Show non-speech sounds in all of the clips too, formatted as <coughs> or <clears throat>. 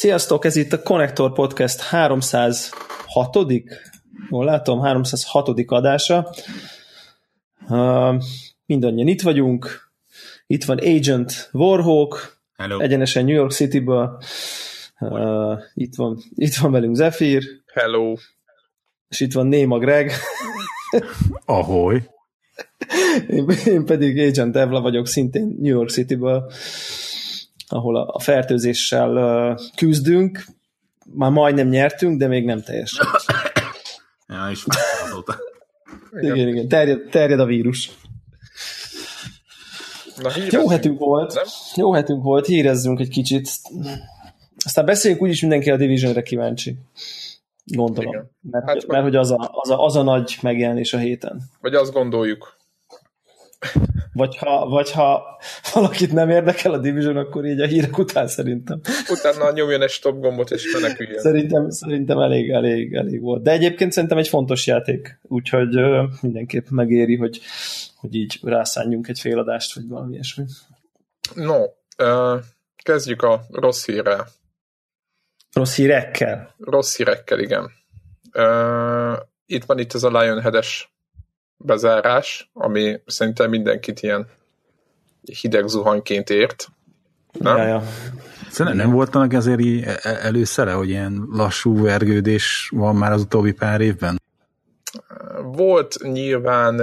Sziasztok, ez itt a Connector Podcast 306 jól látom, 306 adása. Uh, mindannyian itt vagyunk. Itt van Agent Warhawk, Hello. egyenesen New York City-ből. Uh, itt, van, itt van velünk Zephyr, Hello. és itt van Néma Greg. Ahoy. Én, én pedig Agent Evla vagyok, szintén New York City-ből, ahol a, fertőzéssel küzdünk. Már majdnem nyertünk, de még nem teljesen. <coughs> Ja, és azóta. Igen, igen, igen. Terjed, terjed a vírus. Na, hírezzünk. Jó hetünk volt, Nem? jó hetünk volt, hírezzünk egy kicsit. Aztán beszéljünk úgyis mindenki a Divisionre kíváncsi. Gondolom. Igen. Mert, Hát mert hogy az a, az, a, az a nagy megjelenés a héten. Vagy azt gondoljuk. Vagy ha, vagy ha valakit nem érdekel a Division, akkor így a hírek után szerintem. Utána nyomjon egy stop gombot és meneküljön. Szerintem, szerintem elég, elég, elég volt. De egyébként szerintem egy fontos játék, úgyhogy ö, mindenképp megéri, hogy, hogy így rászánjunk egy féladást, vagy valami ilyesmi. No, uh, kezdjük a rossz hírrel. Rossz hírekkel. Rossz hírekkel, igen. Uh, itt van itt ez a Lionhead-es bezárás, ami szerintem mindenkit ilyen hideg zuhanyként ért. Nem? Ja, ja. Szerintem nem volt annak azért e- e- előszere, hogy ilyen lassú vergődés van már az utóbbi pár évben? Volt nyilván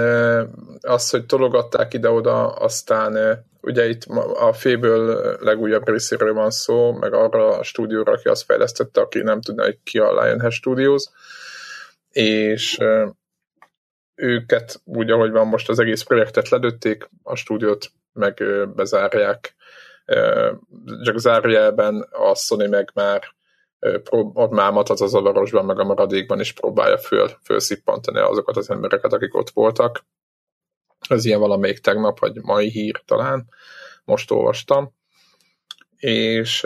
az, hogy tologatták ide-oda, aztán ugye itt a Fable legújabb részéről van szó, meg arra a stúdióra, aki azt fejlesztette, aki nem tudna, hogy ki a Lionhead Studios, és őket úgy, ahogy van most az egész projektet ledötték, a stúdiót meg bezárják. Csak zárójelben a Sony meg már ö, prób- ott mámat az az avarosban, meg a maradékban is próbálja föl, fölszippantani azokat az embereket, akik ott voltak. Ez ilyen valamelyik tegnap, vagy mai hír talán, most olvastam. És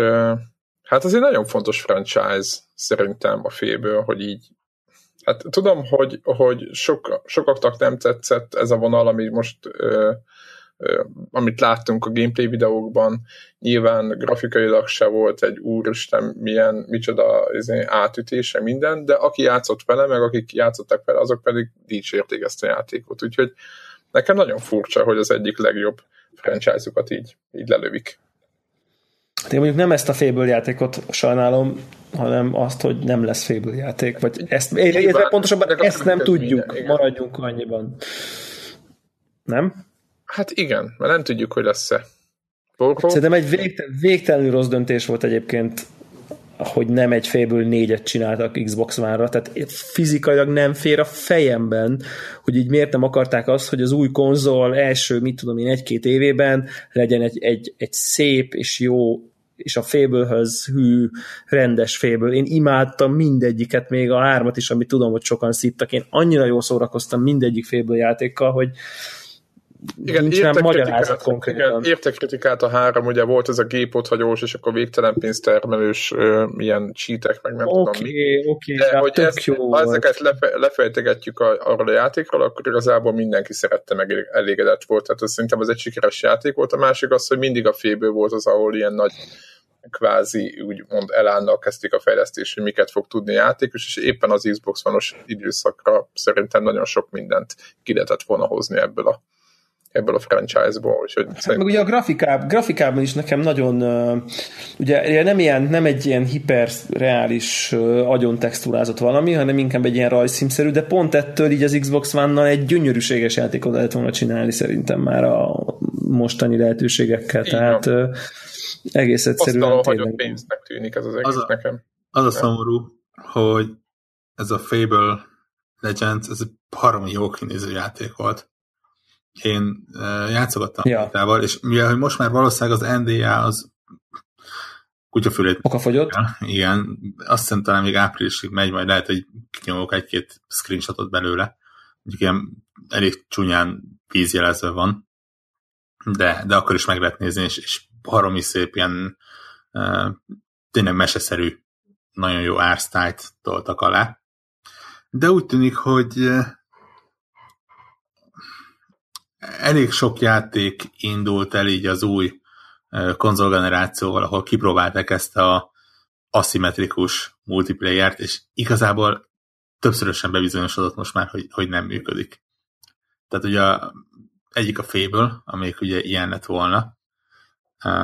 hát ez egy nagyon fontos franchise szerintem a félből, hogy így Hát tudom, hogy, hogy sok, sokaknak nem tetszett ez a vonal, ami most ö, ö, amit láttunk a gameplay videókban, nyilván grafikailag se volt egy úristen milyen, micsoda izé, átütése minden, de aki játszott vele, meg akik játszottak vele, azok pedig dicsérték ezt a játékot. Úgyhogy nekem nagyon furcsa, hogy az egyik legjobb franchise-ukat így, így lelövik. Én mondjuk nem ezt a Fable játékot sajnálom, hanem azt, hogy nem lesz Fable játék. Vagy ezt, illetve pontosabban de ezt nem tudjuk, igen. maradjunk annyiban. Nem? Hát igen, mert nem tudjuk, hogy lesz-e. Borro? Szerintem egy végtel, végtelenül rossz döntés volt egyébként, hogy nem egy Fable 4-et csináltak Xbox One-ra, tehát fizikailag nem fér a fejemben, hogy így miért nem akarták azt, hogy az új konzol első, mit tudom én, egy-két évében legyen egy, egy, egy szép és jó és a Fable-höz hű, rendes Fable. Én imádtam mindegyiket, még a hármat is, amit tudom, hogy sokan szittak. Én annyira jól szórakoztam mindegyik Fable játékkal, hogy Igen, nincs értek magyarázat kritikát, konkrétan. igen, értek kritikát a három, ugye volt ez a gépothagyós, és akkor végtelen pénztermelős ö, ilyen cheatek, meg nem tudom mi. Oké, oké, De hogy tök ezt, jó ha ezeket lefe, lefejtegetjük a, arról a játékról, akkor igazából mindenki szerette meg elégedett volt. Tehát ez szerintem az egy sikeres játék volt. A másik az, hogy mindig a féből volt az, ahol ilyen nagy kvázi úgymond elánnal kezdték a fejlesztést, hogy miket fog tudni játékos, és éppen az Xbox One-os időszakra szerintem nagyon sok mindent ki lehetett volna hozni ebből a, ebből a franchise-ból. Úgyhogy Hát szerintem meg ugye a grafikában, grafikában is nekem nagyon, ugye nem, ilyen, nem egy ilyen hiperreális agyon textúrázott valami, hanem inkább egy ilyen rajzszímszerű, de pont ettől így az Xbox One-nal egy gyönyörűséges játékot lehet volna csinálni szerintem már a mostani lehetőségekkel, Így tehát egész egyszerűen asztalon tényleg. hagyott pénznek tűnik ez az egész Az a- nekem. Az a szomorú, hogy ez a Fable Legends, ez egy baromi jó kinéző játék volt. Én uh, játszogattam Ja. ja. és mivel hogy most már valószínűleg az NDA az kutyafülét Okafogyott? igen, azt hiszem talán még áprilisig megy, majd lehet, hogy kinyomok egy-két screenshotot belőle. Mondjuk ilyen elég csúnyán vízjelezve van, de, de akkor is meg lehet nézni, és, és baromi szép ilyen uh, tényleg meseszerű, nagyon jó ársztályt toltak alá. De úgy tűnik, hogy uh, elég sok játék indult el így az új konzolgenerációval, ahol kipróbálták ezt a aszimmetrikus multiplayer és igazából többszörösen bebizonyosodott most már, hogy, hogy nem működik. Tehát ugye a, egyik a Fable, amelyik ugye ilyen lett volna,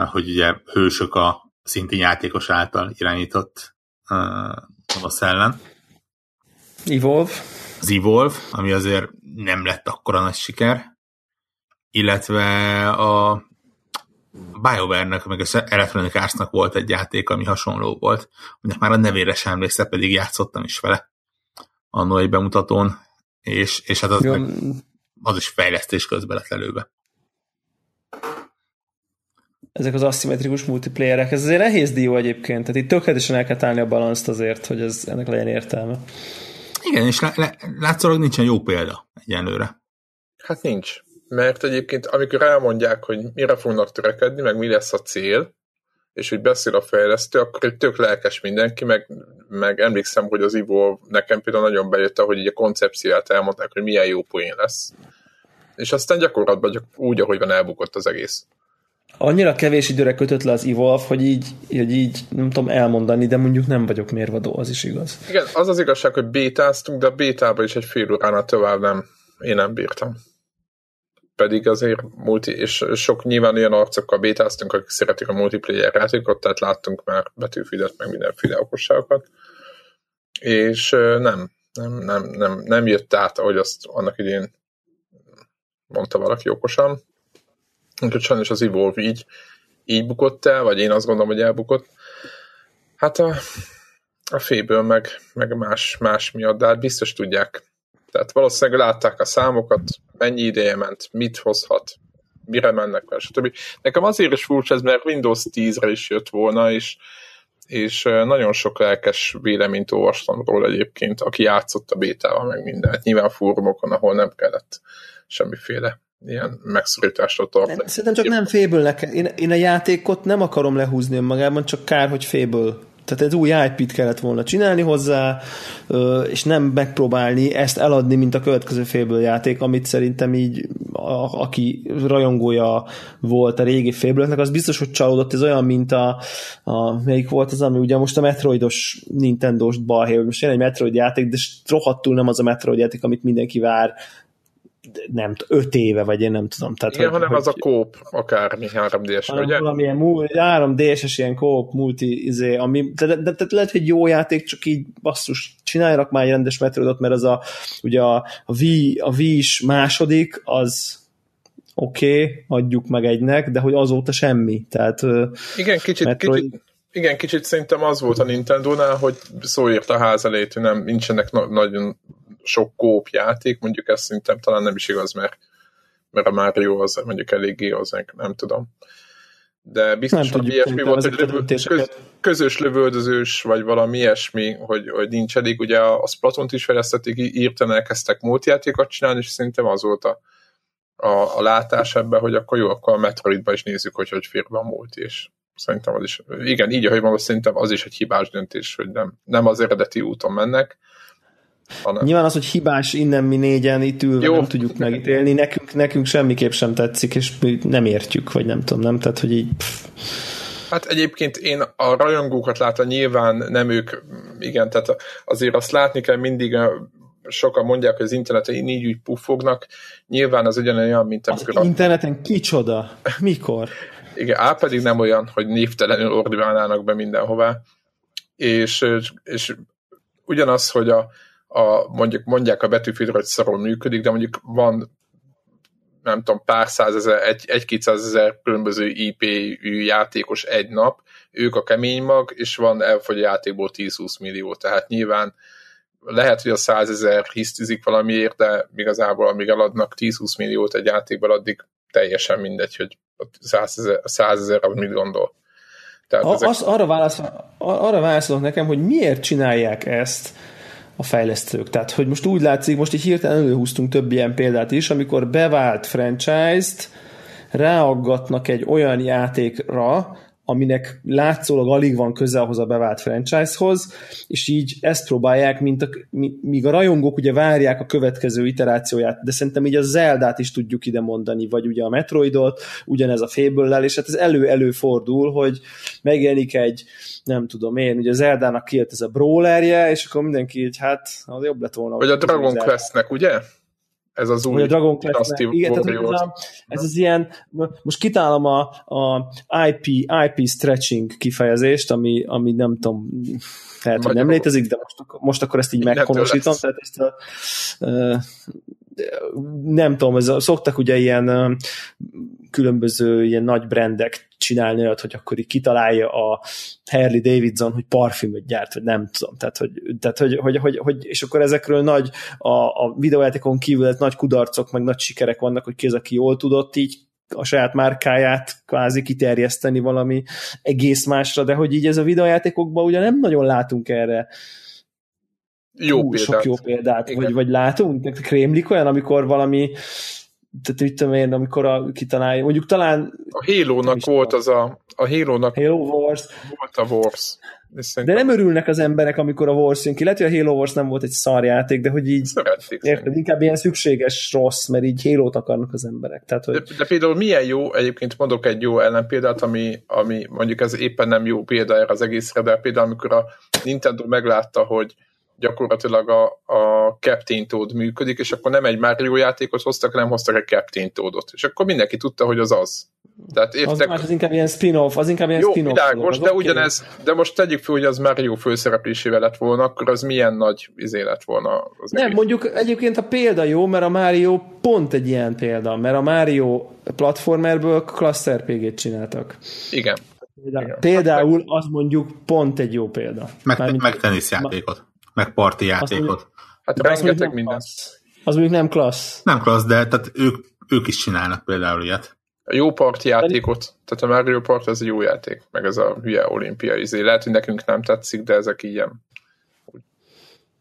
hogy ugye hősök a szintén játékos által irányított a szellen. Evolve. Az Evolve, ami azért nem lett akkora nagy siker, illetve a BioWare-nek, meg az Electronic Arts-nak volt egy játék, ami hasonló volt, aminek már a nevére sem emlékszem, pedig játszottam is vele annó egy bemutatón, és, és hát az, meg, az is fejlesztés közben lett előbe. Ezek az aszimmetrikus multiplayerek, ez azért nehéz dió egyébként, tehát itt tökéletesen el kell találni a balanszt azért, hogy ez, ennek legyen értelme. Igen, és lá, lá, látszólag nincsen jó példa egyenlőre. Hát nincs mert egyébként amikor elmondják, hogy mire fognak törekedni, meg mi lesz a cél, és hogy beszél a fejlesztő, akkor egy tök lelkes mindenki, meg, meg emlékszem, hogy az Ivo nekem például nagyon bejött, hogy így a koncepcióját elmondták, hogy milyen jó poén lesz. És aztán gyakorlatban úgy, ahogy van elbukott az egész. Annyira kevés időre kötött le az Evolve, hogy így, hogy így nem tudom elmondani, de mondjuk nem vagyok mérvadó, az is igaz. Igen, az az igazság, hogy bétáztunk, de a bétában is egy fél óránál tovább nem, én nem bírtam pedig azért multi, és sok nyilván olyan arcokkal bétáztunk, akik szeretik a multiplayer játékot, tehát láttunk már betűfidet, meg mindenféle okosságokat, és nem, nem, nem, nem, nem jött át, ahogy azt annak idén mondta valaki okosan. Úgyhogy sajnos az Evolve így, így bukott el, vagy én azt gondolom, hogy elbukott. Hát a, a féből meg, meg más, más miatt, de hát biztos tudják tehát valószínűleg látták a számokat, mennyi ideje ment, mit hozhat, mire mennek el, stb. Nekem azért is furcsa ez, mert Windows 10-re is jött volna, és, és nagyon sok lelkes véleményt olvastam róla egyébként, aki játszott a bétával, meg mindent. Nyilván fórumokon, ahol nem kellett semmiféle ilyen megszorítástól tartani. Szerintem csak nem féből én, én a játékot nem akarom lehúzni önmagában, csak kár, hogy féből tehát egy új IP-t kellett volna csinálni hozzá, és nem megpróbálni ezt eladni, mint a következő félből játék, amit szerintem így, a, aki rajongója volt a régi félbőleknek, az biztos, hogy csalódott. Ez olyan, mint a, a melyik volt az, ami ugye most a Metroidos Nintendo-s balhé, hogy most jön egy Metroid játék, de rohadtul nem az a Metroid játék, amit mindenki vár, nem öt éve, vagy én nem tudom. Tehát, Igen, hogy, hanem hogy, az a kóp, akármi 3D-es, ugye? Valamilyen 3D-es ilyen kóp, multi, izé, ami, de, de, de, lehet, hogy jó játék, csak így basszus, csináljanak már egy rendes metroidot, mert az a, ugye a, a V, a V is második, az oké, okay, adjuk meg egynek, de hogy azóta semmi. Tehát, Igen, kicsit, Metroid... kicsit, igen, kicsit szerintem az volt a Nintendo-nál, hogy szó írt a ház elé, hogy nem, nincsenek na- nagyon sok kóp játék, mondjuk ezt szerintem talán nem is igaz, mert, mert a Mario az mondjuk eléggé az, nem tudom. De biztos, hogy ilyesmi volt, hogy lövő, köz, közös lövöldözős, vagy valami ilyesmi, hogy, hogy nincs elég. Ugye a, a Splatoon-t is fejlesztették, írtan elkezdtek múltjátékot csinálni, és szerintem az volt a, a, a látás ebben, hogy akkor jó, akkor a Metroidba is nézzük, hogy hogy fér be a múlt, és szerintem az is, igen, így, ahogy maga szerintem az is egy hibás döntés, hogy nem, nem az eredeti úton mennek, hanem... Nyilván az, hogy hibás innen mi négyen itt ülve Jó. nem tudjuk megítélni, nekünk, nekünk semmiképp sem tetszik, és mi nem értjük, vagy nem tudom, nem? Tehát, hogy így... Pff. Hát egyébként én a rajongókat látom, nyilván nem ők, igen, tehát azért azt látni kell mindig, sokan mondják, hogy az interneten így úgy puffognak, nyilván az ugyanolyan, mint amikor... Az a... interneten kicsoda? Mikor? <laughs> igen, á pedig nem olyan, hogy névtelenül ordiválnának be mindenhová, és, és ugyanaz, hogy a, a, mondjuk mondják a betűfidra, hogy szarul működik, de mondjuk van nem tudom, pár százezer, egy, egy ezer különböző IP-ű játékos egy nap, ők a kemény mag, és van elfogy a játékból 10-20 millió, tehát nyilván lehet, hogy a százezer hisztizik valamiért, de igazából amíg eladnak 10-20 milliót egy játékból, addig teljesen mindegy, hogy a százezer, az mit gondol. Tehát a, ezek... az, arra, válaszol, arra válaszolok nekem, hogy miért csinálják ezt, a fejlesztők. Tehát, hogy most úgy látszik, most így hirtelen előhúztunk több ilyen példát is, amikor bevált franchise-t ráaggatnak egy olyan játékra, aminek látszólag alig van köze ahhoz a bevált franchisehoz, és így ezt próbálják, mint a, míg a rajongók ugye várják a következő iterációját, de szerintem így a Zeldát is tudjuk ide mondani, vagy ugye a Metroidot, ugyanez a fable és hát ez elő-elő fordul, hogy megjelenik egy, nem tudom én, ugye az Zeldának kijött ez a brawlerje, és akkor mindenki így, hát az jobb lett volna. Vagy a Dragon Questnek, ugye? Ez az új a Dragon Quest igen, tehát ez, a, ez az ilyen, most kitálom a, a IP, IP stretching kifejezést, ami, ami nem tudom, lehet, hogy nem létezik, de most, most akkor ezt így meghonosítom, tehát ezt a, nem tudom, ez a, szoktak ugye ilyen különböző ilyen nagy brendek csinálni olyat, hogy akkor így kitalálja a Harley Davidson, hogy parfümöt gyárt, vagy nem tudom. Tehát, hogy, tehát hogy, hogy, hogy, hogy, és akkor ezekről nagy, a, a videójátékon kívül ez nagy kudarcok, meg nagy sikerek vannak, hogy ki az, aki jól tudott így a saját márkáját kvázi kiterjeszteni valami egész másra, de hogy így ez a videójátékokban ugye nem nagyon látunk erre jó példát. sok jó példát, vagy, vagy látunk? Krémlik olyan, amikor valami tehát mit tudom én, amikor a, kitalálja, mondjuk talán... A Halo-nak volt az a... A Halo-nak Halo Wars. Volt a Wars. De nem örülnek az emberek, amikor a Wars jön ki. Lehet, hogy a Halo Wars nem volt egy szarjáték, de hogy így Szerették érted, inkább ilyen szükséges rossz, mert így Halo-t akarnak az emberek. Tehát, hogy... de, de, például milyen jó, egyébként mondok egy jó ellenpéldát, ami, ami mondjuk ez éppen nem jó példa erre az egészre, de például amikor a Nintendo meglátta, hogy gyakorlatilag a, a Captain Toad működik, és akkor nem egy Mario játékot hoztak, hanem hoztak egy Captain Toadot. És akkor mindenki tudta, hogy az az. Tehát értek... Az, az inkább ilyen spin-off, az inkább ilyen Jó, spin-off. világos, de okay. ugyanez, de most tegyük fel, hogy az Mario főszereplésével lett volna, akkor az milyen nagy izé lett volna. Az nem, egész. mondjuk egyébként a példa jó, mert a Mario pont egy ilyen példa, mert a Mario platformerből klassz RPG-t csináltak. Igen. Igen. Például az mondjuk pont egy jó példa. Meg, meg teniszjátékot meg parti játékot. Hát rengeteg minden. Az mondjuk nem klassz. Nem klassz, de tehát ők, ők is csinálnak például ilyet. A jó parti játékot, tehát a Mario Part az egy jó játék, meg ez a hülye olimpiai izé. Lehet, hogy nekünk nem tetszik, de ezek ilyen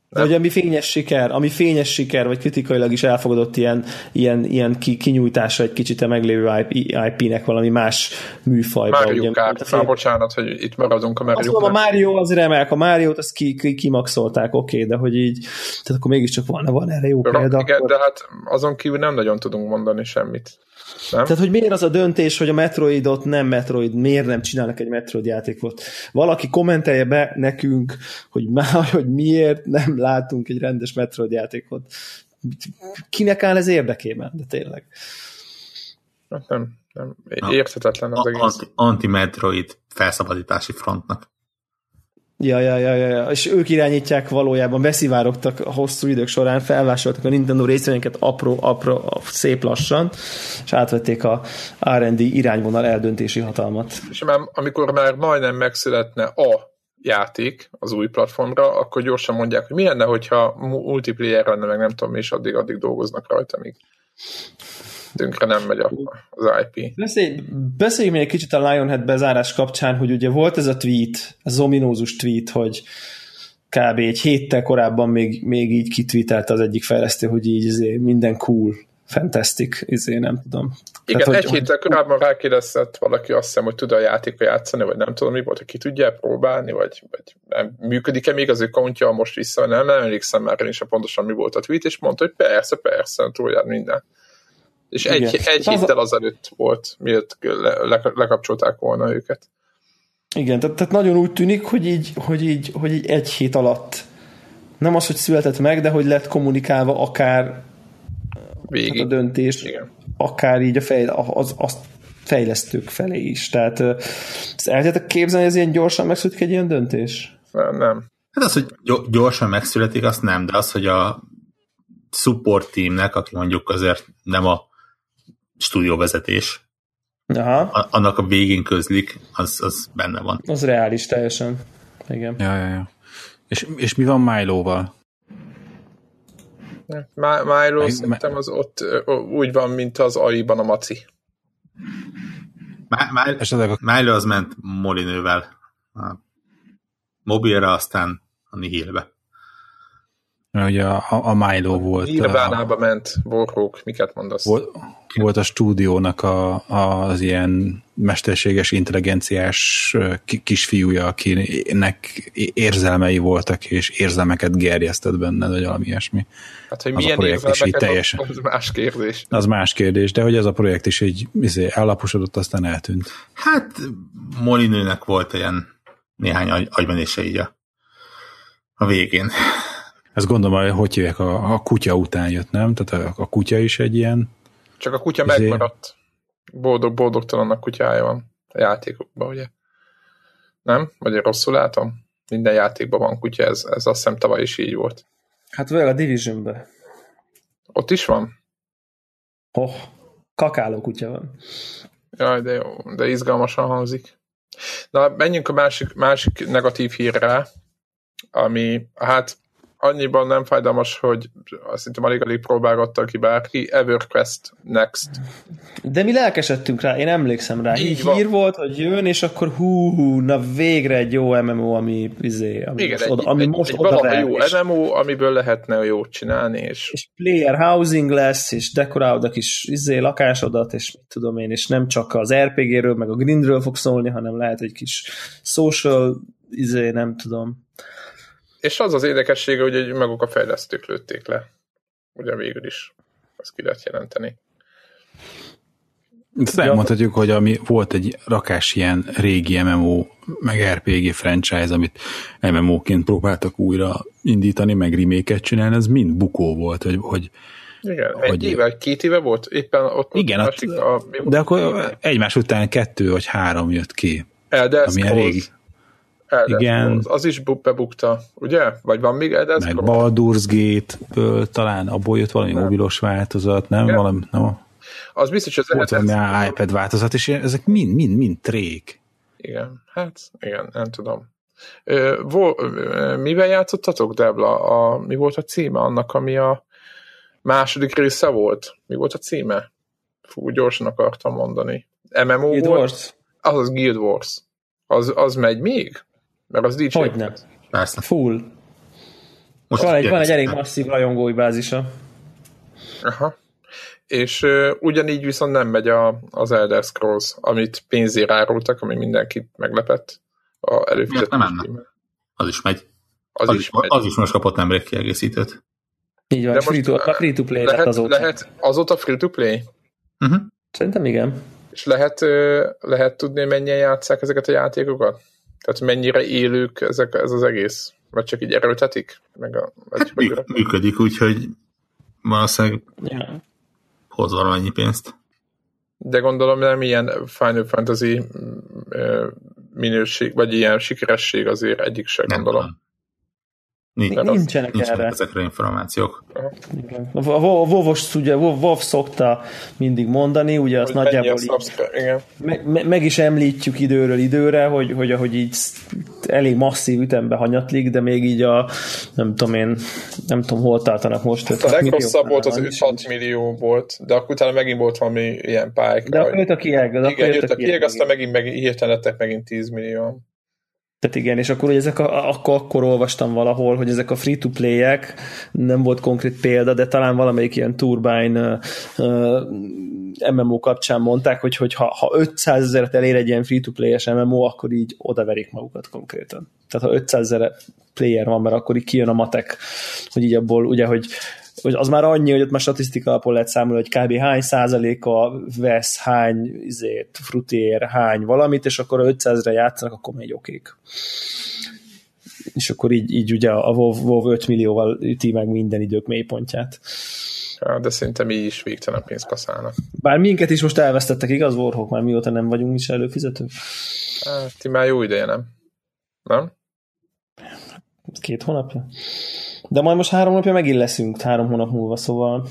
de hogy ami fényes siker, ami fényes siker, vagy kritikailag is elfogadott ilyen, ilyen, ilyen ki, kinyújtása egy kicsit a meglévő IP-nek valami más műfajba. Mario ugye, Kart, fél... bocsánat, hogy itt maradunk a Mario Azt mondom, a Mario az remek, a Mario-t azt ki, ki, kimaxolták, oké, okay, de hogy így, tehát akkor mégiscsak van, van erre jó példa. Igen, akkor... de hát azon kívül nem nagyon tudunk mondani semmit. Nem? Tehát, hogy miért az a döntés, hogy a Metroidot nem Metroid, miért nem csinálnak egy Metroid játékot? Valaki kommentelje be nekünk, hogy, már, <laughs> hogy miért nem látunk egy rendes Metroid játékot. Kinek áll ez érdekében, de tényleg. Hát nem, nem. Érthetetlen az egész. Anti-Metroid felszabadítási frontnak. Ja, ja, ja, ja, ja, és ők irányítják valójában, beszivárogtak a hosszú idők során, felvásároltak a Nintendo részvényeket apró, apró, szép lassan, és átvették a R&D irányvonal eldöntési hatalmat. És már, amikor már majdnem megszületne a játék az új platformra, akkor gyorsan mondják, hogy mi lenne, hogyha multiplayer lenne, meg nem tudom, és addig-addig dolgoznak rajta még tönkre nem megy az IP. Beszélj, beszéljünk még egy kicsit a Lionhead bezárás kapcsán, hogy ugye volt ez a tweet, ez ominózus tweet, hogy kb. egy héttel korábban még, még így kitweetelt az egyik fejlesztő, hogy így izé, minden cool, fantastic, izé, nem tudom. Igen, Tehát, egy hogy, héttel korábban rákérdezett valaki azt hiszem, hogy tud a játékba játszani, vagy nem tudom mi volt, ki tudja próbálni, vagy, vagy nem, működik-e még az ő kontja most vissza, nem, nem emlékszem már én is pontosan mi volt a tweet, és mondta, hogy persze, persze, tudja minden. És egy, Igen. egy héttel azelőtt volt, miért le, le, lekapcsolták volna őket. Igen, tehát, tehát nagyon úgy tűnik, hogy így, hogy, így, hogy így egy hét alatt nem az, hogy született meg, de hogy lett kommunikálva akár Végig. a döntés, Igen. akár így a fej, az, az fejlesztők felé is. Tehát ezt el tudjátok képzelni, hogy ez ilyen gyorsan megszületik egy ilyen döntés? Nem. nem. Hát az, hogy gyorsan megszületik, azt nem, de az, hogy a support teamnek, aki mondjuk azért nem a stúdióvezetés, Aha. annak a végén közlik, az, az benne van. Az reális teljesen. Igen. Ja, ja, ja. És, és mi van Milo-val? Milo Meg, szerintem az ott úgy van, mint az AI-ban a maci. Milo az ment Molinővel a mobilra, aztán a Nihilbe. Ugye a, a Milo volt. Nirvánába a, ment, Warhawk, miket mondasz? Volt, volt a stúdiónak a, a, az ilyen mesterséges intelligenciás kisfiúja, akinek érzelmei voltak, és érzelmeket gerjesztett benne, vagy valami ilyesmi. Hát, hogy az milyen érzelmeket, teljesen, az, az más kérdés. Az más kérdés, de hogy ez a projekt is egy izé, állaposodott, aztán eltűnt. Hát Molinőnek volt ilyen néhány agy, agymenése így a, a végén. Ezt gondolom, hogy hívják, a, a kutya után jött, nem? Tehát a, a kutya is egy ilyen... Csak a kutya izé... megmaradt. Boldog, boldogtalannak kutyája van a játékokban, ugye? Nem? Vagy én rosszul látom? Minden játékban van kutya, ez, ez azt hiszem tavaly is így volt. Hát vagy a division Ott is van? Oh, kakáló kutya van. Jaj, de jó, de izgalmasan hangzik. Na, menjünk a másik, másik negatív hírre, ami, hát annyiban nem fájdalmas, hogy azt hiszem alig alig próbálgatta ki bárki, EverQuest Next. De mi lelkesedtünk rá, én emlékszem rá. Így hír van. volt, hogy jön, és akkor hú, hú, na végre egy jó MMO, ami, izé, ami Igen, most, egy, oda, ami egy, most egy oda jó és, MMO, amiből lehetne jót csinálni. És... és player housing lesz, és dekorálod a kis izé, lakásodat, és mit tudom én, és nem csak az RPG-ről, meg a grindről fog szólni, hanem lehet egy kis social, izé, nem tudom, és az az érdekessége, hogy maguk a fejlesztők lőtték le. Ugye végül is. Ezt ki lehet jelenteni. Ezt elmondhatjuk, hogy ami volt egy rakás ilyen régi MMO, meg RPG franchise, amit MMO-ként próbáltak újra indítani, meg remake csinálni, ez mind bukó volt, hogy, hogy igen, hogy, egy éve, két éve volt? Éppen ott igen, ott, a, de akkor egymás után kettő vagy három jött ki. Elder ami régi. Elder Igen. Az is bebukta, ugye? Vagy van még Elder Meg Baldur's Gate-ből talán abból jött valami nem. mobilos változat, nem? Igen. Valami, no. Az biztos, hogy az Volt valami iPad változat, és ezek mind, mind, mind trék. Igen, hát igen, nem tudom. Ö, vo, mivel játszottatok, Debla? A, mi volt a címe annak, ami a második része volt? Mi volt a címe? Fú, gyorsan akartam mondani. MMO Guild volt? Wars? Az az Guild Wars. Az, az megy még? Mert az DJ. Hogyne. Persze. Full. Most van egy, van egy elég masszív rajongói bázisa. Aha. És uh, ugyanígy viszont nem megy a, az Elder Scrolls, amit pénzért árultak, ami mindenkit meglepett a előfizetés. Nem menne. Az is megy. Az, az, is, megy. az is most kapott nemrég kiegészítőt. Így van, free to, a free to play lehet, lett azóta. Lehet azóta free to play? Uh-huh. Szerintem igen. És lehet, lehet tudni, mennyien játszák ezeket a játékokat? Tehát mennyire élők ezek, ez az egész? Vagy csak így erőltetik? Meg a, vagy hát mű, működik, úgyhogy valószínűleg yeah. hoz valamennyi pénzt. De gondolom nem ilyen Final Fantasy minőség, vagy ilyen sikeresség azért egyik se gondolom. Nem. Nincs, nincsenek, nincsenek erre. ezekre információk. Igen. A WoW, ugye, WoW szokta mindig mondani, ugye azt hogy nagyjából így, me, meg is említjük időről időre, hogy, hogy ahogy így elég masszív ütembe hanyatlik, de még így a nem tudom én, nem tudom hol tartanak most. Hát a legrosszabb volt az 5-6 millió volt, de akkor utána megint volt valami ilyen pályák. De akkor jött a kieg. Igen, jött a kieg, aztán megint, megint hirtelen lettek megint 10 millió. Tehát igen, és akkor, hogy ezek a, akkor, akkor olvastam valahol, hogy ezek a free-to-play-ek, nem volt konkrét példa, de talán valamelyik ilyen Turbine uh, MMO kapcsán mondták, hogy, hogy ha, ha 500 ezeret elér egy ilyen free-to-play-es MMO, akkor így odaverik magukat konkrétan. Tehát ha 500 ezer player van, mert akkor így kijön a matek, hogy így abból ugye, hogy hogy az már annyi, hogy ott már statisztika alapon lehet számolni, hogy kb. hány százaléka vesz, hány izét, frutier, hány valamit, és akkor 500-re játszanak, akkor még okék. És akkor így, így ugye a WoW, WoW 5 millióval üti meg minden idők mélypontját. Ja, de szerintem így is végtelen pénzt kaszálnak. Bár minket is most elvesztettek, igaz, Warhawk, már mióta nem vagyunk is előfizetők? Hát, ti már jó ideje, nem? Nem? Két hónapja? De majd most három napja megint leszünk, három hónap múlva, szóval...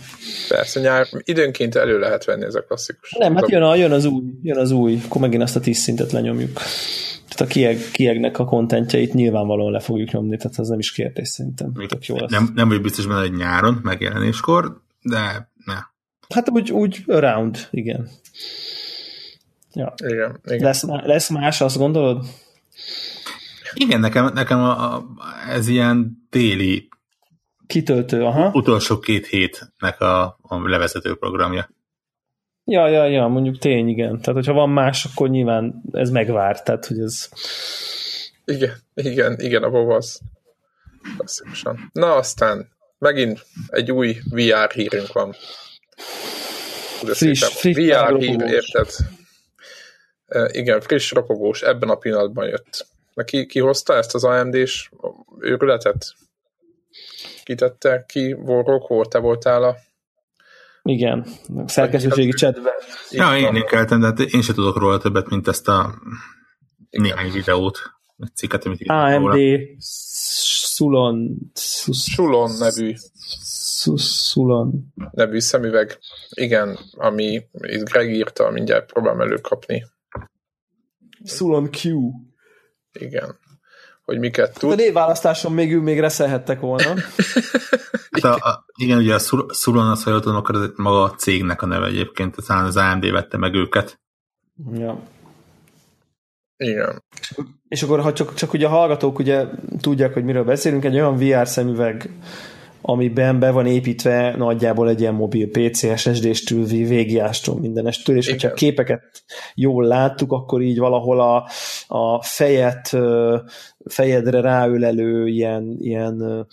Persze, nyár, időnként elő lehet venni ez a klasszikus. Nem, hát jön, a, jön az új, jön az új, akkor megint azt a tíz szintet lenyomjuk. Tehát a kieg, kiegnek a kontentjeit nyilvánvalóan le fogjuk nyomni, tehát az nem is kérdés szerintem. Tök jó lesz. Nem, nem vagy biztos benne, hogy nyáron megjelenéskor, de ne. Hát úgy, úgy around, igen. Ja. Igen, igen. Lesz, lesz más, azt gondolod? Igen, nekem, nekem a, a, ez ilyen téli Kitöltő, aha. Utolsó két hétnek a, a levezető programja. Ja, ja, ja, mondjuk tény, igen. Tehát, hogyha van más, akkor nyilván ez megvár, tehát, hogy ez... Igen, igen, igen, a az. Klasszikusan. Na, aztán megint egy új VR hírünk van. Friss, friss, VR hír, érted? E, igen, friss ropogós, ebben a pillanatban jött. Na, ki, ki hozta ezt az AMD-s őrületet? Kitette ki? Vorok volt, te voltál a... Igen, szerkesztőségi csetben. Ja, én ékeltem, de hát én sem tudok róla többet, mint ezt a néhány videót, egy cikket, amit írtam AMD Sus- Sulon nevű, Sulon nevű szemüveg. Igen, ami itt Greg írta, mindjárt próbálom előkapni. Sulon Q. Igen. Hogy miket A tud. névválasztáson még ő még reszelhettek volna. Hát a, a, igen, ugye a Sulon, az, ha jól tudom, akkor ez maga a cégnek a neve egyébként, talán az AMD vette meg őket. ja. Igen. És akkor, ha csak, csak ugye a hallgatók ugye tudják, hogy miről beszélünk, egy olyan VR szemüveg, amiben be van építve nagyjából egy ilyen mobil PC, SSD-stől, VGA-stól, mindenestől, és Igen. hogyha képeket jól láttuk, akkor így valahol a, a fejet, fejedre ráölelő ilyen, ilyen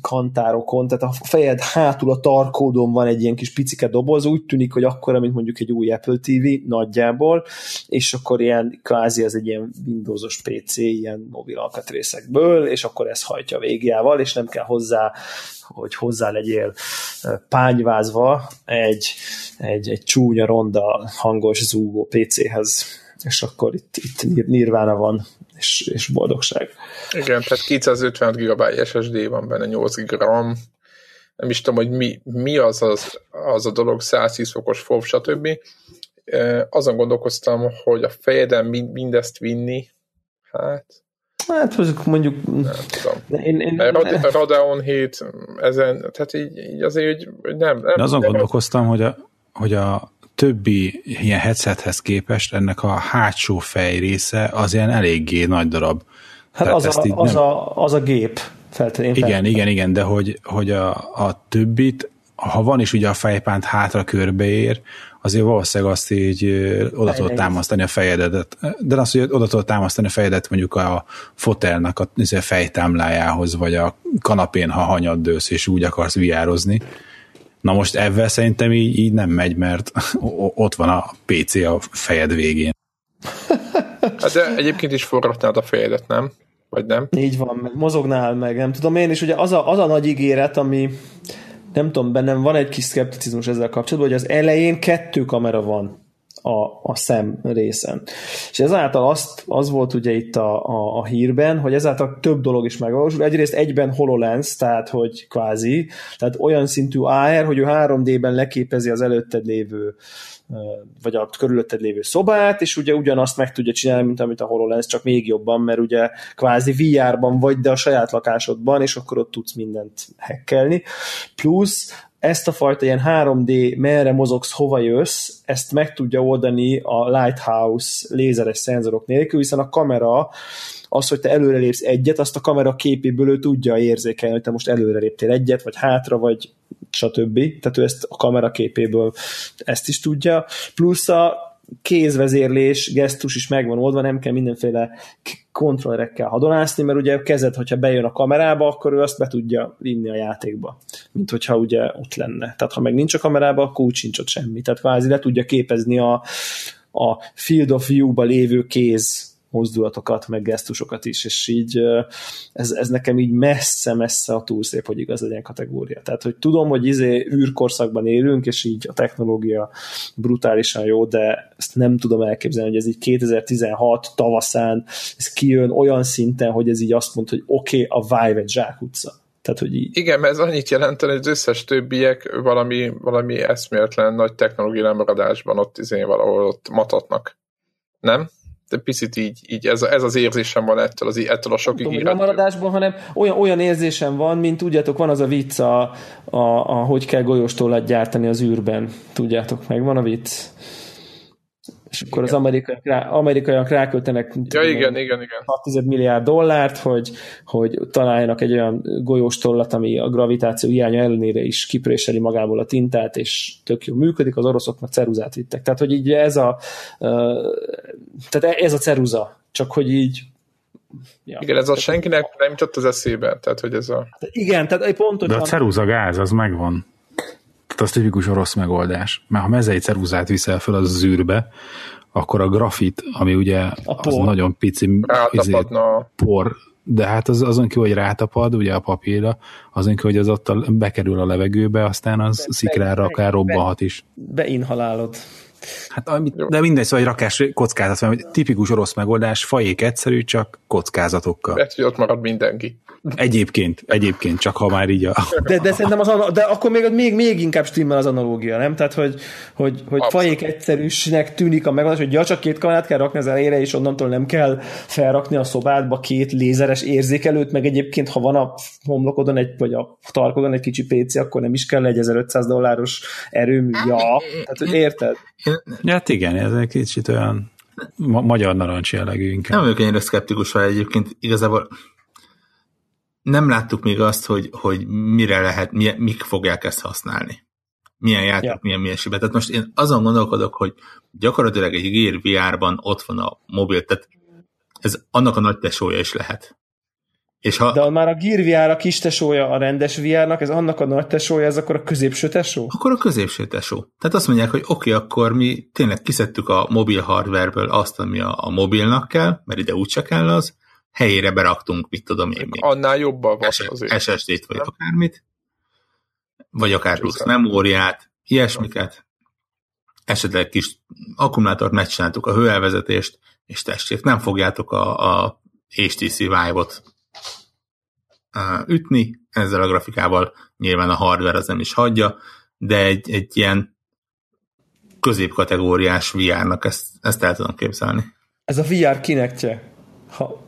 kantárokon, tehát a fejed hátul a tarkódon van egy ilyen kis picike doboz, úgy tűnik, hogy akkora, mint mondjuk egy új Apple TV nagyjából, és akkor ilyen kvázi ez egy ilyen Windowsos PC, ilyen mobil alkatrészekből, és akkor ez hajtja végjával, és nem kell hozzá, hogy hozzá legyél pányvázva egy, egy, egy csúnya, ronda, hangos, zúgó PC-hez, és akkor itt, itt nir- nirvána van, és, és boldogság. Igen, tehát 256 GB SSD van benne, 8 GB RAM. Nem is tudom, hogy mi, mi az, az, az a dolog, 110 fokos FOV, stb. Azon gondolkoztam, hogy a fejeden mind- mindezt vinni, hát Hát mondjuk, mondjuk nem tudom. én, én, a Radeon 7 ezen, tehát így, így azért, hogy hogy nem, nem, De azon nem gondolkoztam, hogy a, hogy a többi ilyen headsethez képest ennek a hátsó fej része az ilyen eléggé nagy darab. hát Tehát az a, az, nem- a, az a gép. Feltétlenül. Igen, igen, igen, de hogy, hogy a, a többit, ha van is ugye a fejpánt hátra körbeér, azért valószínűleg azt így oda tudod támasztani a fejedet. De azt, hogy oda tudod támasztani a fejedet mondjuk a fotelnak a izé, fejtámlájához, vagy a kanapén, ha hanyaddősz, és úgy akarsz viározni. Na most ebben szerintem így, így nem megy, mert <laughs> ott van a PC a fejed végén. Hát de egyébként is forratnád a fejedet, nem? Vagy nem? Így van, meg mozognál, meg nem tudom én, és ugye az a, az a nagy ígéret, ami nem tudom, bennem van egy kis szkepticizmus ezzel kapcsolatban, hogy az elején kettő kamera van a, a szem részen. És ezáltal azt, az volt ugye itt a, a, a hírben, hogy ezáltal több dolog is megvalósul. Egyrészt egyben HoloLens, tehát hogy kvázi, tehát olyan szintű AR, hogy ő 3D-ben leképezi az előtted lévő vagy a körülötted lévő szobát, és ugye ugyanazt meg tudja csinálni, mint amit a HoloLens, csak még jobban, mert ugye kvázi VR-ban vagy, de a saját lakásodban, és akkor ott tudsz mindent hackelni. Plusz ezt a fajta ilyen 3D, merre mozogsz, hova jössz, ezt meg tudja oldani a Lighthouse lézeres szenzorok nélkül, hiszen a kamera az, hogy te előrelépsz egyet, azt a kamera képéből ő tudja érzékelni, hogy te most előreléptél egyet, vagy hátra, vagy stb. Tehát ő ezt a kamera képéből ezt is tudja. Plusz a kézvezérlés, gesztus is megvan oldva, nem kell mindenféle kontrollerekkel hadonászni, mert ugye a kezed, hogyha bejön a kamerába, akkor ő azt be tudja vinni a játékba, mint hogyha ugye ott lenne. Tehát ha meg nincs a kamerába, akkor úgy sincs ott semmi. Tehát kvázi le tudja képezni a, a field of view-ba lévő kéz mozdulatokat, meg gesztusokat is, és így ez, ez nekem így messze-messze a túl szép, hogy igaz legyen kategória. Tehát, hogy tudom, hogy izé űrkorszakban élünk, és így a technológia brutálisan jó, de ezt nem tudom elképzelni, hogy ez így 2016 tavaszán ez kijön olyan szinten, hogy ez így azt mondta, hogy oké, okay, a Vive egy zsákutca. Tehát, hogy így. Igen, mert ez annyit jelentene, hogy az összes többiek valami, valami eszméletlen nagy technológiai lemaradásban ott izé valahol ott matatnak. Nem? Picit így, így ez, ez az érzésem van ettől, az, ettől a sok ígérettől. lemaradásban, hanem olyan, olyan érzésem van, mint tudjátok, van az a vicc, a, a, a hogy kell golyóstólát gyártani az űrben. Tudjátok, meg van a vicc. És akkor igen. az amerikaiak, rá, amerikaiak ráköltenek ja, igen, igen, igen. 6 milliárd dollárt, hogy, hogy találjanak egy olyan golyós tollat, ami a gravitáció hiánya ellenére is kipréseli magából a tintát, és tök jó működik, az oroszok meg ceruzát vittek. Tehát, hogy így ez a, tehát ez a ceruza, csak hogy így Ja. Igen, ez a senkinek nem jutott az eszébe, tehát hogy ez a... Igen, tehát pontosan... De a ceruza gáz, az megvan. Tehát az tipikus orosz megoldás. Mert ha mezei ceruzát viszel fel az zűrbe, akkor a grafit, ami ugye a az nagyon pici izé, por, de hát az, azon ki, hogy rátapad, ugye a papírra, azon ki, hogy az ott a, bekerül a levegőbe, aztán az be, szikrára be, akár robbanhat is. Beinhalálod. Hát, amit, de mindegy, szóval egy rakás kockázat, mert tipikus orosz megoldás, fajék egyszerű, csak kockázatokkal. Mert hogy ott marad mindenki. Egyébként, egyébként, csak ha már így a... De, de szerintem az, de akkor még, még, még inkább stimmel az analógia, nem? Tehát, hogy, hogy, hogy fajék egyszerűsnek tűnik a megoldás, hogy ja, csak két kamerát kell rakni az elére, és onnantól nem kell felrakni a szobádba két lézeres érzékelőt, meg egyébként, ha van a homlokodon egy, vagy a tarkodon egy kicsi PC, akkor nem is kell egy 1500 dolláros erőmű. Ja, tehát, hogy érted? Ja, hát igen, ez egy kicsit olyan ma- magyar narancs jellegű inkább. Nem vagyok ennyire szkeptikus rá egyébként. Igazából nem láttuk még azt, hogy, hogy mire lehet, milyen, mik fogják ezt használni. Milyen játék, ja. milyen minőségben. Tehát most én azon gondolkodok, hogy gyakorlatilag egy Gear VR-ban ott van a mobil, tehát ez annak a nagy tesója is lehet. És ha... De már a Gear VR a kis tesója a rendes VR-nak, ez annak a nagy tesója, ez akkor a középső tesó? Akkor a középső tesó. Tehát azt mondják, hogy oké, okay, akkor mi tényleg kiszedtük a mobil hardwareből azt, ami a, a mobilnak kell, mert ide úgyse kell az, helyére beraktunk, mit tudom én még. Annál jobban van azért. SSD-t, vagy akármit, vagy akár plusz memóriát, ilyesmiket. Esetleg kis akkumulátort megcsináltuk, a hőelvezetést, és tessék, nem fogjátok a, a HTC Vive-ot ütni ezzel a grafikával, nyilván a hardware az nem is hagyja, de egy, egy ilyen középkategóriás VR-nak ezt, ezt el tudom képzelni. Ez a VR kinekje. Ha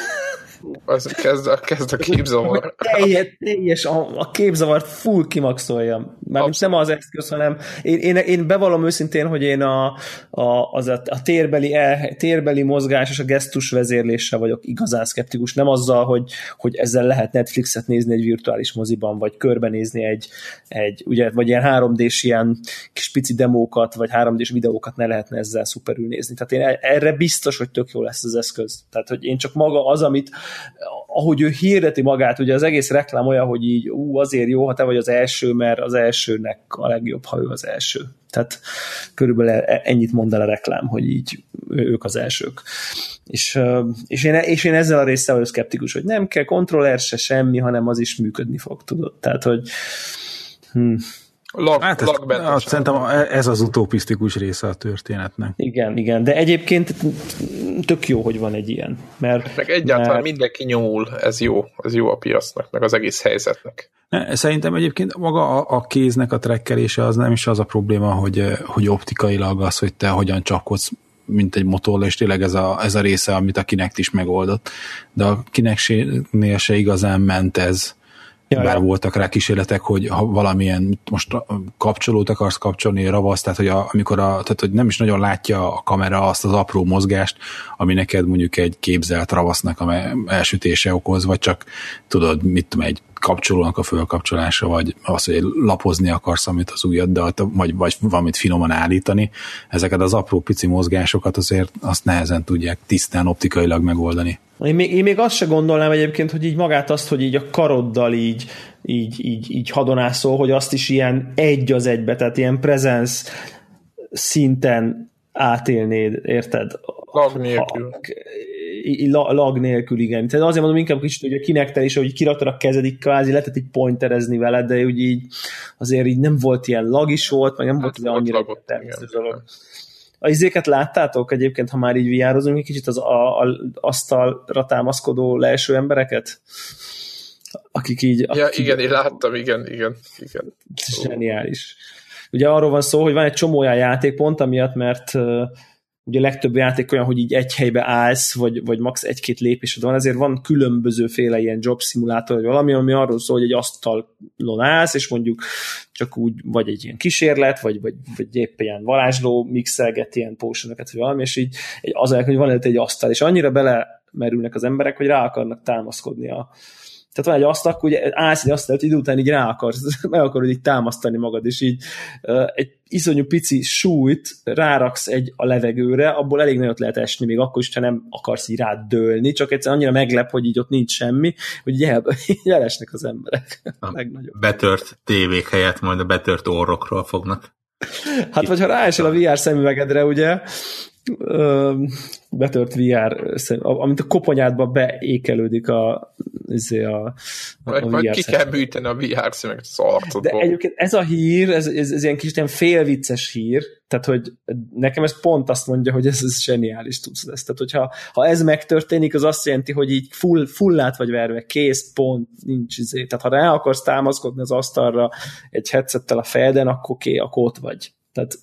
az kezd, a, kezd a képzavar. Teljes, teljes a, a képzavart full kimaxolja. Már nem az eszköz, hanem én, én, én bevallom őszintén, hogy én a, a, az a, a térbeli, el, térbeli mozgás és a gesztus vezérléssel vagyok igazán szkeptikus. Nem azzal, hogy, hogy ezzel lehet Netflixet nézni egy virtuális moziban, vagy körbenézni egy, egy ugye, vagy ilyen 3D-s ilyen kis pici demókat, vagy 3D-s videókat ne lehetne ezzel szuperül nézni. Tehát én erre biztos, hogy tök jó lesz az eszköz. Tehát, hogy én csak maga az, amit ahogy ő hirdeti magát, ugye az egész reklám olyan, hogy így ú, azért jó, ha te vagy az első, mert az elsőnek a legjobb, ha ő az első. Tehát körülbelül e, ennyit mond el a reklám, hogy így ők az elsők. És, és, én, és én ezzel a résszel vagyok szkeptikus, hogy nem kell kontroller se semmi, hanem az is működni fog, tudod. Tehát, hogy hm, Lag, hát ez, hát, szerintem ez az utopisztikus része a történetnek. Igen, igen, de egyébként tök jó, hogy van egy ilyen. Mert, meg egyáltalán mert... mindenki nyomul, ez jó, ez jó a piacnak, meg az egész helyzetnek. Szerintem egyébként maga a, a kéznek a trekkelése az nem is az a probléma, hogy, hogy optikailag az, hogy te hogyan csapkodsz mint egy motor, és tényleg ez a, ez a része, amit a Kinect is megoldott. De a Kinect-nél se igazán ment ez, Ja, Bár ja. voltak rá kísérletek, hogy ha valamilyen most kapcsolót akarsz kapcsolni, ravasz, tehát hogy a, amikor a, tehát hogy nem is nagyon látja a kamera azt az apró mozgást, ami neked mondjuk egy képzelt ravasznak a elsütése okoz, vagy csak tudod, mit tudom, egy kapcsolónak a fölkapcsolása, vagy az, hogy lapozni akarsz, amit az ujjad, de vagy, vagy valamit finoman állítani, ezeket az apró pici mozgásokat azért azt nehezen tudják tisztán optikailag megoldani. Én még, én még azt se gondolnám egyébként, hogy így magát azt, hogy így a karoddal így, így, így, így hadonászol, hogy azt is ilyen egy az egybe, tehát ilyen presence szinten átélnéd, érted? Lag nélkül. Ha, lag nélkül, igen. Tehát azért mondom inkább kicsit, hogy a kinektel is, hogy kiraktad a kezedik, kvázi lehetett így pointerezni veled, de úgy így azért így nem volt ilyen lag is volt, meg nem hát volt annyira természetes dolog. A izéket láttátok egyébként, ha már így viározunk, egy kicsit az a, a, asztalra támaszkodó leeső embereket? Akik így... Ja, akik, igen, én láttam, igen, igen, igen. Zseniális. Ugye arról van szó, hogy van egy csomó olyan játékpont, amiatt, mert ugye legtöbb játék olyan, hogy így egy helybe állsz, vagy, vagy max. egy-két lépésed van, ezért van különbözőféle ilyen job szimulátor, vagy valami, ami arról szól, hogy egy asztalon állsz, és mondjuk csak úgy, vagy egy ilyen kísérlet, vagy, vagy, vagy épp ilyen varázsló mixelget ilyen potionokat, vagy valami, és így az, hogy van előtt egy asztal, és annyira belemerülnek az emberek, hogy rá akarnak támaszkodni a, tehát van egy asztal, akkor ugye állsz egy asztalt, idő után így rá akarsz, <laughs> meg akarod így támasztani magad, és így uh, egy iszonyú pici súlyt ráraksz egy a levegőre, abból elég nagyot lehet esni, még akkor is, ha nem akarsz így rád dőlni, csak egyszer annyira meglep, hogy így ott nincs semmi, hogy így, el, <laughs> így elesnek az emberek. <laughs> A legnagyobb. Betört tévék helyett majd a betört orrokról fognak. Hát vagy ha ráesel a VR szemüvegedre, ugye, betört VR, amit a koponyádba beékelődik a, izé, a, a, a VR ki kell műteni a VR szemeket az arcodból. De egyébként ez a hír, ez, ez, ez ilyen kis ilyen félvicces hír, tehát hogy nekem ez pont azt mondja, hogy ez, ez zseniális tudsz lesz. Tehát hogyha ha ez megtörténik, az azt jelenti, hogy így full, fullát vagy verve, kész, pont, nincs izé. Tehát ha rá akarsz támaszkodni az asztalra egy headsettel a fejeden, akkor, ké, akkor ott vagy. Tehát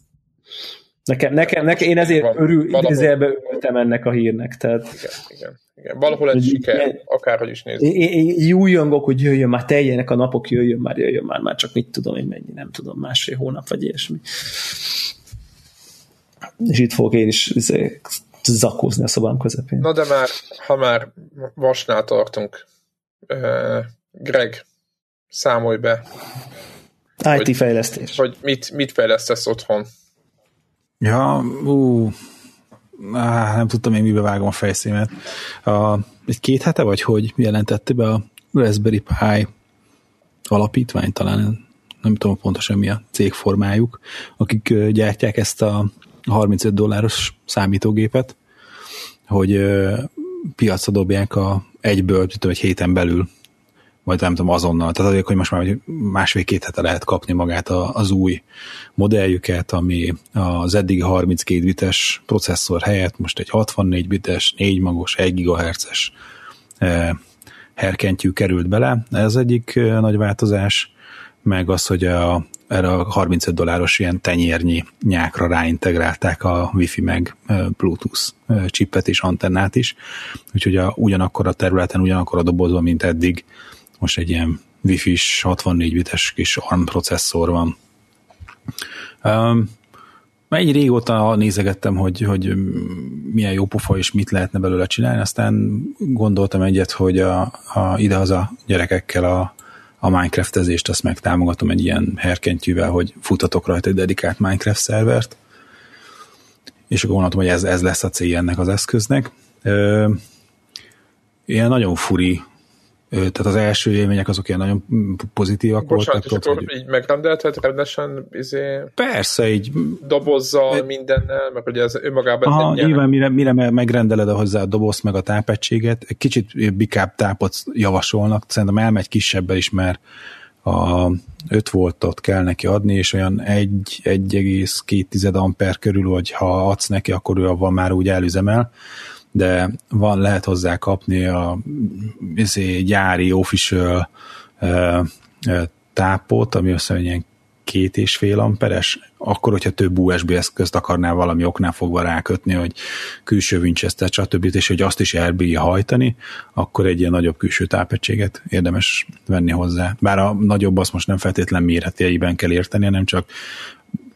Nekem, nekem, nekem én ezért van, örül, idézőjelbe örültem ennek a hírnek. Tehát, igen, igen, igen. Valahol egy siker, akárhogy is nézzük. Én, jújongok, hogy jöjjön már, teljenek a napok, jöjjön már, jöjjön már, már csak mit tudom én mennyi, nem tudom, másfél hónap vagy ilyesmi. És itt fogok én is izé, zakózni a szobám közepén. Na de már, ha már vasnál tartunk, uh, Greg, számolj be. IT hogy, fejlesztés. Hogy mit, mit fejlesztesz otthon? Ja, ú, nem tudtam én mibe vágom a fejszémet. A, egy két hete vagy hogy jelentette be a Raspberry Pi alapítvány talán, nem tudom pontosan mi a cégformájuk, akik gyártják ezt a 35 dolláros számítógépet, hogy piacra dobják a egyből, tudom, egy héten belül vagy nem tudom, azonnal. Tehát azért, hogy most már másfél-két hete lehet kapni magát az új modelljüket, ami az eddig 32 bites processzor helyett most egy 64 bites, 4 magos, 1 GHz-es eh, herkentyű került bele. Ez egyik eh, nagy változás, meg az, hogy a, erre a 35 dolláros ilyen tenyérnyi nyákra ráintegrálták a Wi-Fi meg eh, Bluetooth chipet és antennát is, úgyhogy a, ugyanakkor a területen, ugyanakkor a dobozban, mint eddig most egy ilyen Wi-Fi-s 64 bites kis ARM processzor van. Um, egy régóta nézegettem, hogy, hogy milyen jó pofa és mit lehetne belőle csinálni, aztán gondoltam egyet, hogy a, a idehaza gyerekekkel a, a Minecraft-ezést azt megtámogatom egy ilyen herkentyűvel, hogy futatok rajta egy dedikált Minecraft szervert, és akkor gondoltam, hogy ez, ez lesz a célja ennek az eszköznek. Ö, ilyen nagyon furi tehát az első élmények azok ilyen nagyon pozitívak Bocsánat, voltak. és akkor így megrendelted rendesen izé, Persze, így dobozzal, egy... mindennel, mert ugye ez önmagában Aha, nyilván mire, mire megrendeled hozzá a dobozt meg a tápegységet, egy kicsit bikább tápot javasolnak, szerintem elmegy kisebbel is, mert a 5 voltot kell neki adni, és olyan 1,2 amper körül, hogy ha adsz neki, akkor ő avval már úgy elüzemel de van, lehet hozzá kapni a izé, gyári official uh, tápot, ami össze ilyen két és fél amperes, akkor, hogyha több USB eszközt akarnál valami oknál fogva rákötni, hogy külső Winchester, stb. és hogy azt is elbírja hajtani, akkor egy ilyen nagyobb külső tápegységet érdemes venni hozzá. Bár a nagyobb azt most nem feltétlen méretjeiben kell érteni, hanem csak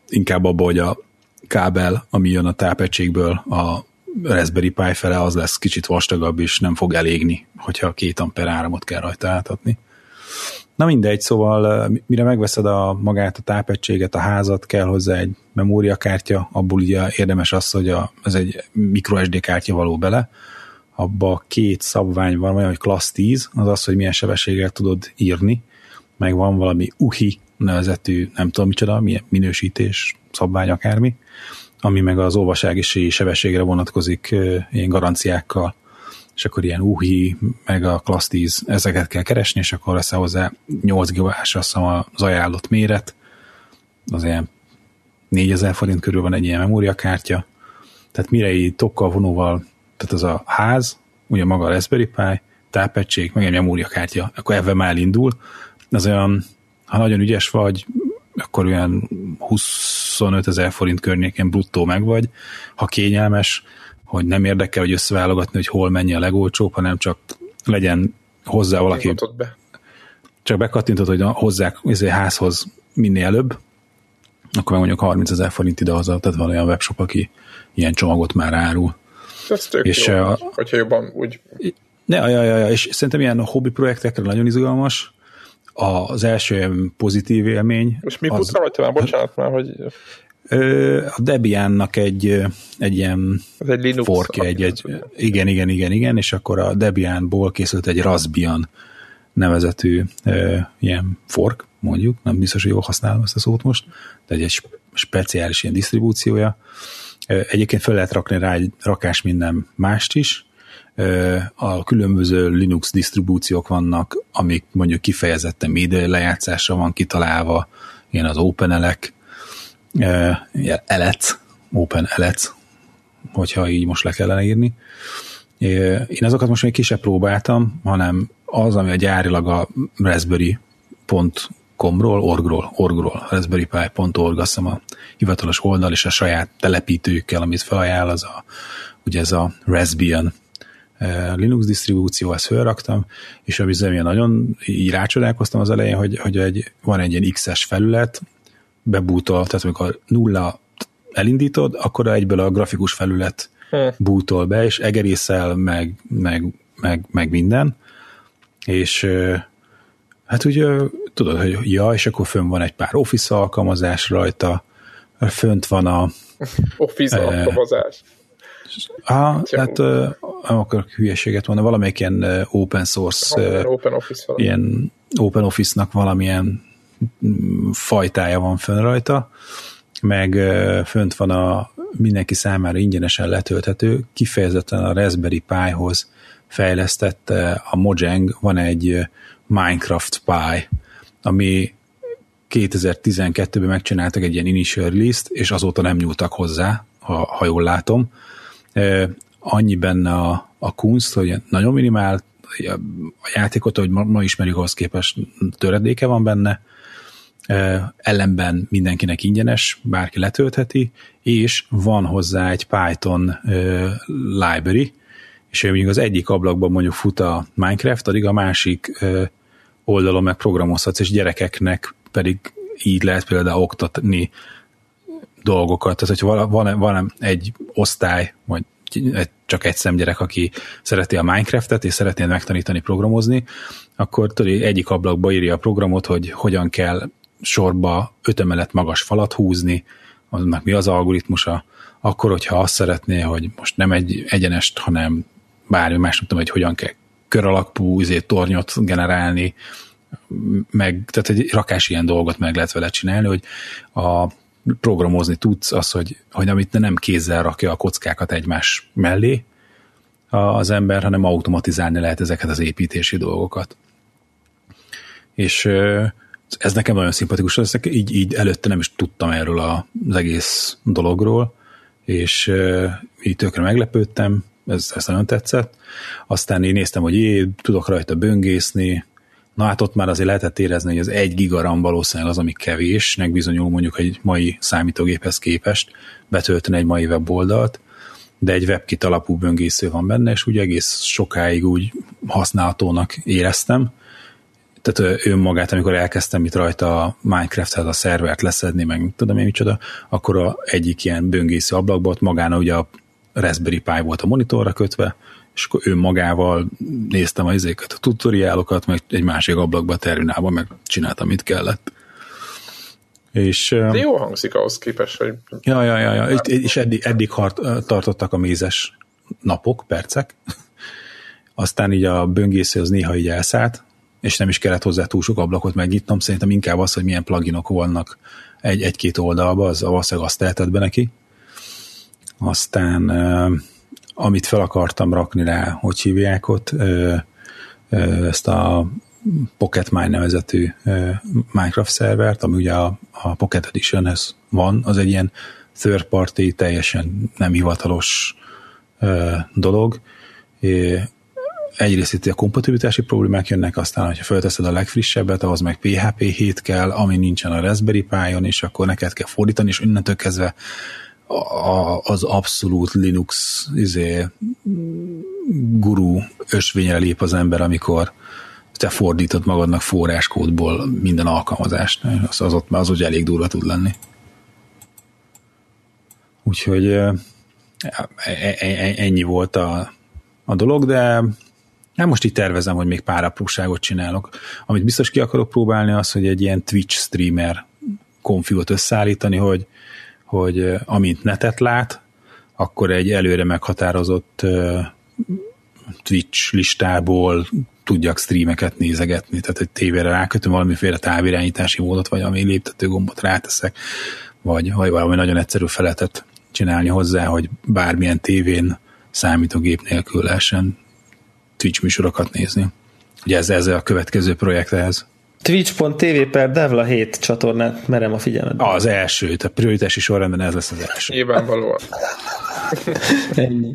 inkább abban, hogy a kábel, ami jön a tápegységből a Raspberry Pi fele az lesz kicsit vastagabb, és nem fog elégni, hogyha két amper áramot kell rajta átadni. Na mindegy, szóval mire megveszed a magát, a tápegységet, a házat, kell hozzá egy memóriakártya, abból ugye érdemes az, hogy a, ez egy microSD kártya való bele, abba két szabvány van, olyan, hogy Class 10, az az, hogy milyen sebességgel tudod írni, meg van valami UHI nevezetű, nem tudom micsoda, milyen minősítés, szabvány akármi, ami meg az olvasági sebességre vonatkozik ilyen garanciákkal, és akkor ilyen UHI, meg a Class 10, ezeket kell keresni, és akkor lesz hozzá 8 gigás az ajánlott méret, az ilyen 4000 forint körül van egy ilyen memóriakártya, tehát mirei tokkal, vonóval, tehát az a ház, ugye maga a Raspberry Pi, tápegység, meg egy memóriakártya, akkor ebben már indul, az olyan, ha nagyon ügyes vagy, akkor olyan 25 ezer forint környéken bruttó meg vagy, ha kényelmes, hogy nem érdekel, hogy összeválogatni, hogy hol mennyi a legolcsóbb, hanem csak legyen hozzá valaki. Be. Csak bekattintott, hogy hozzák izé, házhoz minél előbb, akkor meg mondjuk 30 ezer forint idehaza, tehát van olyan webshop, aki ilyen csomagot már árul. Ez tök és jó, a, hogyha jobban úgy... Ne, ja, ja, ja, és szerintem ilyen hobbi projektekre nagyon izgalmas. Az első pozitív élmény... És mi az, rajta már? Bocsánat már, hogy... A Debiannak egy, egy ilyen Ez egy Linux forkja, egy, egy, igen, igen, igen, igen, és akkor a Debianból készült egy Raspbian nevezetű e, ilyen fork, mondjuk, nem biztos, hogy jól használom ezt a szót most, de egy, egy speciális ilyen disztribúciója. Egyébként fel lehet rakni rá egy rakás minden mást is, a különböző Linux disztribúciók vannak, amik mondjuk kifejezetten média lejátszásra van kitalálva, ilyen az OpenELEC, ELEC, OpenELEC, hogyha így most le kellene írni. Én azokat most még kisebb próbáltam, hanem az, ami a gyárilag a raspberry.com-ról, orgról, orgról, raspberrypi.org, azt hiszem a hivatalos oldal és a saját telepítőkkel, amit felajánl, az a, ugye ez a Raspbian Linux disztribúció, ezt felraktam, és a bizony nagyon így rácsodálkoztam az elején, hogy, hogy egy, van egy ilyen X-es felület, bebútol, tehát amikor nulla elindítod, akkor egyből a grafikus felület hmm. bútol be, és egerészel, meg, meg, meg, meg minden, és hát ugye tudod, hogy ja, és akkor fönn van egy pár Office alkalmazás rajta, fönt van a Office eh, alkalmazás. Ah, hát uh, nem akarok hülyeséget mondani, valamelyik ilyen open source, uh, open office valami. ilyen open office-nak valamilyen mm, fajtája van fönn rajta, meg fönt van a mindenki számára ingyenesen letölthető, kifejezetten a Raspberry Pi-hoz fejlesztett a Mojang, van egy Minecraft Pi, ami 2012-ben megcsináltak egy ilyen initial release-t, és azóta nem nyúltak hozzá, ha, ha jól látom annyi benne a, a kunst, hogy nagyon minimál a játékot, hogy ma, ma ismerjük ahhoz képest töredéke van benne, ellenben mindenkinek ingyenes, bárki letöltheti, és van hozzá egy Python library, és mondjuk az egyik ablakban mondjuk fut a Minecraft, addig a másik oldalon meg programozhatsz, és gyerekeknek pedig így lehet például oktatni dolgokat. Tehát, hogyha van, van egy osztály, vagy csak egy szemgyerek, aki szereti a Minecraftet, és szeretné megtanítani programozni, akkor tudod, egyik ablakba írja a programot, hogy hogyan kell sorba öt emelet magas falat húzni, annak mi az algoritmusa, akkor, hogyha azt szeretné, hogy most nem egy egyenest, hanem bármi más, nem tudom, hogy hogyan kell kör alakú izé, tornyot generálni, meg, tehát egy rakás ilyen dolgot meg lehet vele csinálni, hogy a programozni tudsz, az, hogy, hogy amit nem kézzel rakja a kockákat egymás mellé az ember, hanem automatizálni lehet ezeket az építési dolgokat. És ez nekem nagyon szimpatikus, ez így, így előtte nem is tudtam erről az egész dologról, és így tökre meglepődtem, ez, ez nagyon tetszett. Aztán én néztem, hogy jé, tudok rajta böngészni, Na hát ott már azért lehetett érezni, hogy az egy gigaram valószínűleg az, ami kevésnek bizonyul mondjuk egy mai számítógéphez képest betölteni egy mai weboldalt, de egy WebKit alapú böngésző van benne, és úgy egész sokáig úgy használhatónak éreztem. Tehát önmagát, amikor elkezdtem itt rajta a Minecraft-hez a szervert leszedni, meg tudom én micsoda, akkor a egyik ilyen böngésző ablakban ott magán ugye a Raspberry Pi volt a monitorra kötve, és akkor ő magával néztem az izéket, a tutoriálokat, meg egy másik ablakba a terminálban, meg csináltam, amit kellett. És, De jó hangzik ahhoz képest, hogy... Ja, ja, ja, ja. és eddig, eddig hart, tartottak a mézes napok, percek. <laughs> Aztán így a böngésző az néha így elszállt, és nem is kellett hozzá túl sok ablakot megnyitnom, szerintem inkább az, hogy milyen pluginok vannak egy, egy-két oldalba, az valószínűleg azt tehetett be neki. Aztán amit fel akartam rakni rá, hogy hívják ott, ezt a Pocket Mine nevezetű ö, Minecraft szervert, ami ugye a, a Pocket Editionhez van, az egy ilyen third party, teljesen nem hivatalos dolog. Egyrészt itt a kompatibilitási problémák jönnek, aztán, hogyha felteszed a legfrissebbet, ahhoz meg PHP 7 kell, ami nincsen a Raspberry Pi-on, és akkor neked kell fordítani, és innentől kezdve a, az abszolút Linux izé, guru ösvényre lép az ember, amikor te fordítod magadnak forráskódból minden alkalmazást. Az, az ott az hogy elég durva tud lenni. Úgyhogy e, e, e, ennyi volt a, a dolog, de hát most így tervezem, hogy még pár apróságot csinálok. Amit biztos ki akarok próbálni, az, hogy egy ilyen Twitch streamer konfigot összeállítani, hogy, hogy amint netet lát, akkor egy előre meghatározott Twitch listából tudjak streameket nézegetni, tehát egy tévére rákötöm valamiféle távirányítási módot, vagy ami léptető gombot ráteszek, vagy, vagy valami nagyon egyszerű feletet csinálni hozzá, hogy bármilyen tévén számítógép nélkül lehessen Twitch műsorokat nézni. Ugye ez, ez a következő projekt ehhez. Twitch.tv per Devla 7 csatornát merem a figyelmet. Az első, a prioritási sorrendben ez lesz az első. Nyilvánvalóan. <laughs> Ennyi.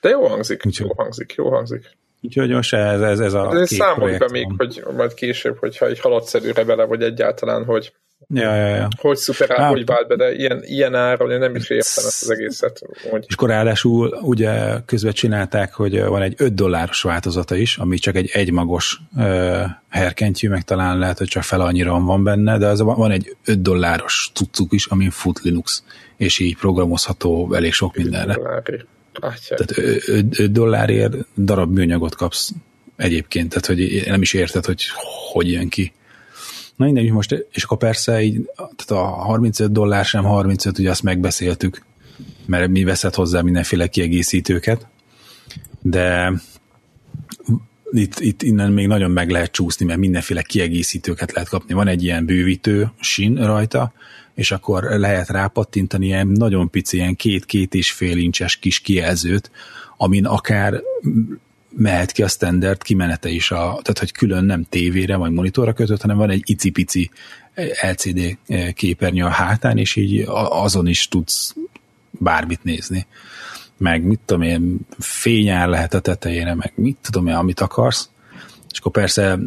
De jó hangzik, jó hangzik, jó hangzik. Úgyhogy most ez, ez, ez a De számolj be még, hogy majd később, hogyha egy haladszerűre vele, vagy egyáltalán, hogy Ja, ja, ja. Hogy szuper ár, hogy vált be, de ilyen, ilyen áron én nem is értem ezt az egészet. Hogy... És akkor ráadásul ugye közben csinálták, hogy van egy 5 dolláros változata is, ami csak egy egymagos uh, herkentyű, meg talán lehet, hogy csak fel annyira van benne, de az van egy 5 dolláros cuccuk is, amin fut Linux, és így programozható elég sok mindenre. Tehát 5 dollárért darab műanyagot kapsz egyébként, tehát hogy nem is érted, hogy hogy jön ki. Na mindegy, most, és akkor persze így, tehát a 35 dollár sem 35, ugye azt megbeszéltük, mert mi veszed hozzá mindenféle kiegészítőket, de itt, itt innen még nagyon meg lehet csúszni, mert mindenféle kiegészítőket lehet kapni. Van egy ilyen bővítő sin rajta, és akkor lehet rápattintani ilyen nagyon pici, ilyen két-két és fél incses kis kijelzőt, amin akár mehet ki a standard kimenete is, a, tehát hogy külön nem tévére vagy monitorra kötött, hanem van egy icipici LCD képernyő a hátán, és így azon is tudsz bármit nézni. Meg mit tudom én, fényár lehet a tetejére, meg mit tudom én, amit akarsz. És akkor persze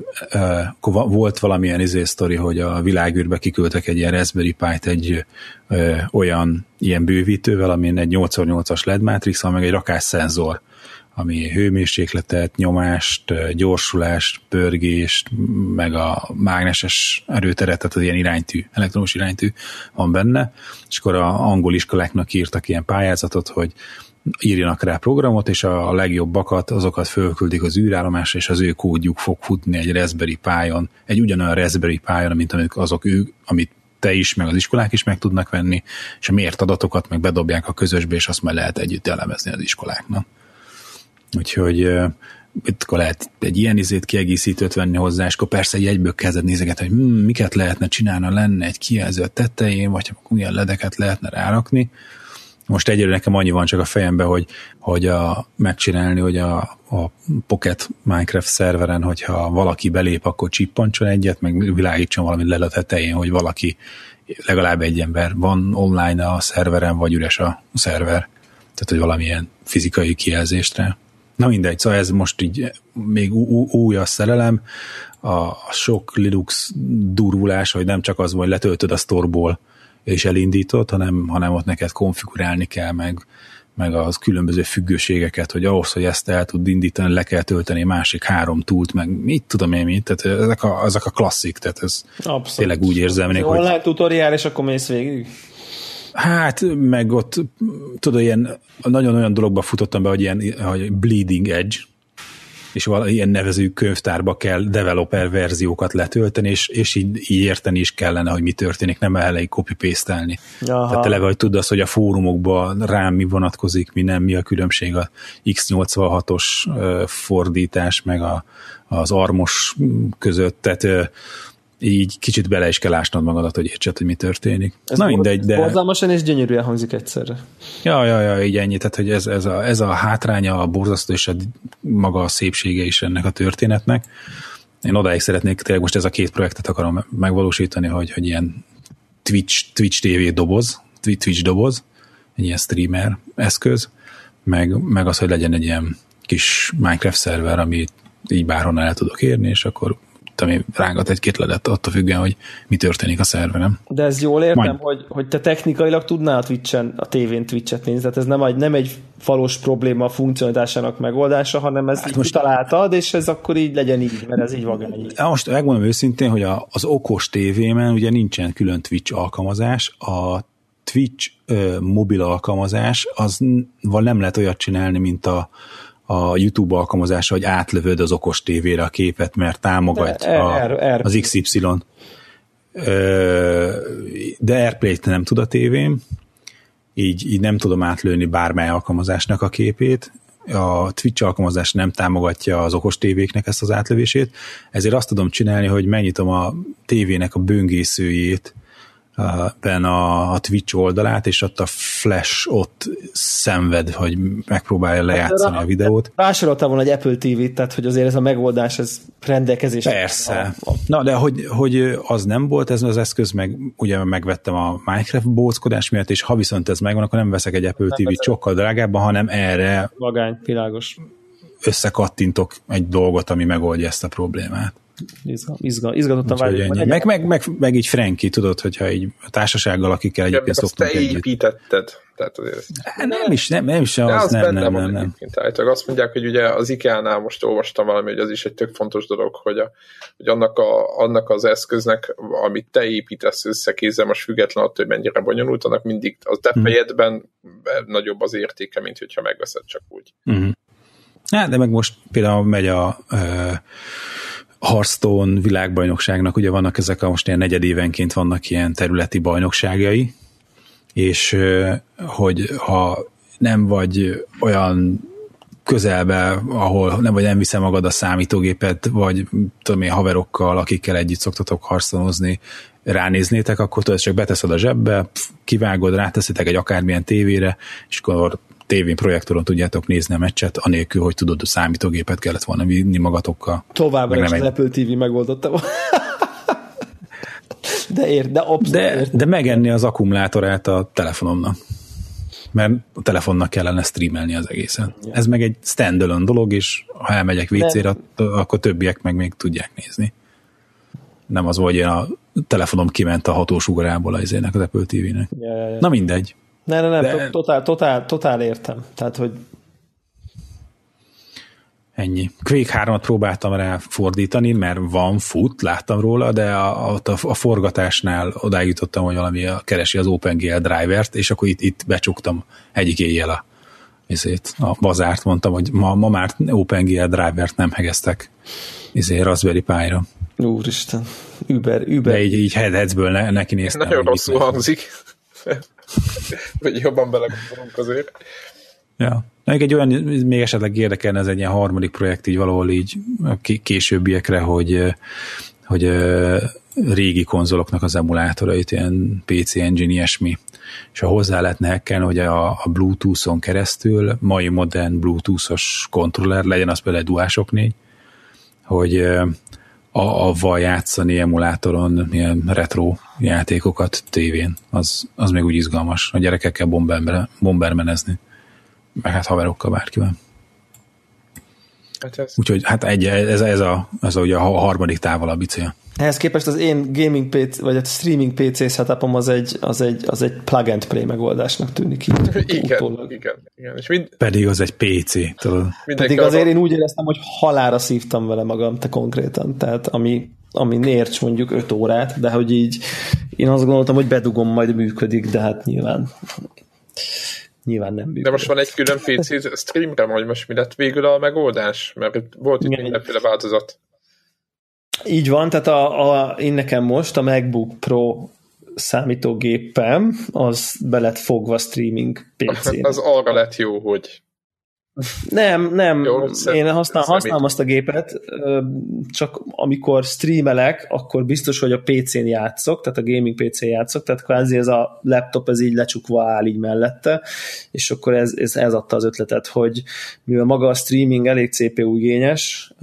akkor volt valamilyen izé sztori, hogy a világűrbe kiküldtek egy ilyen Raspberry Pi-t egy ö, olyan ilyen bővítővel, amin egy 8x8-as LED matrix, meg egy rakás szenzor ami hőmérsékletet, nyomást, gyorsulást, pörgést, meg a mágneses erőteret, tehát az ilyen iránytű, elektromos iránytű van benne, és akkor a angol iskoláknak írtak ilyen pályázatot, hogy írjanak rá programot, és a legjobbakat, azokat fölküldik az űrállomásra, és az ő kódjuk fog futni egy Raspberry Pi-on, egy ugyanolyan Raspberry Pi-on, mint amik azok ők, amit te is, meg az iskolák is meg tudnak venni, és a mért adatokat meg bedobják a közösbe, és azt majd lehet együtt elemezni az iskoláknak. Úgyhogy itt akkor lehet egy ilyen izét kiegészítőt venni hozzá, és akkor persze egy egyből kezded nézegetni, hogy hmm, miket lehetne csinálni, lenne egy kijelző tetején, vagy milyen ledeket lehetne rárakni. Most egyre nekem annyi van csak a fejemben, hogy, hogy a, megcsinálni, hogy a, a Pocket Minecraft szerveren, hogyha valaki belép, akkor csippancson egyet, meg világítson valami le a tetején, hogy valaki, legalább egy ember van online a szerveren, vagy üres a szerver. Tehát, hogy valamilyen fizikai kijelzést Na mindegy, szóval ez most így még új a szerelem, a sok Linux durvulás, hogy nem csak az, hogy letöltöd a sztorból és elindítod, hanem, hanem ott neked konfigurálni kell, meg, meg az különböző függőségeket, hogy ahhoz, hogy ezt el tud indítani, le kell tölteni másik három túlt, meg mit tudom én mit, tehát ezek a, ezek a klasszik, tehát ez Abszolút. tényleg úgy érzem. hogy... Online tutoriál, és akkor mész végig? Hát, meg ott, tudod, ilyen nagyon olyan dologba futottam be, hogy ilyen hogy Bleeding Edge, és ilyen nevező könyvtárba kell developer verziókat letölteni, és, és így, így érteni is kellene, hogy mi történik, nem elég copy paste Tehát tényleg, hogy tudod azt, hogy a fórumokban rám mi vonatkozik, mi nem, mi a különbség a X86-os fordítás, meg a, az armos között, tehát így kicsit bele is kell ásnod magadat, hogy értsed, hogy mi történik. Ez Na mindegy, de... Borzalmasan és gyönyörűen hangzik egyszerre. Ja, ja, ja, így ennyi, tehát hogy ez, ez, a, ez a hátránya, a borzasztó és a maga a szépsége is ennek a történetnek. Én odáig szeretnék, tényleg most ez a két projektet akarom megvalósítani, hogy, hogy ilyen Twitch, Twitch TV doboz, Twitch doboz, egy ilyen streamer eszköz, meg, meg az, hogy legyen egy ilyen kis Minecraft szerver, amit így bárhonnan el tudok érni, és akkor tudom én, egy-két ledet attól függően, hogy mi történik a szerverem. De ez jól értem, Majd. hogy, hogy te technikailag tudnál a Twitch-en, a tévén Twitch-et nézni, tehát ez nem egy, nem egy valós probléma a funkcionalitásának megoldása, hanem ez hát most találtad, és ez akkor így legyen így, mert ez így vagány. Most megmondom őszintén, hogy a, az okos tévémen ugye nincsen külön Twitch alkalmazás, a Twitch ö, mobil alkalmazás, az nem lehet olyat csinálni, mint a, a YouTube alkalmazása, hogy átlövöd az okos tévére a képet, mert támogatja er, er, er, az XY. De Airplay-t nem tud a tévém, így, így nem tudom átlőni bármely alkalmazásnak a képét, a Twitch alkalmazás nem támogatja az okos tévéknek ezt az átlövését, ezért azt tudom csinálni, hogy megnyitom a tévének a böngészőjét, ben a, a Twitch oldalát, és ott a Flash ott szenved, hogy megpróbálja lejátszani hát, a videót. Vásároltam volna egy Apple TV-t, tehát hogy azért ez a megoldás, ez rendelkezés. Persze. A, a... Na, de hogy, hogy az nem volt ez az eszköz, meg ugye megvettem a Minecraft bóckodás miatt, és ha viszont ez megvan, akkor nem veszek egy Apple TV-t sokkal drágábban, hanem erre Vagány, világos. összekattintok egy dolgot, ami megoldja ezt a problémát. Izgal, izgal, izgatottan várjuk. Meg, meg, meg, meg, így Franki, tudod, hogyha egy a társasággal, akikkel egyébként szoktunk te együtt. építetted. Tehát azért... Nem is, nem, nem is az, az nem, nem, nem, nem. Állítólag azt mondják, hogy ugye az IKEA-nál most olvastam valami, hogy az is egy tök fontos dolog, hogy, a, hogy annak, a, annak az eszköznek, amit te építesz összekézzel, most független attól, hogy mennyire bonyolult, annak mindig az te hmm. fejedben nagyobb az értéke, mint hogyha megveszed csak úgy. Hmm. Hát, de meg most például megy a Hearthstone világbajnokságnak ugye vannak ezek a most ilyen negyedévenként vannak ilyen területi bajnokságai, és hogy ha nem vagy olyan közelbe, ahol nem vagy nem viszem magad a számítógépet, vagy tudom én, haverokkal, akikkel együtt szoktatok harconozni, ránéznétek, akkor tudod, csak beteszed a zsebbe, kivágod, ráteszitek egy akármilyen tévére, és akkor tévén projektoron tudjátok nézni a meccset, anélkül, hogy tudod, a számítógépet kellett volna vinni magatokkal. Továbbra is az. Apple TV megoldotta. <laughs> de ér, de, de, de megenni az akkumulátorát a telefonomnak. Mert a telefonnak kellene streamelni az egészen. Ja. Ez meg egy standalone dolog, és ha elmegyek WC-re, akkor többiek meg még tudják nézni. Nem az, hogy én a telefonom kiment a hatósugarából az az Apple TV-nek. Ja, ja, ja. Na mindegy. Ne, ne, ne, De... totál, totál, totál értem. Tehát, hogy Ennyi. Quake 3-at próbáltam rá fordítani, mert van fut, láttam róla, de a, a, a forgatásnál odáig jutottam, hogy valami keresi az OpenGL drivert, és akkor itt, itt becsuktam egyik éjjel a, ezért, a bazárt, mondtam, hogy ma, ma már OpenGL drivert nem hegeztek ezért Raspberry Pi-ra. Úristen, Uber, Uber. De így, így headheadsből ne, neki néztem. Nagyon rosszul hangzik. Vagy jobban belegondolunk azért. Ja. Még egy olyan, még esetleg érdekelne ez egy ilyen harmadik projekt így valahol így későbbiekre, hogy, hogy régi konzoloknak az emulátorait, ilyen PC Engine, ilyesmi, és ha hozzá lehetne hackelni, hogy a, a Bluetooth-on keresztül mai modern Bluetooth-os kontroller legyen az például egy DualShock 4, hogy a, avval játszani emulátoron ilyen retro játékokat tévén, az, az még úgy izgalmas, a gyerekekkel bomberme, bombermenezni, meg hát haverokkal bárkivel. Hát ez... Úgyhogy hát egy, ez, ez, a, ez a, ugye a harmadik távolabb cél. Ehhez képest az én gaming PC, vagy a streaming PC setupom az egy, az egy, az egy plug and play megoldásnak tűnik így. <laughs> igen, igen, igen. És mind... Pedig az egy PC, tudod. Pedig azért én úgy éreztem, hogy halára szívtam vele magam, te konkrétan. Tehát ami, ami nércs mondjuk 5 órát, de hogy így én azt gondoltam, hogy bedugom, majd működik, de hát nyilván nyilván nem működik. De most van egy külön PC streamre, vagy most mi lett végül a megoldás? Mert itt volt itt mindenféle változat. Így van, tehát a, a, én nekem most a MacBook Pro számítógépem, az be lett fogva streaming PC-n. <laughs> Az arra lett jó, hogy nem, nem. Jó, én használ, használom azt a gépet, csak amikor streamelek, akkor biztos, hogy a PC-n játszok, tehát a gaming PC-n játszok, tehát kvázi ez a laptop ez így lecsukva áll így mellette, és akkor ez, ez, ez adta az ötletet, hogy mivel maga a streaming elég CPU igényes,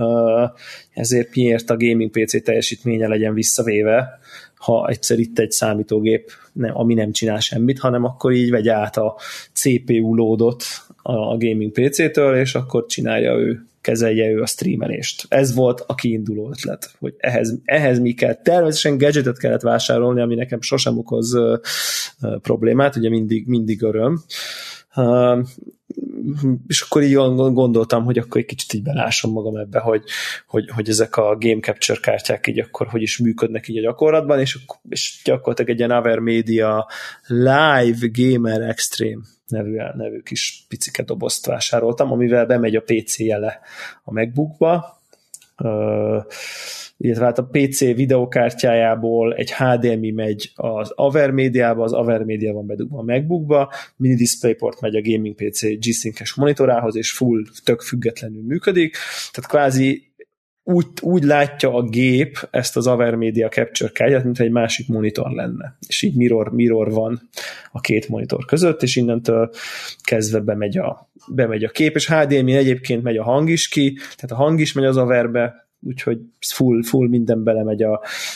ezért miért a gaming PC teljesítménye legyen visszavéve, ha egyszer itt egy számítógép, nem, ami nem csinál semmit, hanem akkor így vegye át a CPU lódot a, a gaming PC-től, és akkor csinálja ő kezelje ő a streamelést. Ez volt a kiinduló ötlet, hogy ehhez, ehhez mi kell. Természetesen gadgetet kellett vásárolni, ami nekem sosem okoz problémát, ugye mindig, mindig öröm. És akkor így gondoltam, hogy akkor egy kicsit így belásom magam ebbe, hogy, hogy, hogy ezek a Game Capture kártyák így akkor hogy is működnek így a gyakorlatban, és, és gyakorlatilag egy ilyen Avermedia Live Gamer Extreme nevű, nevű kis picike dobozt vásároltam, amivel bemegy a PC jele a MacBookba, illetve hát a PC videokártyájából egy HDMI megy az Avermediába, az Avermedia van bedugva a MacBookba, mini DisplayPort megy a Gaming PC G-Sync-es monitorához, és full, tök függetlenül működik, tehát kvázi úgy, úgy látja a gép ezt az Avermedia Capture kártyát, mint egy másik monitor lenne. És így mirror, mirror van a két monitor között, és innentől kezdve bemegy a, bemegy a kép, és HDMI egyébként megy a hang is ki, tehát a hang is megy az Averbe, úgyhogy full, full minden belemegy a,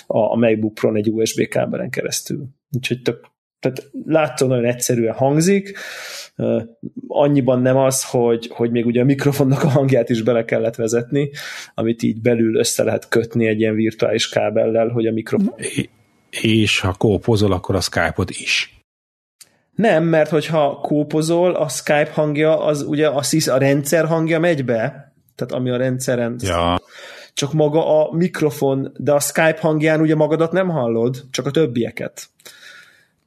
a, a MacBook Pro egy USB kábelen keresztül. Úgyhogy tök, tehát látszó nagyon egyszerűen hangzik, annyiban nem az, hogy, hogy még ugye a mikrofonnak a hangját is bele kellett vezetni, amit így belül össze lehet kötni egy ilyen virtuális kábellel, hogy a mikrofon... És ha kópozol, akkor a Skype-ot is. Nem, mert hogyha kópozol, a Skype hangja, az ugye a, a rendszer hangja megy be, tehát ami a rendszeren... Ja. Csak maga a mikrofon, de a Skype hangján ugye magadat nem hallod, csak a többieket.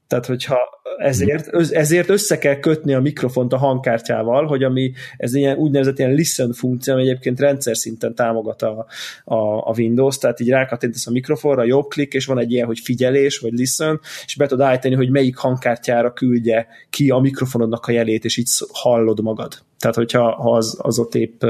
Tehát, hogyha ezért, ezért össze kell kötni a mikrofont a hangkártyával, hogy ami, ez ilyen úgynevezett ilyen listen funkció, ami egyébként rendszer szinten támogat a, a, a Windows, tehát így rákattintasz a mikrofonra, jobb klik, és van egy ilyen, hogy figyelés, vagy listen, és be tudod állítani, hogy melyik hangkártyára küldje ki a mikrofonodnak a jelét, és így hallod magad. Tehát, hogyha ha az, az ott épp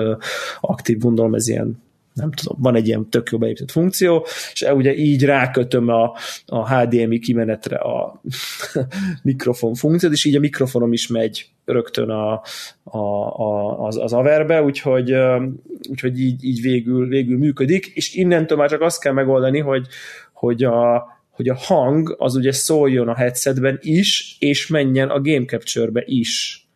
aktív, gondolom ez ilyen nem tudom, van egy ilyen tök jó beépített funkció, és e ugye így rákötöm a, a HDMI kimenetre a <laughs> mikrofon funkciót, és így a mikrofonom is megy rögtön a, a, a, az, az averbe, úgyhogy, úgyhogy így, így végül, végül működik, és innentől már csak azt kell megoldani, hogy, hogy a, hogy a hang az ugye szóljon a headsetben is, és menjen a Game Capture-be is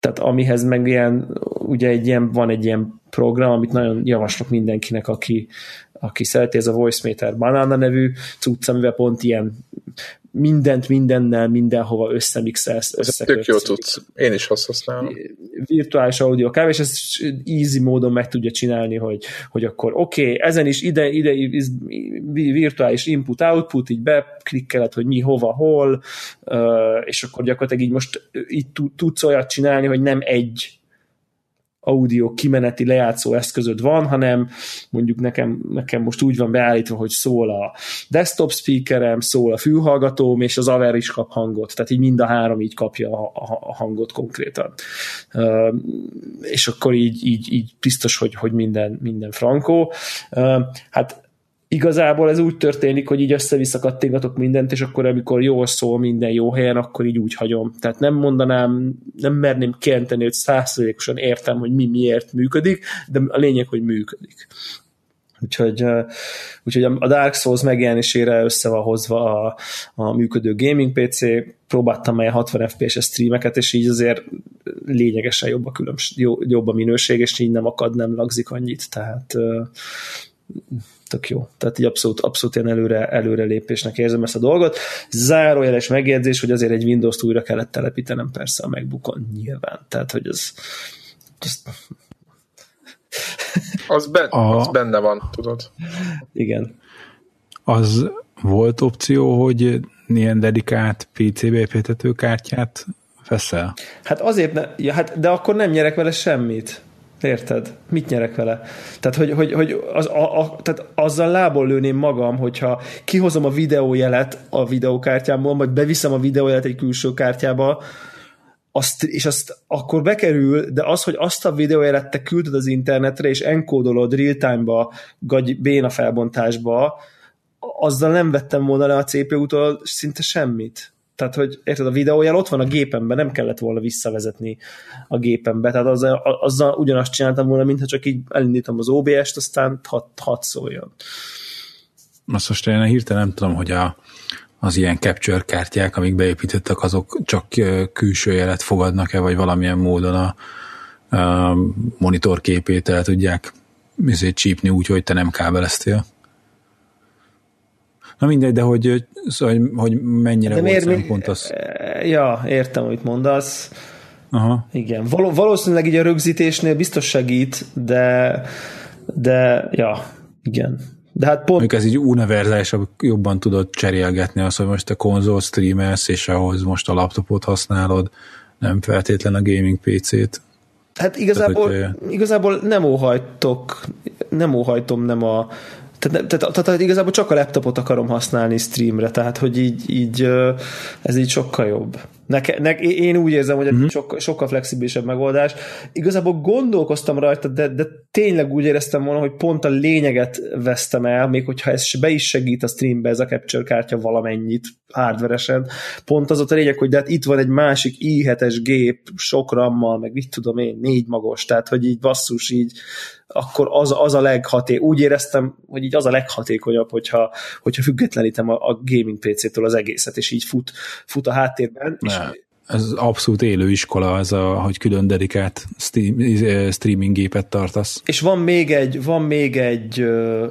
tehát amihez meg ilyen, ugye egy ilyen, van egy ilyen program, amit nagyon javaslok mindenkinek, aki, aki szereti, ez a Voice Meter Banana nevű cucc, amivel pont ilyen mindent mindennel, mindenhova összemixelsz, összekötsz. Tök jó tudsz. Én is azt használom. Virtuális audio kávé, és ezt easy módon meg tudja csinálni, hogy, hogy akkor oké, okay, ezen is ide, ide virtuális input-output, így beklikkeled, hogy mi, hova, hol, és akkor gyakorlatilag így most így tudsz olyat csinálni, hogy nem egy audio kimeneti lejátszó eszközöd van, hanem mondjuk nekem, nekem most úgy van beállítva, hogy szól a desktop speakerem, szól a fülhallgatóm, és az Aver is kap hangot, tehát így mind a három így kapja a, a, hangot konkrétan. És akkor így, így, így biztos, hogy, hogy minden, minden frankó. Uh, hát igazából ez úgy történik, hogy így össze-vissza kattingatok mindent, és akkor amikor jól szól minden jó helyen, akkor így úgy hagyom. Tehát nem mondanám, nem merném kijelenteni, hogy százszerzékosan értem, hogy mi miért működik, de a lényeg, hogy működik. Úgyhogy, úgyhogy a Dark Souls megjelenésére össze van hozva a, a működő gaming PC, próbáltam már 60 FPS-es streameket, és így azért lényegesen jobb a, különbség, jobb a minőség, és így nem akad, nem lagzik annyit, tehát tök jó. Tehát így abszolút, abszolút ilyen előre, előre lépésnek érzem ezt a dolgot. Zárójeles megjegyzés, hogy azért egy Windows-t újra kellett telepítenem persze a megbukon nyilván. Tehát, hogy ez, ez az, ben, a... az benne van, tudod. Igen. Az volt opció, hogy ilyen dedikált PCB építető kártyát veszel? Hát azért, ne, ja, hát, de akkor nem nyerek vele semmit. Érted? Mit nyerek vele? Tehát, hogy, hogy, hogy az, a, a, tehát azzal lából lőném magam, hogyha kihozom a videójelet a videókártyámból, vagy beviszem a videójelet egy külső kártyába, azt, és azt akkor bekerül, de az, hogy azt a videójelet te küldöd az internetre, és enkódolod real-time-ba, gagy, béna felbontásba, azzal nem vettem volna le a CPU-tól szinte semmit. Tehát, hogy érted, a videójel ott van a gépemben, nem kellett volna visszavezetni a gépembe. Tehát azzal, azzal ugyanazt csináltam volna, mintha csak így elindítom az OBS-t, aztán hat, hat szóljon. Azt most én hirtelen nem tudom, hogy a, az ilyen capture kártyák, amik beépítettek, azok csak külső jelet fogadnak-e, vagy valamilyen módon a, a monitor képét el tudják ezért csípni úgy, hogy te nem kábeleztél. Na mindegy, de hogy, szóval, hogy mennyire de volt miért, szempont az. Ja, értem, amit mondasz. Aha. Igen, Val- valószínűleg így a rögzítésnél biztos segít, de de ja, igen. De hát pont... Mondjuk ez így univerzálisabb, jobban tudod cserélgetni azt, hogy most a konzol streamelsz, és ahhoz most a laptopot használod, nem feltétlen a gaming PC-t. Hát igazából, Tehát, hogy... igazából nem óhajtok, nem óhajtom nem a tehát, tehát, tehát, igazából csak a laptopot akarom használni streamre, tehát hogy így, így ez így sokkal jobb. Neke, ne, én úgy érzem, hogy mm-hmm. sokkal, sokkal flexibilisebb megoldás. Igazából gondolkoztam rajta, de, de tényleg úgy éreztem volna, hogy pont a lényeget vesztem el, még hogyha ez be is segít a streambe, ez a capture kártya valamennyit hardveresen. Pont az a lényeg, hogy de hát itt van egy másik i7-es gép, sok rammal, meg mit tudom én, négy magos, tehát hogy így basszus, így akkor az, az a leghaté. Úgy éreztem, hogy így az a leghatékonyabb, hogyha, hogyha függetlenítem a, a gaming PC-től az egészet, és így fut, fut a háttérben. És ez abszolút élő iskola, ez a, hogy külön dedikált stream, streaming gépet tartasz. És van még egy, van még egy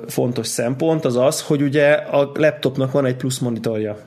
fontos szempont, az az, hogy ugye a laptopnak van egy plusz monitorja.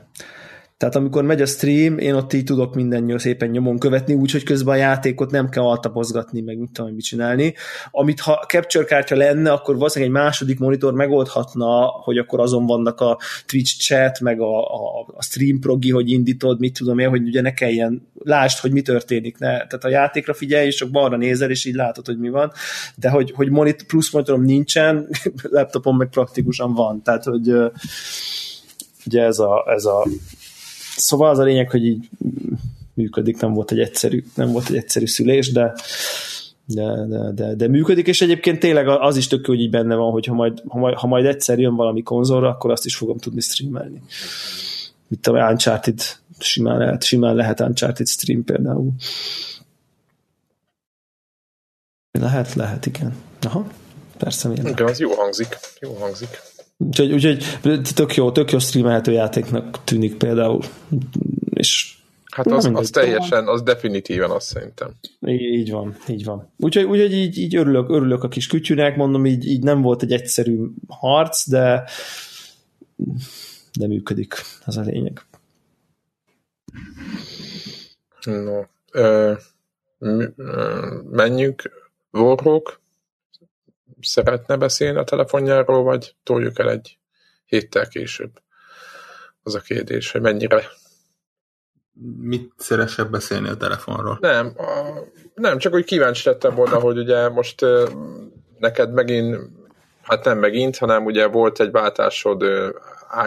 Tehát amikor megy a stream, én ott így tudok minden szépen nyomon követni, úgyhogy közben a játékot nem kell altapozgatni, meg mit tudom, mit csinálni. Amit ha capture kártya lenne, akkor valószínűleg egy második monitor megoldhatna, hogy akkor azon vannak a Twitch chat, meg a, a, a stream progi, hogy indítod, mit tudom én, hogy ugye ne kelljen, lásd, hogy mi történik. Ne. Tehát a játékra figyelj, és csak balra nézel, és így látod, hogy mi van. De hogy, hogy monit, plusz monitorom nincsen, <laughs> laptopon meg praktikusan van. Tehát, hogy ugye ez a, ez a Szóval az a lényeg, hogy így működik, nem volt egy egyszerű, nem volt egy egyszerű szülés, de, de, de, de, de működik, és egyébként tényleg az is tök hogy így benne van, hogy ha majd, ha majd, ha majd egyszer jön valami konzolra, akkor azt is fogom tudni streamelni. Mit a Uncharted simán lehet, simán lehet Uncharted stream például. Lehet, lehet, igen. Aha, persze miért. Igen, az jó hangzik, jó hangzik. Úgyhogy, úgyhogy tök jó, tök jó streamelhető játéknak tűnik például. És Hát az, az teljesen, az definitíven azt szerintem. Így van, így van. Úgyhogy, úgyhogy így, így örülök, örülök a kis kütyűnek, mondom, így, így nem volt egy egyszerű harc, de de működik, az a lényeg. No, ö, menjünk Warhawk szeretne beszélni a telefonjáról, vagy toljuk el egy héttel később? Az a kérdés, hogy mennyire mit szeresebb beszélni a telefonról? Nem, a, nem, csak úgy kíváncsi lettem volna, hogy ugye most neked megint, hát nem megint, hanem ugye volt egy váltásod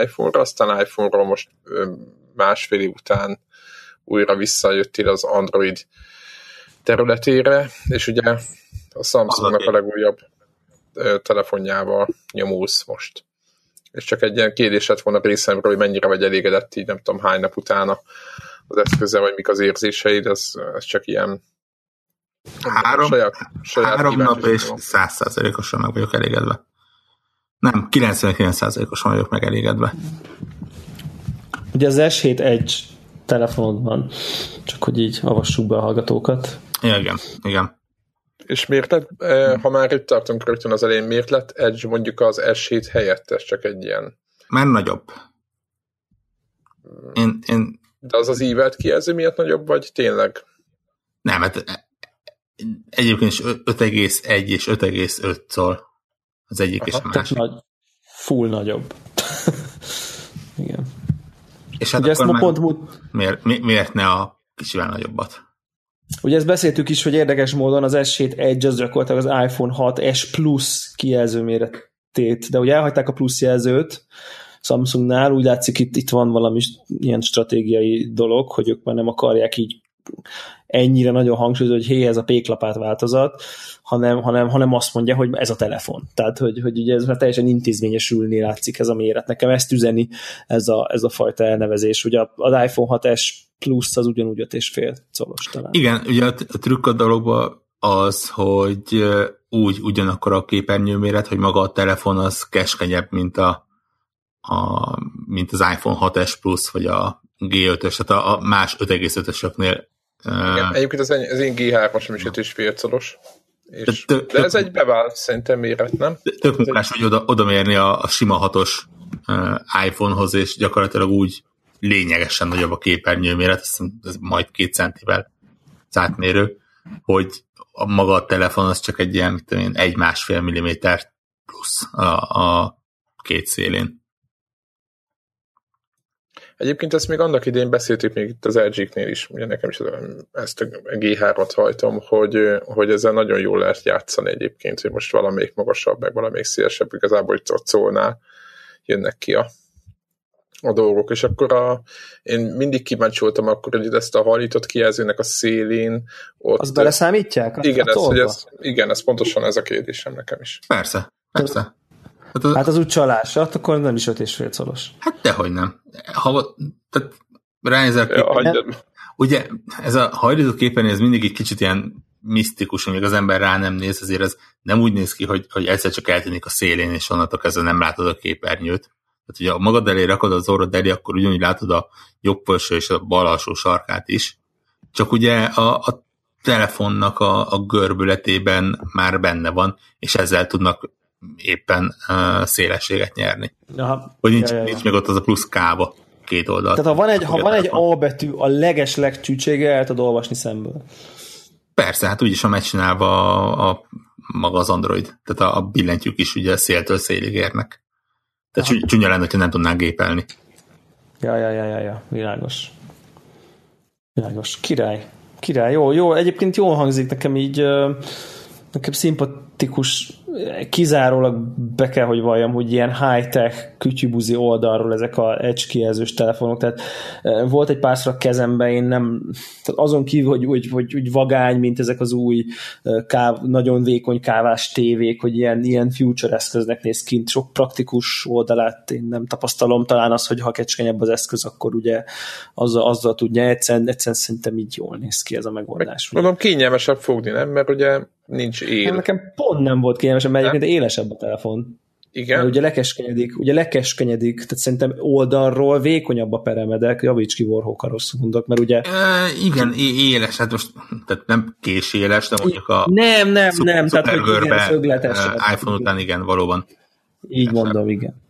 iPhone-ra, aztán iPhone-ról most másfél év után újra visszajöttél az Android területére, és ugye a Samsungnak a legújabb telefonjával nyomulsz most. És csak egy ilyen kérdés lett volna részemről, hogy mennyire vagy elégedett így, nem tudom hány nap utána az eszköze, vagy mik az érzéseid, ez, ez csak ilyen három, saját, saját három nap és százszázalékosan meg vagyok elégedve. Nem, 99%-osan vagyok meg elégedve. Ugye az S7 Edge telefonod van, csak hogy így avassuk be a hallgatókat. Igen, igen. És miért lett, eh, ha már itt tartunk rögtön az elején, miért lett Edge mondjuk az S7 helyett, ez csak egy ilyen? Már nagyobb. Én, én... De az az ívelt kijelző miatt nagyobb, vagy tényleg? Nem, hát egyébként is 5,1 és 5,5 szól az egyik Aha, és a másik. Nagy, full nagyobb. <laughs> Igen. És hát Ugye akkor ezt ma pont... miért, miért ne a kicsivel nagyobbat? Ugye ezt beszéltük is, hogy érdekes módon az S7 Edge az gyakorlatilag az iPhone 6 S Plus kijelző méretét, de ugye elhagyták a plusz jelzőt Samsungnál, úgy látszik itt, itt van valami ilyen stratégiai dolog, hogy ők már nem akarják így ennyire nagyon hangsúlyozni, hogy hé, ez a péklapát változat, hanem, hanem, hanem azt mondja, hogy ez a telefon. Tehát, hogy, hogy ugye ez már teljesen intézményesülni látszik ez a méret. Nekem ezt üzeni ez a, ez a fajta elnevezés. Ugye az iPhone 6S plusz az ugyanúgy 5,5 colos talán. Igen, ugye a, a trükk a dologban az, hogy úgy ugyanakkor a képernyőméret, hogy maga a telefon az keskenyebb, mint a a, mint az iPhone 6S Plus, vagy a G5-ös, tehát a, a más 5,5-ösöknél. Igen, egyébként az, az én G3-asom is 5,5 szolos. És, de, de ez egy bevált szerintem méret, nem? Tök munkás, hogy oda, oda mérni a, a sima hatos uh, iPhone-hoz, és gyakorlatilag úgy lényegesen nagyobb a képernyő méret, ez majd két centivel átmérő, hogy a maga a telefon az csak egy ilyen, mit tudom én, egy-másfél milliméter plusz a, a két szélén. Egyébként ezt még annak idén beszéltük még itt az LG-knél is, ugye nekem is ezt a G3-at hajtom, hogy, hogy ezzel nagyon jól lehet játszani egyébként, hogy most valamelyik magasabb, meg valamelyik szélesebb, igazából itt a szólnál jönnek ki a, a dolgok, és akkor a, én mindig kíváncsi voltam akkor, hogy ezt a hajlított kijelzőnek a szélén ott... Azt beleszámítják? Igen, ez, hogy ez, igen, ez pontosan ez a kérdésem nekem is. Persze, persze. Hát az, hát az úgy csalás, hát akkor nem is 5,5 szolos. Hát dehogy nem. Ha, tehát ránézel ja, ugye ez a hajlított képernyő, ez mindig egy kicsit ilyen misztikus, amíg az ember rá nem néz, azért ez nem úgy néz ki, hogy, hogy egyszer csak eltűnik a szélén, és onnantól kezdve nem látod a képernyőt. Tehát, ugye a magad elé rakod az orrod elé, akkor ugyanúgy látod a jobb felső és a bal alsó sarkát is. Csak ugye a, a telefonnak a, a görbületében már benne van, és ezzel tudnak éppen uh, szélességet nyerni. Aha. Hogy nincs, ja, ja, ja. nincs meg ott az a plusz kába két oldal. Tehát ha van egy, ha van egy A betű, a leges legcsűcsége el tudod olvasni szemből. Persze, hát úgyis a megcsinálva a, a maga az Android. Tehát a, a billentyűk is ugye széltől szélig érnek. Tehát Aha. csúnya lenne, hogyha nem tudnánk gépelni. Ja, ja, ja, ja, ja, világos. Világos. Király. Király. Jó, jó. Egyébként jól hangzik nekem így, nekem szimpatikus kizárólag be kell, hogy valljam, hogy ilyen high-tech kütyübuzi oldalról ezek a edge telefonok, tehát e, volt egy párszor a kezemben, én nem, tehát azon kívül, hogy, hogy, hogy, hogy vagány, mint ezek az új e, káv, nagyon vékony kávás tévék, hogy ilyen, ilyen future eszköznek néz kint, sok praktikus oldalát én nem tapasztalom, talán az, hogy ha kecskenyebb az eszköz, akkor ugye azzal, azzal tudja, egyszerűen, egyszerűen szerintem így jól néz ki ez a megoldás. Mondom, kényelmesebb fogni, nem? Mert ugye nincs él. Hát nekem pont nem volt kényelmes, mert egyébként élesebb a telefon. Igen. Mert ugye lekeskenyedik, ugye lekeskenyedik, tehát szerintem oldalról vékonyabb a peremedek, javíts ki Warhawk, ha rosszul mondok, mert ugye... E, igen, éles, hát most tehát nem késéles, de mondjuk a nem, nem, szuper, nem, tehát hogy igen, szögletes. iPhone után igen, valóban. Így Persze. mondom, igen.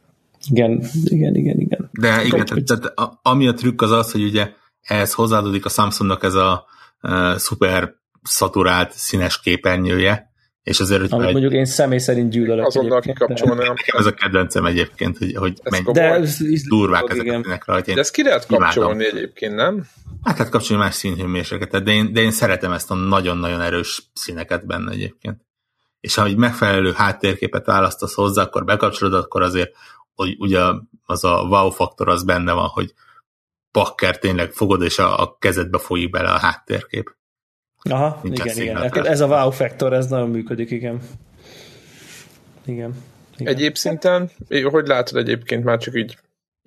Igen, igen, igen, igen. De igen, tehát, tehát ami a trükk az az, hogy ugye ehhez hozzáadódik a Samsungnak ez a uh, szuper szaturált színes képernyője, és azért, hogy Amit egy... mondjuk én személy szerint gyűlölök. Azonnal kikapcsolnám. Ez a kedvencem egyébként, hogy, hogy menj, de ez, durvák ezek igen. a színek rajta. De ezt ki lehet kapcsolni imádom. egyébként, nem? Hát lehet kapcsolni más színhőmérsékletet, de én, de én szeretem ezt a nagyon-nagyon erős színeket benne egyébként. És ha egy megfelelő háttérképet választasz hozzá, akkor bekapcsolod, akkor azért hogy ugye az a wow faktor az benne van, hogy pakker tényleg fogod, és a, a kezedbe folyik bele a háttérkép. Aha, Nincs igen, igen. Ez a wow factor, ez nagyon működik, igen. Igen. igen. Egyéb szinten, hogy látod egyébként már csak így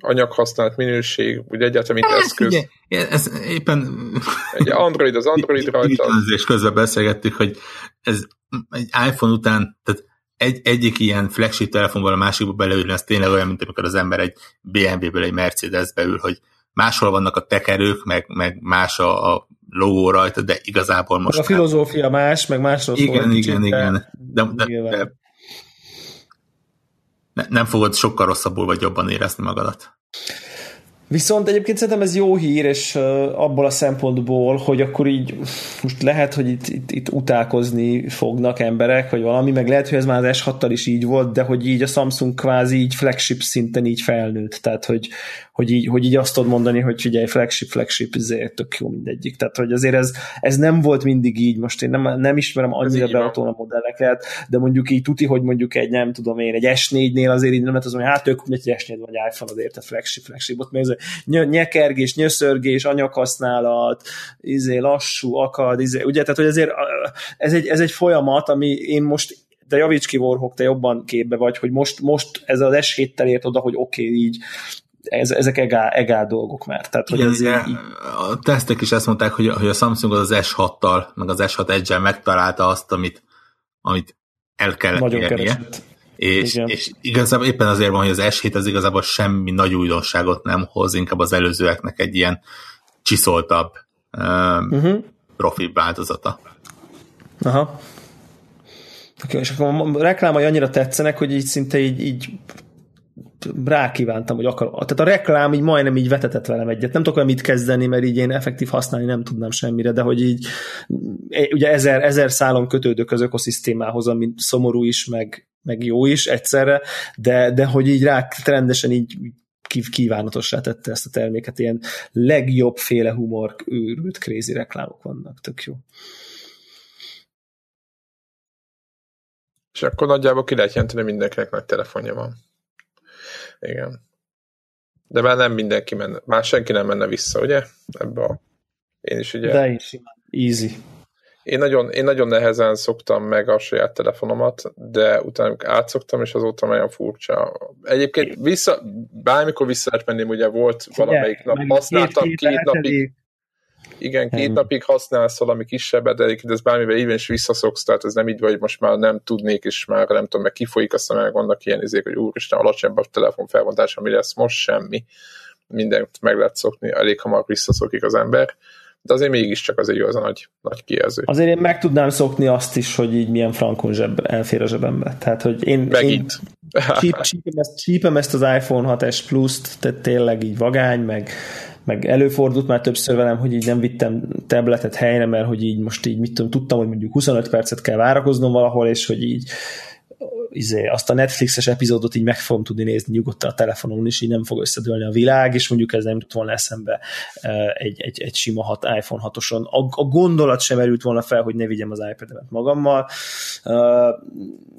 anyaghasználat, minőség, úgy egyáltalán mint eszköz. Ugye, ez éppen... Egy Android az Android rajta. És közben beszélgettük, hogy ez egy iPhone után, tehát egy, egyik ilyen flagship telefonból a másikba beleülni, az tényleg olyan, mint amikor az ember egy BMW-ből egy Mercedes-be ül, hogy máshol vannak a tekerők, meg, meg más a, a logó rajta, de igazából most... A filozófia más, meg másról szól. Igen, igen, igen. De, de, de ne, nem fogod sokkal rosszabbul vagy jobban érezni magadat. Viszont egyébként szerintem ez jó hír, és abból a szempontból, hogy akkor így most lehet, hogy itt, itt, itt utálkozni fognak emberek, vagy valami, meg lehet, hogy ez már az S6-tal is így volt, de hogy így a Samsung kvázi így flagship szinten így felnőtt, tehát hogy, hogy így, hogy így azt tudod mondani, hogy figyelj, flagship, flagship, ezért tök jó mindegyik. Tehát, hogy azért ez, ez nem volt mindig így, most én nem, nem ismerem annyira behatón a modelleket, de mondjuk így tuti, hogy mondjuk egy, nem tudom én, egy S4-nél azért így nem lehet az, hogy hát ők egy S4 vagy iPhone azért a flagship, flagship, ott még ez nyekergés, nyöszörgés, anyaghasználat, izé, lassú, akad, izé, ugye, tehát hogy azért ez egy, ez egy folyamat, ami én most de javíts ki Warhawk, te jobban képbe vagy, hogy most, most ez az S7-tel ért oda, hogy oké, okay, így ez, ezek egál, egál dolgok már. Tehát, hogy Igen, ez így... A tesztek is ezt mondták, hogy, hogy a Samsung az, az S6-tal, meg az S6 edge megtalálta azt, amit, amit el kellett Nagyon érnie. Keresett. És, Igen. és igazából éppen azért van, hogy az S7 az igazából semmi nagy újdonságot nem hoz, inkább az előzőeknek egy ilyen csiszoltabb, um, Uh-huh. profi változata. Aha. Okay, és akkor a reklámai annyira tetszenek, hogy így szinte így, így rákívántam, hogy akar. Tehát a reklám így majdnem így vetetett velem egyet. Nem tudok olyan mit kezdeni, mert így én effektív használni nem tudnám semmire, de hogy így e, ugye ezer, ezer szálon kötődök az ökoszisztémához, ami szomorú is, meg, meg jó is egyszerre, de, de hogy így rá rendesen így kív- kívánatossá tette ezt a terméket, ilyen legjobb féle humor, őrült, crazy reklámok vannak, tök jó. És akkor nagyjából ki lehet jelenteni, mindenkinek nagy telefonja van. Igen. De már nem mindenki menne, már senki nem menne vissza, ugye? Ebbe a... Én is ugye... De én simán. Easy. Én nagyon, én nagyon nehezen szoktam meg a saját telefonomat, de utána átszoktam, és azóta nagyon furcsa. Egyébként vissza, bármikor vissza lehet menni, ugye volt valamelyik nap, használtam két, két napig. Igen, két napig használsz valami kisebbet, de ez bármivel így is visszaszoksz, tehát ez nem így vagy, most már nem tudnék, és már nem tudom, meg kifolyik, aztán meg vannak ilyen izék, hogy úristen, alacsonyabb a telefon felbontása, mi lesz most semmi. Mindent meg lehet szokni, elég hamar visszaszokik az ember, de azért mégiscsak azért jó az a nagy, nagy kijelző. Azért én meg tudnám szokni azt is, hogy így milyen frankon zseb, elfér a zsebembe. Tehát, hogy én, én Megint. csíp, csípem, ezt, csípem ezt az iPhone 6s Plus-t, tehát tényleg így vagány, meg, meg előfordult már többször velem, hogy így nem vittem tabletet helyre, mert hogy így most így mit tudom, tudtam, hogy mondjuk 25 percet kell várakoznom valahol, és hogy így izé, azt a Netflixes epizódot így meg fogom tudni nézni nyugodtan a telefonon is, így nem fog összedőlni a világ, és mondjuk ez nem jutott volna eszembe eh, egy, egy, egy sima hat, iPhone 6-oson. A, a gondolat sem merült volna fel, hogy ne vigyem az iPad-emet magammal eh,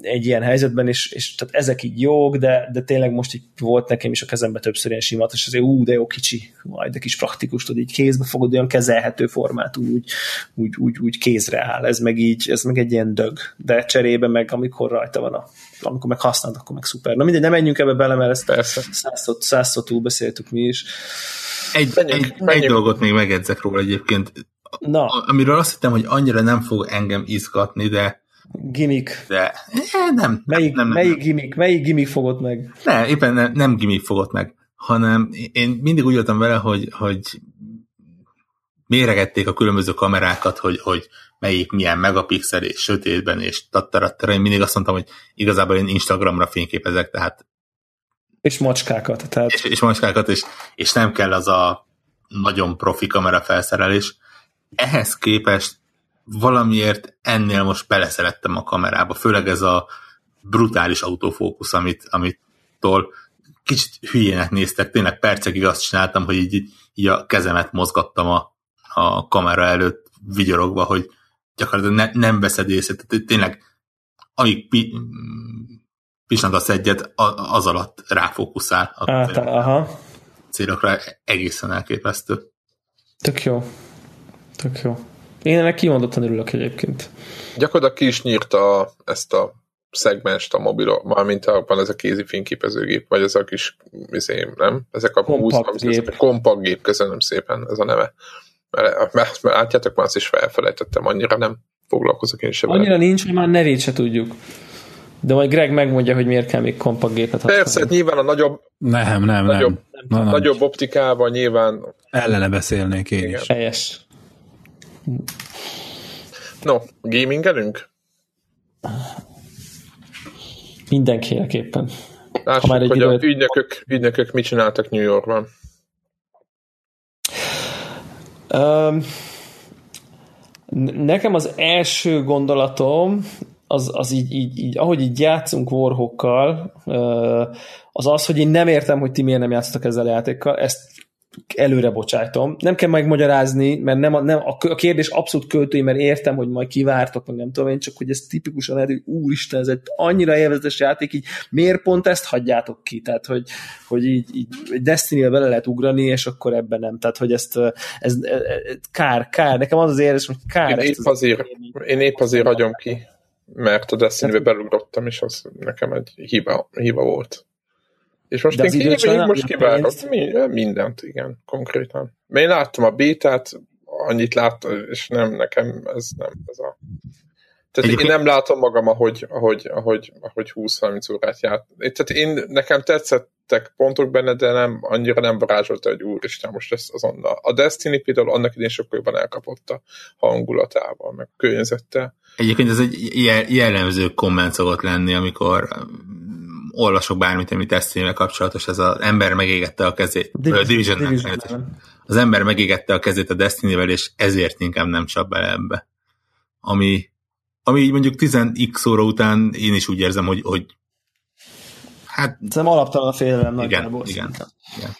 egy ilyen helyzetben, és, és tehát ezek így jók, de, de tényleg most így volt nekem is a kezembe többször ilyen simat, és azért ú, de jó kicsi, majd de kis praktikus, tudod, így kézbe fogod, olyan kezelhető formátú, úgy, úgy, úgy, úgy kézre áll. Ez meg így, ez meg egy ilyen dög. De cserébe meg, amikor rajta van a amikor meg használod, akkor meg szuper. Na mindegy, nem menjünk ebbe bele, mert ezt Persze. százszor, százszor túl beszéltük mi is. Egy, Menjünk, egy, egy menjünk. dolgot még megedzek róla egyébként, Na, amiről azt hittem, hogy annyira nem fog engem izgatni, de, gimmick. de eh, nem. Melyik, nem, nem, melyik gimmick, melyik gimmick fogott meg? Ne, éppen nem, nem gimmick fogott meg, hanem én mindig úgy voltam vele, hogy, hogy méregették a különböző kamerákat, hogy, hogy melyik milyen megapixel és sötétben, és tattarattara. Én mindig azt mondtam, hogy igazából én Instagramra fényképezek, tehát És macskákat. Tehát és, és macskákat, és, és nem kell az a nagyon profi kamera felszerelés. Ehhez képest valamiért ennél most beleszerettem a kamerába, főleg ez a brutális autofókusz, amit, amitől kicsit hülyének néztek, tényleg percekig azt csináltam, hogy így, így a kezemet mozgattam a, a kamera előtt vigyorogva, hogy gyakorlatilag ne, nem veszed észre, tehát tényleg amíg pi, pislantasz egyet, az alatt ráfókuszál a át, aha, célokra, egészen elképesztő. tök jó. Tök jó. Én ennek kimondottan örülök egyébként. Gyakorlatilag ki is nyírta ezt a szegmest a mobilon, mármint abban ez a kézi fényképezőgép, vagy ez a kis, izé, nem? Ezek a Kompakt 20 gép. ez a kompakt gép, köszönöm szépen, ez a neve. Mert, mert, látjátok, már azt is felfelejtettem, annyira nem foglalkozok én sem. vele. Annyira nincs, hogy már nevét se tudjuk. De majd Greg megmondja, hogy miért kell még kompakt gépet Persze, használni. nyilván a nagyobb, Nem, nem, Nagyobb- nem. Na, na, nagyobb optikával nyilván, Ellene beszélnék én Igen. is. Helyes. no, gamingelünk? Mindenképpen. Lássuk, már egy hogy a videót- ügynökök, ügynökök mit csináltak New Yorkban. Um, nekem az első gondolatom, az, az így, így, így, ahogy így játszunk Warhawkkal, az az, hogy én nem értem, hogy ti miért nem játszottak ezzel a játékkal, ezt előre bocsájtom. Nem kell megmagyarázni, mert nem a, nem, a kérdés abszolút költői, mert értem, hogy majd kivártok, meg nem tudom én, csak hogy ez tipikusan hogy úristen, ez egy annyira élvezetes játék, így miért pont ezt hagyjátok ki? Tehát, hogy, hogy így, így Destiny-vel bele lehet ugrani, és akkor ebben nem. Tehát, hogy ezt, ez, ez, ez kár, kár. Nekem az az érzés, hogy kár. Én ezt épp az azért, élményt- én épp azért hagyom ki, mert a Destiny-be belugrottam, és az nekem egy hiba, hiba volt. És most De én sajnálod, most kivárok pénzt? mi, mindent, igen, konkrétan. Mert én láttam a bétát, annyit láttam, és nem, nekem ez nem, ez a Tehát Egyébként... én nem látom magam, ahogy, ahogy, ahogy, ahogy 20-30 órát járt. Tehát én, nekem tetszettek pontok benne, de nem, annyira nem varázsolta, hogy úristen, most ez azonnal. A Destiny például annak idén sokkal jobban elkapott a hangulatával, meg környezettel. Egyébként ez egy jellemző komment szokott lenni, amikor olvasok bármit, ami destiny kapcsolatos, ez az ember megégette a kezét. Division, Division, Division az ember megégette a kezét a destiny és ezért inkább nem csap bele ebbe. Ami, ami így mondjuk 10x óra után én is úgy érzem, hogy, hogy hát... Szerintem alaptalan a félelem. Igen, igen, igen.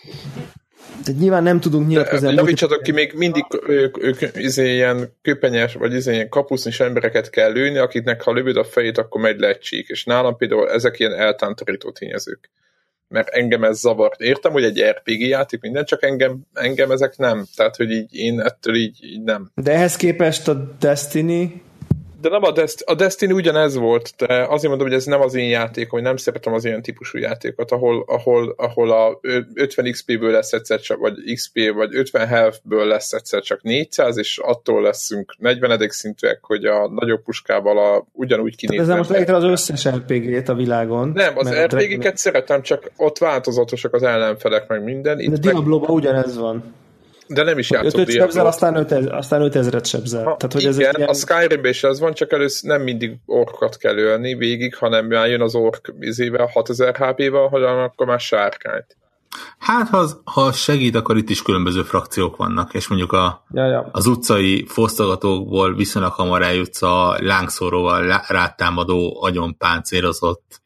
De nyilván nem tudunk nyilatkozni. Javítsatok ki, még mindig ők, ők izé ilyen köpenyes, vagy izé ilyen kapusznis embereket kell lőni, akiknek ha lövöd a fejét, akkor megy le egy csík. És nálam például ezek ilyen eltántorító tényezők. Mert engem ez zavart. Értem, hogy egy RPG játék minden, csak engem, engem ezek nem. Tehát, hogy így én ettől így, így nem. De ehhez képest a Destiny de nem a, Dest- a Destiny ugyanez volt, de azért mondom, hogy ez nem az én játék, hogy nem szeretem az ilyen típusú játékot, ahol, ahol, ahol a 50 XP-ből lesz egyszer csak, vagy XP, vagy 50 health-ből lesz egyszer csak 400, és attól leszünk 40 szintűek, hogy a nagyobb puskával a, ugyanúgy kinéznek. Ez most leírtad az összes RPG-t a világon. Nem, az RPG-ket szeretem, csak ott változatosak az ellenfelek, meg minden. Itt de Diablo-ban meg... ugyanez van. De nem is játszott 5 sebzel, aztán 5000, aztán 5000-et sebzel. Ha, Tehát, hogy igen, ez ilyen... a skyrim is az van, csak először nem mindig orkokat kell ölni végig, hanem már jön az ork izével, 6000 HP-val, hanem akkor már sárkányt. Hát, ha, az, ha segít, akkor itt is különböző frakciók vannak, és mondjuk a, ja, ja. az utcai fosztogatókból viszonylag hamar eljutsz a lángszóróval rátámadó, agyon páncélozott,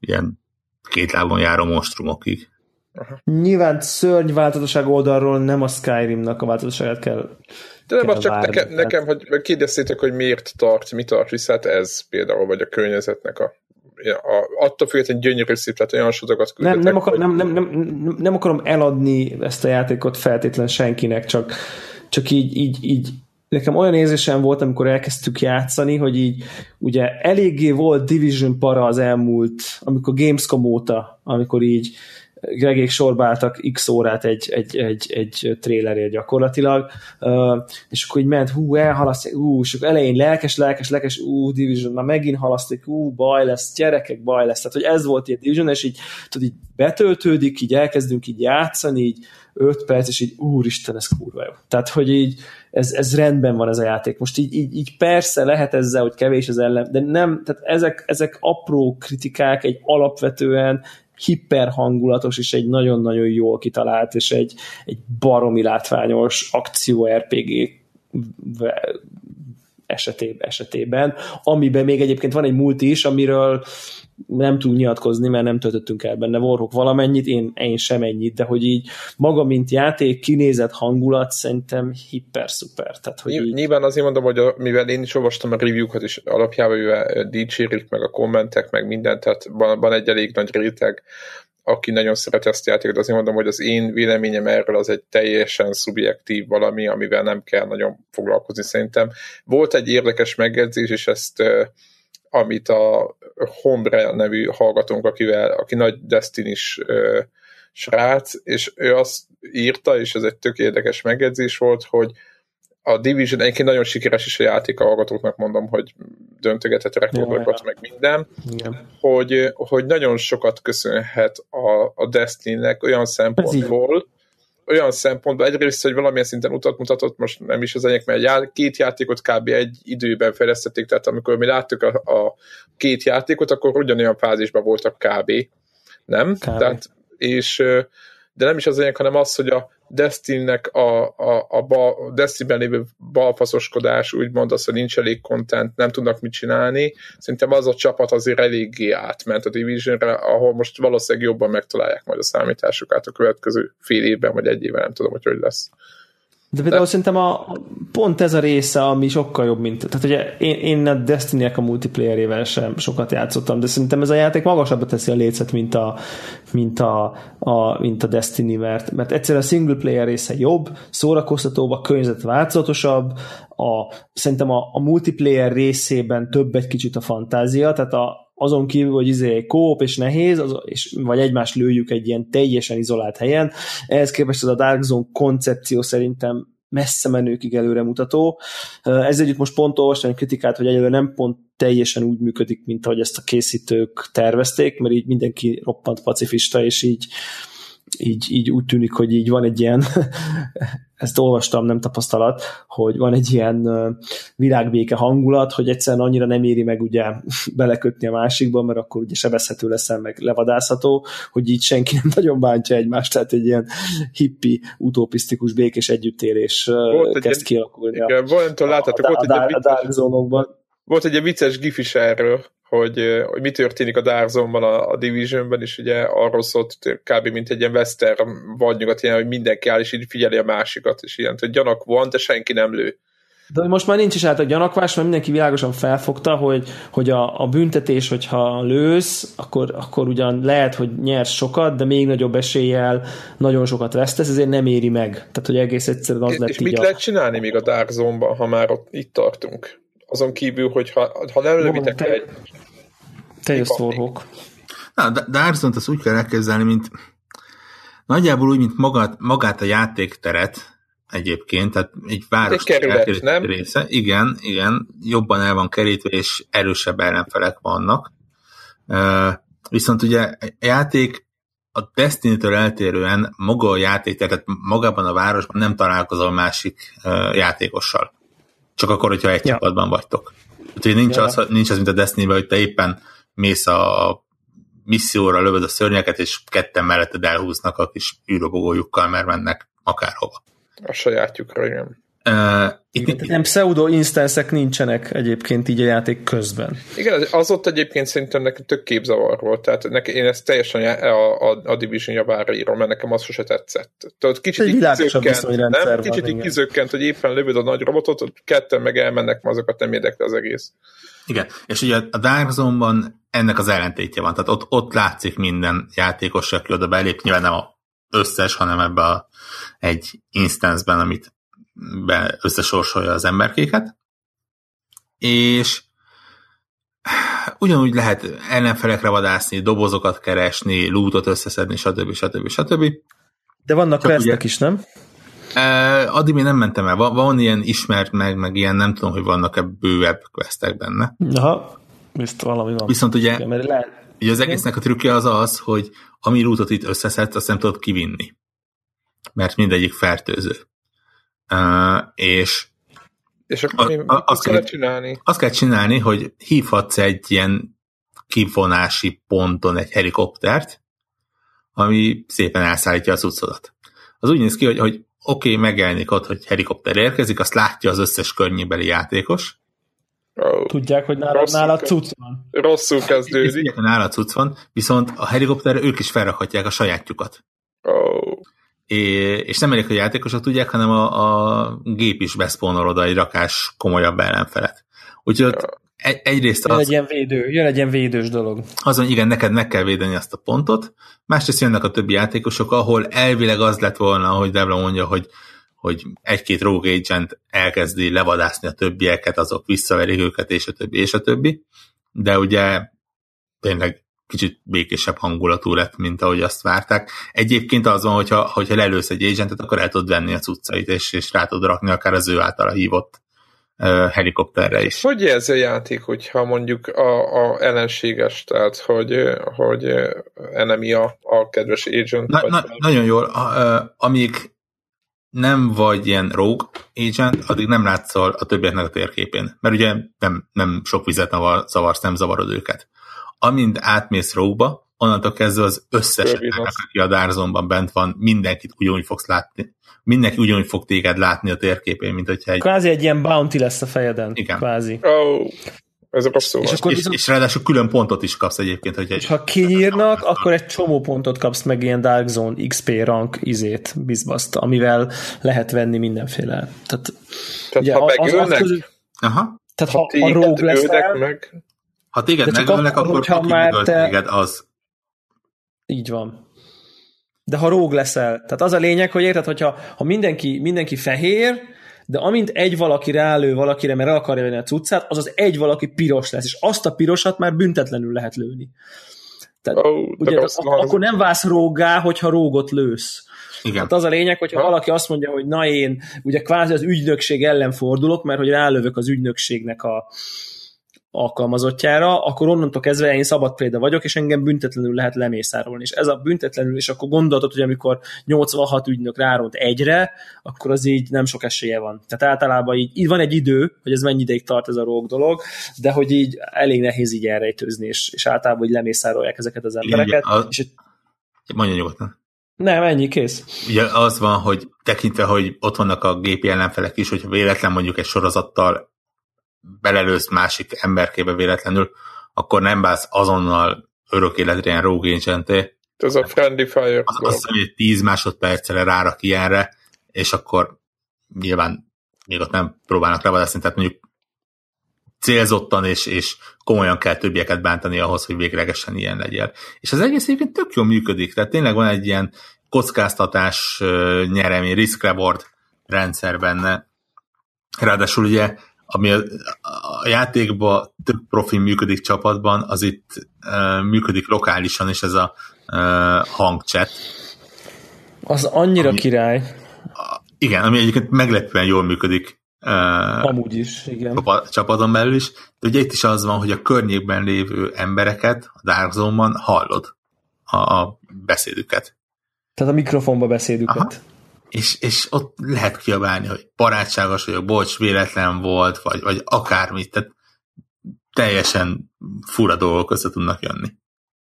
ilyen két lábon járó monstrumokig. Aha. Nyilván szörny változatosság oldalról nem a Skyrimnak a változatosságát kell de nem, az csak várni, nekem, nekem, hogy kérdeztétek, hogy miért tart, mi tart vissza, hát ez például, vagy a környezetnek a a, attól függetlenül gyönyörű szép, tehát olyan küldetek. Nem, nem, akar, nem, nem, nem, nem, akarom eladni ezt a játékot feltétlen senkinek, csak, csak így, így, így nekem olyan érzésem volt, amikor elkezdtük játszani, hogy így ugye eléggé volt Division para az elmúlt, amikor Gamescom óta, amikor így Gregék sorbáltak x órát egy, egy, egy, egy trélerért gyakorlatilag, és akkor így ment, hú, elhalasztják, hú, és akkor elején lelkes, lelkes, lelkes, ú, Division, már megint halasztik, ú, baj lesz, gyerekek, baj lesz, tehát hogy ez volt ilyen Division, és így, tudod, így betöltődik, így elkezdünk így játszani, így 5 perc, és így úristen, ez kurva jó. Tehát, hogy így ez, ez rendben van ez a játék. Most így, így, így persze lehet ezzel, hogy kevés az ellen, de nem, tehát ezek, ezek apró kritikák egy alapvetően hiperhangulatos és egy nagyon-nagyon jól kitalált és egy, egy baromi látványos akció RPG esetében, esetében, amiben még egyébként van egy multi is, amiről nem tudunk nyilatkozni, mert nem töltöttünk el benne Warhawk valamennyit, én, én sem ennyit, de hogy így maga, mint játék, kinézett hangulat, szerintem hiper szuper. Tehát, hogy így... Nyilván azért mondom, hogy a, mivel én is olvastam a review-kat, és alapjában mivel dicsérik, meg a kommentek, meg mindent, tehát van, van egy elég nagy réteg, aki nagyon szeret ezt a játékot, azért mondom, hogy az én véleményem erről az egy teljesen szubjektív valami, amivel nem kell nagyon foglalkozni szerintem. Volt egy érdekes megjegyzés, és ezt amit a Hombre nevű hallgatónk, akivel, aki nagy Destiny-s srác, és ő azt írta, és ez egy tök érdekes megjegyzés volt, hogy a Division egyébként nagyon sikeres is a játék, a hallgatóknak mondom, hogy döntögetett rekordokat, meg minden, Igen. hogy, hogy nagyon sokat köszönhet a, a Destiny-nek olyan szempontból, olyan szempontból egyrészt, hogy valamilyen szinten utat mutatott, most nem is az enyek, mert já, két játékot kb. egy időben fejlesztették, tehát amikor mi láttuk a, a két játékot, akkor ugyanolyan fázisban voltak kb. Nem? Kb. Tehát, és de nem is az enyek, hanem az, hogy a Destiny-nek a, a, a, bal, Destiny-ben lévő balfaszoskodás, úgymond az, hogy nincs elég content, nem tudnak mit csinálni. Szerintem az a csapat azért eléggé átment a Divisionre, ahol most valószínűleg jobban megtalálják majd a számításukat a következő fél évben, vagy egy évben, nem tudom, hogy hogy lesz. De például De... szerintem a, pont ez a része, ami sokkal jobb, mint... Tehát ugye én, én a destiny a multiplayerével sem sokat játszottam, de szerintem ez a játék magasabbra teszi a lécet, mint a, mint a, a, mint a Destiny, mert, mert egyszerűen a single player része jobb, szórakoztatóbb, a környezet változatosabb, a, szerintem a, a multiplayer részében több egy kicsit a fantázia, tehát a, azon kívül, hogy izé kóp és nehéz, az, és, vagy egymást lőjük egy ilyen teljesen izolált helyen, ehhez képest az a Dark Zone koncepció szerintem messze menőkig előremutató. Ez együtt most pont olvastam egy kritikát, hogy egyelőre nem pont teljesen úgy működik, mint ahogy ezt a készítők tervezték, mert így mindenki roppant pacifista, és így így, így úgy tűnik, hogy így van egy ilyen, <laughs> ezt olvastam, nem tapasztalat, hogy van egy ilyen világbéke hangulat, hogy egyszerűen annyira nem éri meg ugye <laughs> belekötni a másikba, mert akkor ugye sebezhető leszel, meg levadázható, hogy így senki nem <laughs> nagyon bántja egymást, tehát egy ilyen hippi, utopisztikus békés együttélés volt kezd egy, kialakulni. Igen, a, a, láthatok, volt a, a, a Dark Zone-okban. Volt egy vicces gif is erről, hogy, hogy mi történik a Dark Zone-ban, a, a Division-ben, és ugye arról szólt kb. mint egy ilyen western vadnyugat, ilyen, hogy mindenki áll, és így figyeli a másikat, és ilyen, hogy gyanak van, de senki nem lő. De most már nincs is át a gyanakvás, mert mindenki világosan felfogta, hogy, hogy a, a büntetés, hogyha lősz, akkor, akkor ugyan lehet, hogy nyersz sokat, de még nagyobb eséllyel nagyon sokat vesztesz, ezért nem éri meg. Tehát, hogy egész egyszerűen az és, lett És mit a... lehet csinálni még a Dark Zone-ban, ha már ott itt tartunk? Azon kívül, hogy ha, ha nem lövitek te, egy... Te jössz Warhawk. Na, Dark Zone-t azt úgy kell elképzelni, mint nagyjából úgy, mint magát, magát a játékteret, egyébként, tehát egy város egy kerület, nem? része. Igen, igen, jobban el van kerítve, és erősebb ellenfelek vannak. Viszont ugye a játék a Destiny-től eltérően maga a játék, tehát magában a városban nem találkozol másik játékossal. Csak akkor, hogyha egy ja. csapatban vagytok. Tehát, nincs, ja. az, nincs az, mint a destiny hogy te éppen mész a misszióra, lövöd a szörnyeket, és ketten melletted elhúznak a kis űrobogójukkal, mert mennek akárhova. A sajátjukra, igen. Uh, itt, igen, nem pseudo instanszek nincsenek egyébként így a játék közben. Igen, az ott egyébként szerintem nekem tök képzavar volt, tehát neki, én ezt teljesen a, a, a Division javára írom, mert nekem az sose tetszett. Tehát kicsit így kizökkent, nem? Kicsit így kizökkent, hogy éppen lövöd a nagy robotot, ketten meg elmennek, ma azokat nem érdekli az egész. Igen, és ugye a Dark Zone-ban ennek az ellentétje van, tehát ott, ott látszik minden játékos, aki oda belép, nyilván nem a összes, hanem ebbe a, egy instance-ben, amit be összesorsolja az emberkéket, és ugyanúgy lehet ellenfelekre vadászni, dobozokat keresni, lootot összeszedni, stb. stb. stb. De vannak questek is, nem? Uh, addig még nem mentem el. Van, van ilyen ismert meg, meg ilyen, nem tudom, hogy vannak-e bővebb questek benne. Aha, bizt valami van. Viszont ugye, Igen, mert lehet... ugye az egésznek a trükkje az az, hogy ami lootot itt összeszedsz, azt nem tudod kivinni. Mert mindegyik fertőző. Uh, és és akkor mi, a, azt kell csinálni? Azt kell csinálni, hogy hívhatsz egy ilyen kivonási ponton egy helikoptert, ami szépen elszállítja az utcodat. Az úgy néz ki, hogy, hogy oké, okay, megjelenik ott, hogy helikopter érkezik, azt látja az összes környébeli játékos. Oh. Tudják, hogy nálad, nálad cucc van. Rosszul kezdődik. hogy nálad cucc van, viszont a helikopterre ők is felrakhatják a sajátjukat. Oh és nem elég, hogy játékosok tudják, hanem a, a gép is beszpónol oda egy rakás komolyabb ellenfelet. Úgyhogy ja. egy, egyrészt jön az... Egy ilyen védő, jön egy ilyen védős dolog. Azon igen, neked meg kell védeni azt a pontot, másrészt jönnek a többi játékosok, ahol elvileg az lett volna, hogy Devla mondja, hogy hogy egy-két rogue agent elkezdi levadászni a többieket, azok visszaverik őket, és a többi, és a többi. De ugye tényleg kicsit békésebb hangulatú lett, mint ahogy azt várták. Egyébként az van, hogyha, hogyha lelősz egy agentet, akkor el tudod venni a cuccait, és, és rá tudod rakni akár az ő általa hívott uh, helikopterre is. Hogy ez a játék, hogyha mondjuk a, a ellenséges, tehát hogy, hogy enemy a, a kedves agent? Na, na, nagyon jól. Uh, amíg nem vagy ilyen rogue agent, addig nem látszol a többieknek a térképén. Mert ugye nem, nem sok vizet zavarsz, nem zavarod őket amint átmész róba, onnantól kezdve az összes embernek, aki a Darzonban bent van, mindenkit ugyanúgy fogsz látni. Mindenki ugyanúgy fog téged látni a térképén, mint hogyha egy... Kvázi egy ilyen bounty lesz a fejeden. Igen. Kvázi. Oh. Ez a rossz és, akkor és, viszont... és ráadásul külön pontot is kapsz egyébként. Hogyha és ha kinyírnak, akkor egy csomó pontot kapsz meg ilyen Dark Zone XP rank izét, bizbaszt, amivel lehet venni mindenféle. Tehát, Tehát ugye, ha megölnek? Az, az közül... Aha. Tehát ha, ha, ha rogue leszel, meg... Ha téged megölnek, akkor, akkor már te... téged az. Így van. De ha róg leszel, tehát az a lényeg, hogy érted, hogyha ha mindenki, mindenki fehér, de amint egy valaki rálő valakire, mert el akarja venni a cuccát, az az egy valaki piros lesz, és azt a pirosat már büntetlenül lehet lőni. Tehát, de ugye, hangzik. akkor nem válsz rógá, hogyha rógot lősz. Igen. Hát az a lényeg, hogyha Ha? valaki azt mondja, hogy na én ugye kvázi az ügynökség ellen fordulok, mert hogy rálövök az ügynökségnek a alkalmazottjára, akkor onnantól kezdve én szabad préda vagyok, és engem büntetlenül lehet lemészárolni. És ez a büntetlenül, és akkor gondoltad, hogy amikor 86 ügynök ráront egyre, akkor az így nem sok esélye van. Tehát általában így, így van egy idő, hogy ez mennyi ideig tart ez a róg dolog, de hogy így elég nehéz így elrejtőzni, és, és általában így lemészárolják ezeket az Igen, embereket. ugye, a- és Mondja nyugodtan. nem, ennyi, kész. Ugye az van, hogy tekintve, hogy ott vannak a gépi ellenfelek is, hogyha véletlen mondjuk egy sorozattal belelősz másik emberkébe véletlenül, akkor nem válsz azonnal örök életre ilyen rogue agenté. Ez a Friendly Fire. Az, azt hiszem, hogy 10 másodpercre rárak ilyenre, és akkor nyilván még ott nem próbálnak levadászni, tehát mondjuk célzottan és, és komolyan kell többieket bántani ahhoz, hogy véglegesen ilyen legyen. És az egész egyébként tök jól működik, tehát tényleg van egy ilyen kockáztatás nyeremény, risk-reward rendszer benne. Ráadásul ugye, ami a, a játékban több profi működik csapatban, az itt ö, működik lokálisan, és ez a ö, hangchat. Az annyira Ami- király, Igen, ami egyébként meglepően jól működik ö, amúgy is, igen. csapa- csapaton belül is, de ugye itt is az van, hogy a környékben lévő embereket a Dark Zone-ban hallod a, a beszédüket. Tehát a mikrofonba beszédüket. Aha. És, és ott lehet kiabálni, hogy barátságos vagyok, bocs, véletlen volt, vagy, vagy akármit, tehát teljesen fura dolgok össze tudnak jönni.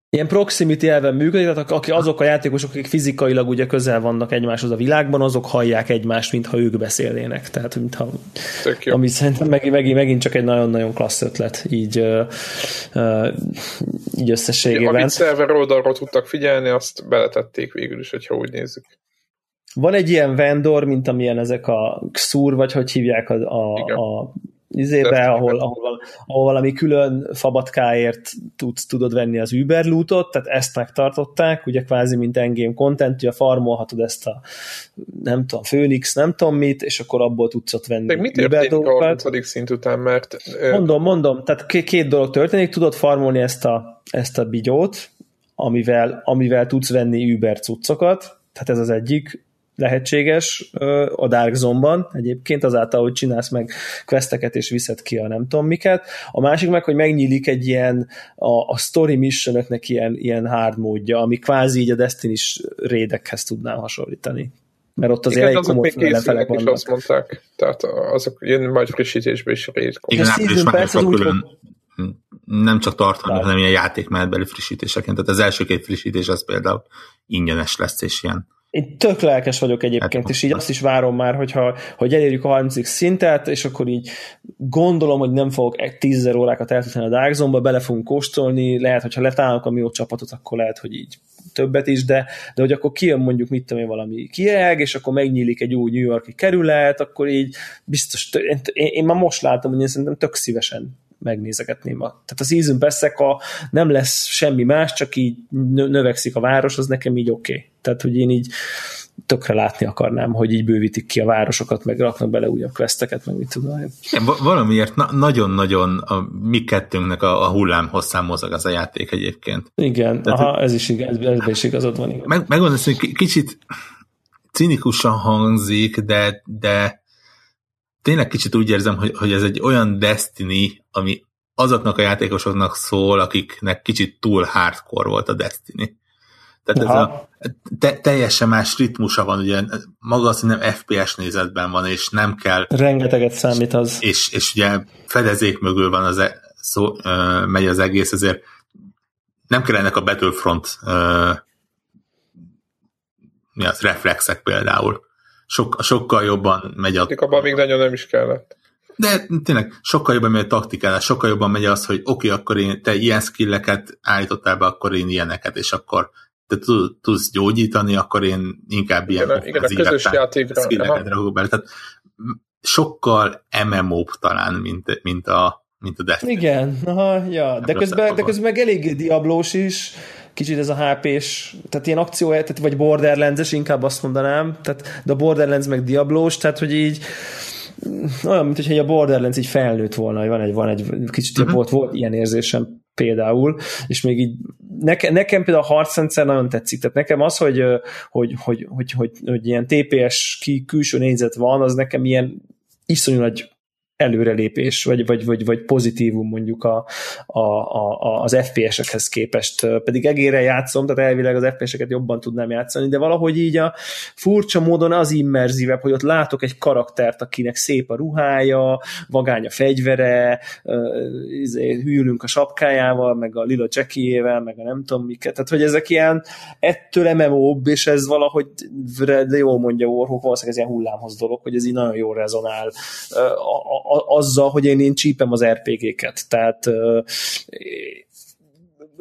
Ilyen proximity elven működik, tehát aki, azok a játékosok, akik fizikailag ugye közel vannak egymáshoz a világban, azok hallják egymást, mintha ők beszélnének. Tehát, mintha, ami szerintem megint, megint, megint csak egy nagyon-nagyon klassz ötlet, így, uh, így összességében. Amit szerver oldalról tudtak figyelni, azt beletették végül is, hogyha úgy nézzük. Van egy ilyen vendor, mint amilyen ezek a XUR, vagy hogy hívják a, a, Igen. a izébe, ahol, ahol, ahol valami külön fabatkáért tudsz, tudod venni az Uber lootot, tehát ezt megtartották, ugye kvázi mint endgame content, ugye farmolhatod ezt a nem tudom, Phoenix, nem tudom mit, és akkor abból tudsz ott venni Meg mit Uber a dolgokat. 30. szint után, mert Mondom, mondom, tehát két, két dolog történik, tudod farmolni ezt a, ezt a bigyót, amivel, amivel tudsz venni Uber cuccokat, tehát ez az egyik lehetséges a Dark Zone-ban egyébként, azáltal, hogy csinálsz meg questeket és viszed ki a nem tudom miket. A másik meg, hogy megnyílik egy ilyen a, a story missionöknek ilyen, ilyen hard módja, ami kvázi így a Destiny-s rédekhez tudnám hasonlítani. Mert ott azért igen, elég azok komoly még ellenfelek is, vannak. azt mondták. Tehát azok jön majd frissítésbe is rét. Igen, a április Season Pass az úgy külön nem csak tartalmi, hanem ilyen játékmenetbeli frissítéseként. Tehát az első két frissítés az például ingyenes lesz, és ilyen Én tök lelkes vagyok egyébként, Hát, és így azt is várom már, hogyha, hogy elérjük a 30 szintet, és akkor így gondolom, hogy nem fogok egy 10 órákat eltölteni a Dark Zone-ba, bele fogunk kóstolni, lehet, hogyha letálunk a mi csapatot, akkor lehet, hogy így többet is, de, de hogy akkor kijön mondjuk, mit tudom én, valami kieg, és akkor megnyílik egy új New Yorki kerület, akkor így biztos, én, én, én már most látom, hogy én szerintem tök szívesen megnézegetném. A, tehát a Season pass a nem lesz semmi más, csak így nö- növekszik a város, az nekem így oké. Okay. Tehát, hogy én így tökre látni akarnám, hogy így bővítik ki a városokat, meg raknak bele újabb questeket, meg mit tudom én. Igen, va- valamiért na- nagyon-nagyon a mi kettőnknek a, a hullám hosszán mozog az a játék egyébként. Igen, Tehát, aha, ez is igaz, ez is igazad van. Igen. Meg, megmondom, hogy kicsit cinikusan hangzik, de, de tényleg kicsit úgy érzem, hogy, hogy ez egy olyan Destiny, ami azoknak a játékosoknak szól, akiknek kicsit túl hardcore volt a Destiny. Tehát ez Aha. a, te, teljesen más ritmusa van, ugye maga az, hogy nem FPS nézetben van, és nem kell Rengeteget számít az. és, és ugye fedezék mögül van az e, szó, ö, megy az egész, ezért nem kell ennek a Battlefront ö, mi az, reflexek például. Sok, sokkal jobban megy a... Abban még nagyon nem is kellett. De tényleg sokkal jobban megy a taktikálás, sokkal jobban megy az, hogy oké, okay, akkor én, te ilyen skilleket állítottál be, akkor én ilyeneket, és akkor te tud- tudsz gyógyítani, akkor én inkább ilyen Igen, igen, a közös játékra, skilleket aha. rakok bele. Tehát sokkal MMO-b talán, mint, mint a, mint a Destiny. Igen, aha, ja. De közben, de közben meg elég diablós is, kicsit ez a HP-s, tehát ilyen akció, tehát vagy Borderlands-es, inkább azt mondanám, tehát, de a Borderlands meg diablós, tehát hogy így olyan, mint hogyha a Borderlands így felnőtt volna, hogy van egy, van egy kicsit uh-huh. volt, volt ilyen érzésem például, és még így nekem, nekem például a harcrendszer nagyon tetszik, tehát nekem az, hogy, hogy, hogy, hogy, hogy, hogy ilyen TPS ki, külső négyzet van, az nekem ilyen iszonyú nagy előrelépés, vagy, vagy, vagy, vagy pozitívum mondjuk a, a, a, az FPS-ekhez képest. Pedig egére játszom, tehát elvileg az FPS-eket jobban tudnám játszani, de valahogy így a furcsa módon az immerzívebb, hogy ott látok egy karaktert, akinek szép a ruhája, vagány a fegyvere, izé, hűlünk a sapkájával, meg a lila csekiével, meg a nem tudom miket. Tehát, hogy ezek ilyen ettől mmo és ez valahogy, de jól mondja Warhawk, valószínűleg ez ilyen hullámhoz dolog, hogy ez így nagyon jól rezonál azzal, hogy én, én csípem az RPG-ket. Tehát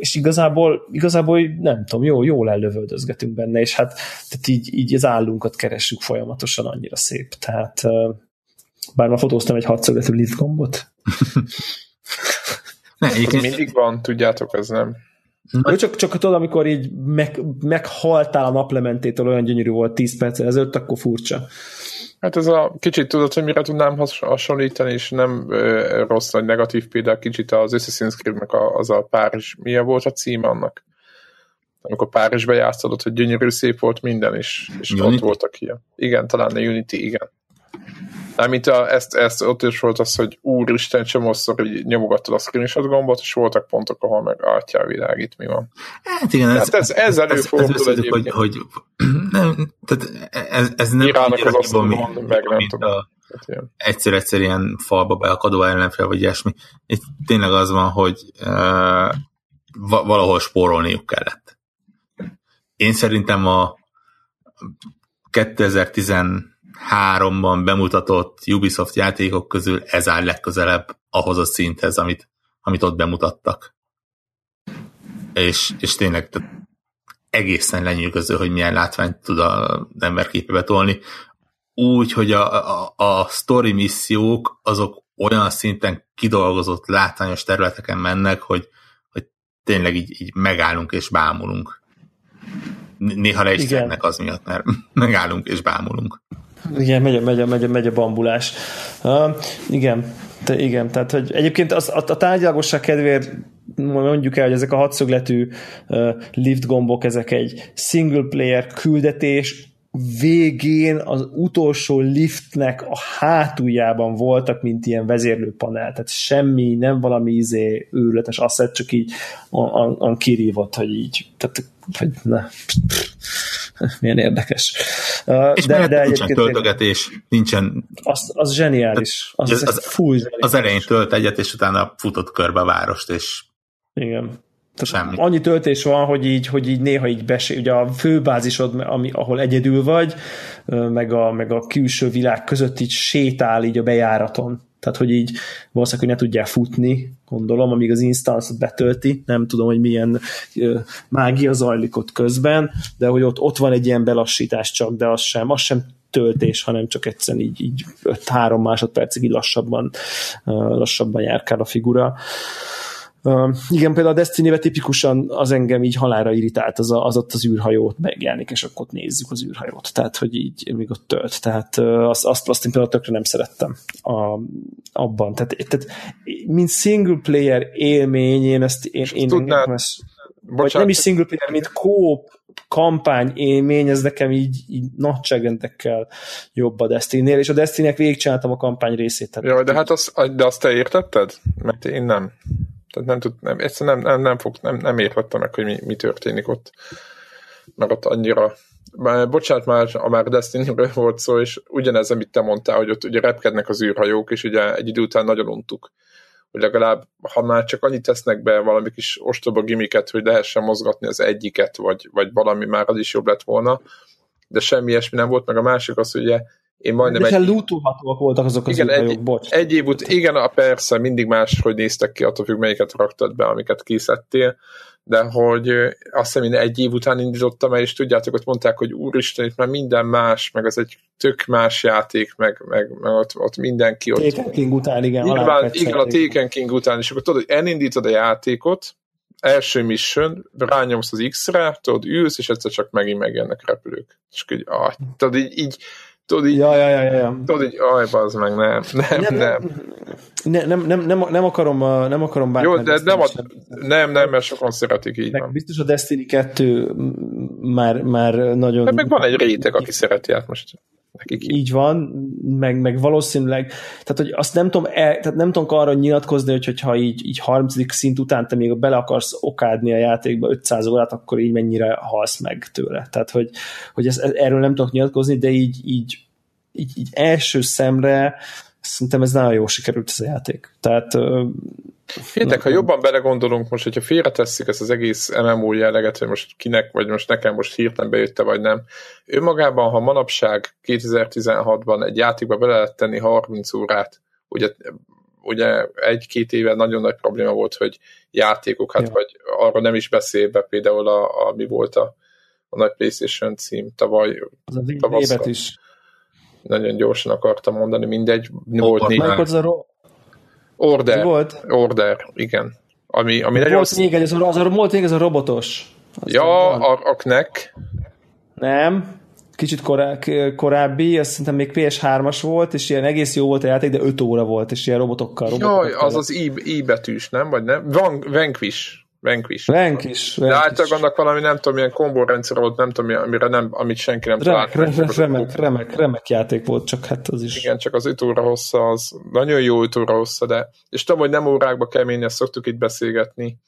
és igazából, igazából nem tudom, jó, jól ellövöldözgetünk benne, és hát tehát így, így az állunkat keressük folyamatosan, annyira szép. Tehát bár ma fotóztam egy hatszögletű lift gombot. ne, ez mindig van, tudjátok, ez nem. Jó, csak, csak tudod, amikor így meg, meghaltál a naplementétől, olyan gyönyörű volt 10 perc ezelőtt, akkor furcsa. Hát ez a kicsit tudod, hogy mire tudnám hasonlítani, és nem ö, rossz nagy negatív példa, kicsit az Assassin's Creed-nek a, az a Párizs, milyen volt a címe annak? Amikor Párizsba játszodott, hogy gyönyörű szép volt minden, és, és ott voltak ilyen. Igen, talán a Unity, igen. Mármint a, ezt, ezt ott is volt az, hogy úristen, csomószor így nyomogattad a screenshot gombot, és voltak pontok, ahol meg átjál világ, itt mi van. Hát igen, ez, ez, ez előfordul ez, ez hogy, hogy, <clears throat> nem, tehát ez, ez nem Irának az azt mond, meg nem tudom. A, egyszer-egyszer ilyen falba beakadó ellenfél, vagy ilyesmi. Itt tényleg az van, hogy uh, valahol spórolniuk kellett. Én szerintem a 2010 háromban bemutatott Ubisoft játékok közül ez áll legközelebb ahhoz a szinthez, amit, amit ott bemutattak. És, és tényleg tehát egészen lenyűgöző, hogy milyen látványt tud az ember képebe tolni. Úgy, hogy a, a, a story missziók azok olyan szinten kidolgozott látványos területeken mennek, hogy, hogy tényleg így, így megállunk és bámulunk. Néha le is az miatt, mert <laughs> megállunk és bámulunk. Igen, megy, megy, megy, megy a bambulás. Uh, igen, te, igen, tehát hogy egyébként az, a, a tárgyalagosság kedvéért mondjuk el, hogy ezek a hatszögletű uh, lift gombok, ezek egy single player küldetés, végén az utolsó liftnek a hátuljában voltak, mint ilyen vezérlőpanel, tehát semmi, nem valami izé őrületes asszett, csak így an, kirívott, hogy így, tehát, hogy ne, <laughs> milyen érdekes. És de, de nincsen töltögetés, nincsen... Az, az zseniális. Az, az, az, full zseniális. az elején tölt egyet, és utána futott körbe a várost, és igen. Tehát Semmi. Annyi töltés van, hogy így, hogy így néha így besé, ugye a főbázisod, ami, ahol egyedül vagy, meg a, meg a külső világ között így sétál így a bejáraton. Tehát, hogy így valószínűleg, hogy ne tudják futni, gondolom, amíg az instance betölti, nem tudom, hogy milyen mágia zajlik ott közben, de hogy ott, ott van egy ilyen belassítás csak, de az sem, az sem töltés, hanem csak egyszerűen így, így 5-3 másodpercig így lassabban, lassabban járkál a figura. Uh, igen, például a destiny tipikusan az engem így halára irritált, az, a, az ott az űrhajót megjelenik, és akkor ott nézzük az űrhajót. Tehát, hogy így még ott tölt. Tehát azt, azt, azt én például tökre nem szerettem a, abban. Tehát, tehát mint single player élmény, én ezt én, én tudnád, ezt, vagy nem is single player, mint kóp kampány élmény, ez nekem így, így nagyságrendekkel jobb a Destiny-nél, és a Destiny-nek végigcsináltam a kampány részét. Tehát Jaj, de hát az, de azt te értetted? Mert én nem. Tehát nem, tud, nem, egyszerűen nem, nem, nem, fog, nem, nem értettem meg, hogy mi, mi történik ott. Mert ott annyira már, bocsánat, már a már destiny volt szó, és ugyanez, amit te mondtál, hogy ott ugye repkednek az űrhajók, és ugye egy idő után nagyon untuk. Hogy legalább, ha már csak annyit tesznek be valami kis ostoba gimiket, hogy lehessen mozgatni az egyiket, vagy, vagy valami már az is jobb lett volna, de semmi ilyesmi nem volt, meg a másik az, hogy ugye én majdnem egy... lootolhatóak voltak azok az igen, egy, bocs. Egy év ut- igen, a persze, mindig más, hogy néztek ki, attól függ, melyiket raktad be, amiket kiszedtél, de hogy azt hiszem, én egy év után indítottam el, és tudjátok, ott mondták, hogy úristen, itt már minden más, meg az egy tök más játék, meg, meg, meg ott, ott mindenki ott... Taken King után, igen. Igen, igen a Taken King után, és akkor tudod, hogy elindítod a játékot, első mission, rányomsz az X-re, tudod, ülsz, és egyszer csak megint megjelennek repülők. És így, ah, tudod, így, így tudod így, Ja, ja, ja, ja, tudod így, aj, bazd meg, nem, nem, nem. nem. Ne, nem, nem, nem, nem, akarom, uh, nem akarom Jó, bántani de ezt nem, a, sem. nem, nem, mert sokan szeretik, így Meg van. biztos a Destiny 2 már, már nagyon... De meg van egy réteg, aki szereti át most. Nekik így. Van, meg, meg valószínűleg, tehát hogy azt nem tudom, el, tehát nem tudok arra nyilatkozni, hogy hogyha így, így 30. szint után te még bele akarsz okádni a játékba 500 órát, akkor így mennyire halsz meg tőle. Tehát, hogy, hogy ez, erről nem tudok nyilatkozni, de így, így, így, így első szemre szerintem ez nagyon jól sikerült ez a játék. Tehát Féltek, ha jobban belegondolunk most, hogyha félretesszük ezt az egész MMO jelleget, hogy most kinek, vagy most nekem most hirtelen bejötte, vagy nem. Önmagában, ha manapság 2016-ban egy játékba bele lehet tenni 30 órát, ugye, ugye egy-két éve nagyon nagy probléma volt, hogy játékok, hát Ja. vagy arra nem is beszélve, például a, a mi volt a, a nagy PlayStation cím tavaly, az a Tavasszal. évet is. nagyon gyorsan akartam mondani, mindegy, volt Order. Melyik volt Order, igen. Ami, ami nagyon... Volt még egy, az volt még ez a robotos. Az Ja, a, a Knek, Nem, kicsit korá, korábbi, azt szerintem még PS3-as volt, és ilyen egész jó volt a játék, de 5 óra volt, és ilyen robotokkal. robotokkal Jaj, az az I, I betűs, nem? Vagy nem? Van, Vanquish. Vanquish. Venk is. De általában annak valami, nem tudom, milyen kombórendszer volt, nem tudom, amire nem, amit senki nem remek, talált. remek, remek, remek, remek játék volt, csak hát az is. Igen, csak az 5 óra hossza, az nagyon jó 5 óra hossza, de és tudom, hogy nem órákba menni, ezt szoktuk itt beszélgetni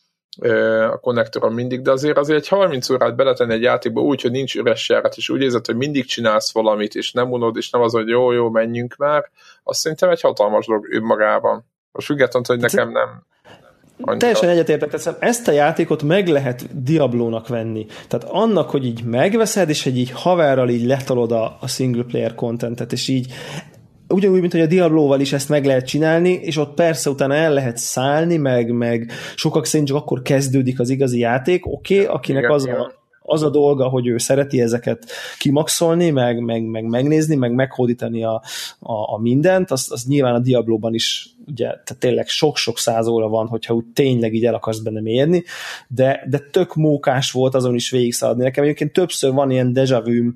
a konnektoron mindig, de azért azért egy 30 órát beletenni egy játékba úgy, hogy nincs üres járat, és úgy érzed, hogy mindig csinálsz valamit, és nem unod, és nem az, hogy jó, jó, menjünk már, azt szerintem egy hatalmas dolog önmagában. Most függetlenül, hogy nekem nem annyira. Teljesen egyetértek, tehát ezt a játékot meg lehet Diablónak venni. Tehát annak, hogy így megveszed, és egy így haverral így letolod a, a single player contentet, és így ugyanúgy, mint hogy a Diablóval is ezt meg lehet csinálni, és ott persze utána el lehet szállni, meg, meg sokak szerint csak akkor kezdődik az igazi játék, oké, okay, akinek Igen, az igen. a, az a dolga, hogy ő szereti ezeket kimaxolni, meg, meg, meg megnézni, meg meghódítani a, a, a mindent, az, az nyilván a Diablóban is ugye, tehát tényleg sok-sok száz óra van, hogyha úgy tényleg így el akarsz benne mérni, de, de tök mókás volt azon is végigszaladni. Nekem egyébként többször van ilyen deja vu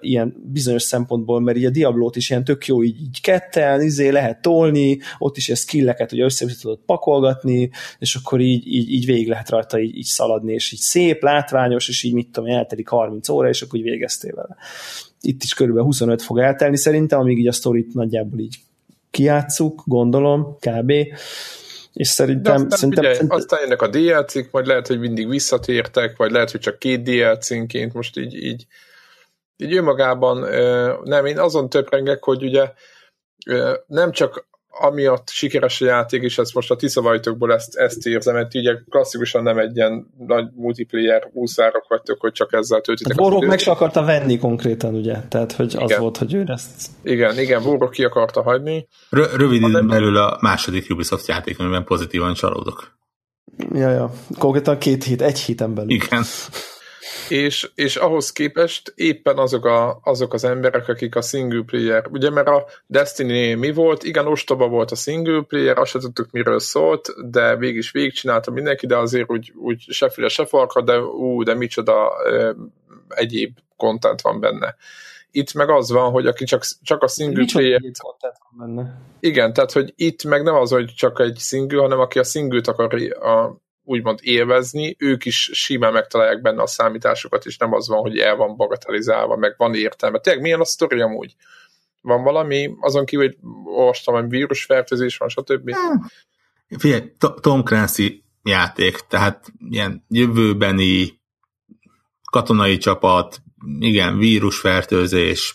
ilyen bizonyos szempontból, mert így a Diablót is ilyen tök jó így, így ketten, izé lehet tolni, ott is ilyen skilleket ugye össze tudod pakolgatni, és akkor így, így, így végig lehet rajta így, így szaladni, és így szép, látványos, és így mit tudom, eltelik 30 óra, és akkor úgy végeztél vele. Itt is körülbelül 25 fog eltelni szerintem, amíg így a sztorit nagyjából így kijátszuk, gondolom, kb. És De szerintem, aztán, szerintem, figyelj, szerintem aztán jönnek a DLC-k, vagy lehet, hogy mindig visszatértek, vagy lehet, hogy csak két DLC-nként, most így, így, így önmagában, nem, én azon töprengek, hogy ugye nem csak amiatt sikeres a játék, és ezt most a tiszavajtokból ezt, ezt érzem, mert ugye klasszikusan nem egy ilyen nagy multiplayer úszárok vagytok, hogy csak ezzel töltitek. az Borok meg se akarta venni konkrétan, ugye? Tehát, hogy az Igen. volt, hogy ő ezt... Igen, igen, Borok ki akarta hagyni. Rö- rövid időn belül a második Ubisoft játék, amiben pozitívan csalódok. Ja, ja. Konkrétan két hét, egy héten belül. Igen. És, és ahhoz képest éppen azok, a, azok az emberek, akik a single player, ugye mert a Destiny mi volt, igen, ostoba volt a single player, azt se tudtuk miről szólt, de végig is végigcsinálta mindenki, de azért úgy, úgy se füle, se farka, de ú, de micsoda ö, egyéb content van benne. Itt meg az van, hogy aki csak, csak a single Micsoda player content van benne. igen, tehát, hogy itt meg nem az, hogy csak egy single, hanem aki a single akar a, úgymond élvezni, ők is simán megtalálják benne a számításokat, és nem az van, hogy el van bagatelizálva, meg van értelme. Tényleg milyen a sztori amúgy? Van valami, azon kívül, hogy olvastam, hogy vírusfertőzés van, stb. Figyelj, To- Tom Clancy játék, tehát ilyen jövőbeni katonai csapat, igen, vírusfertőzés.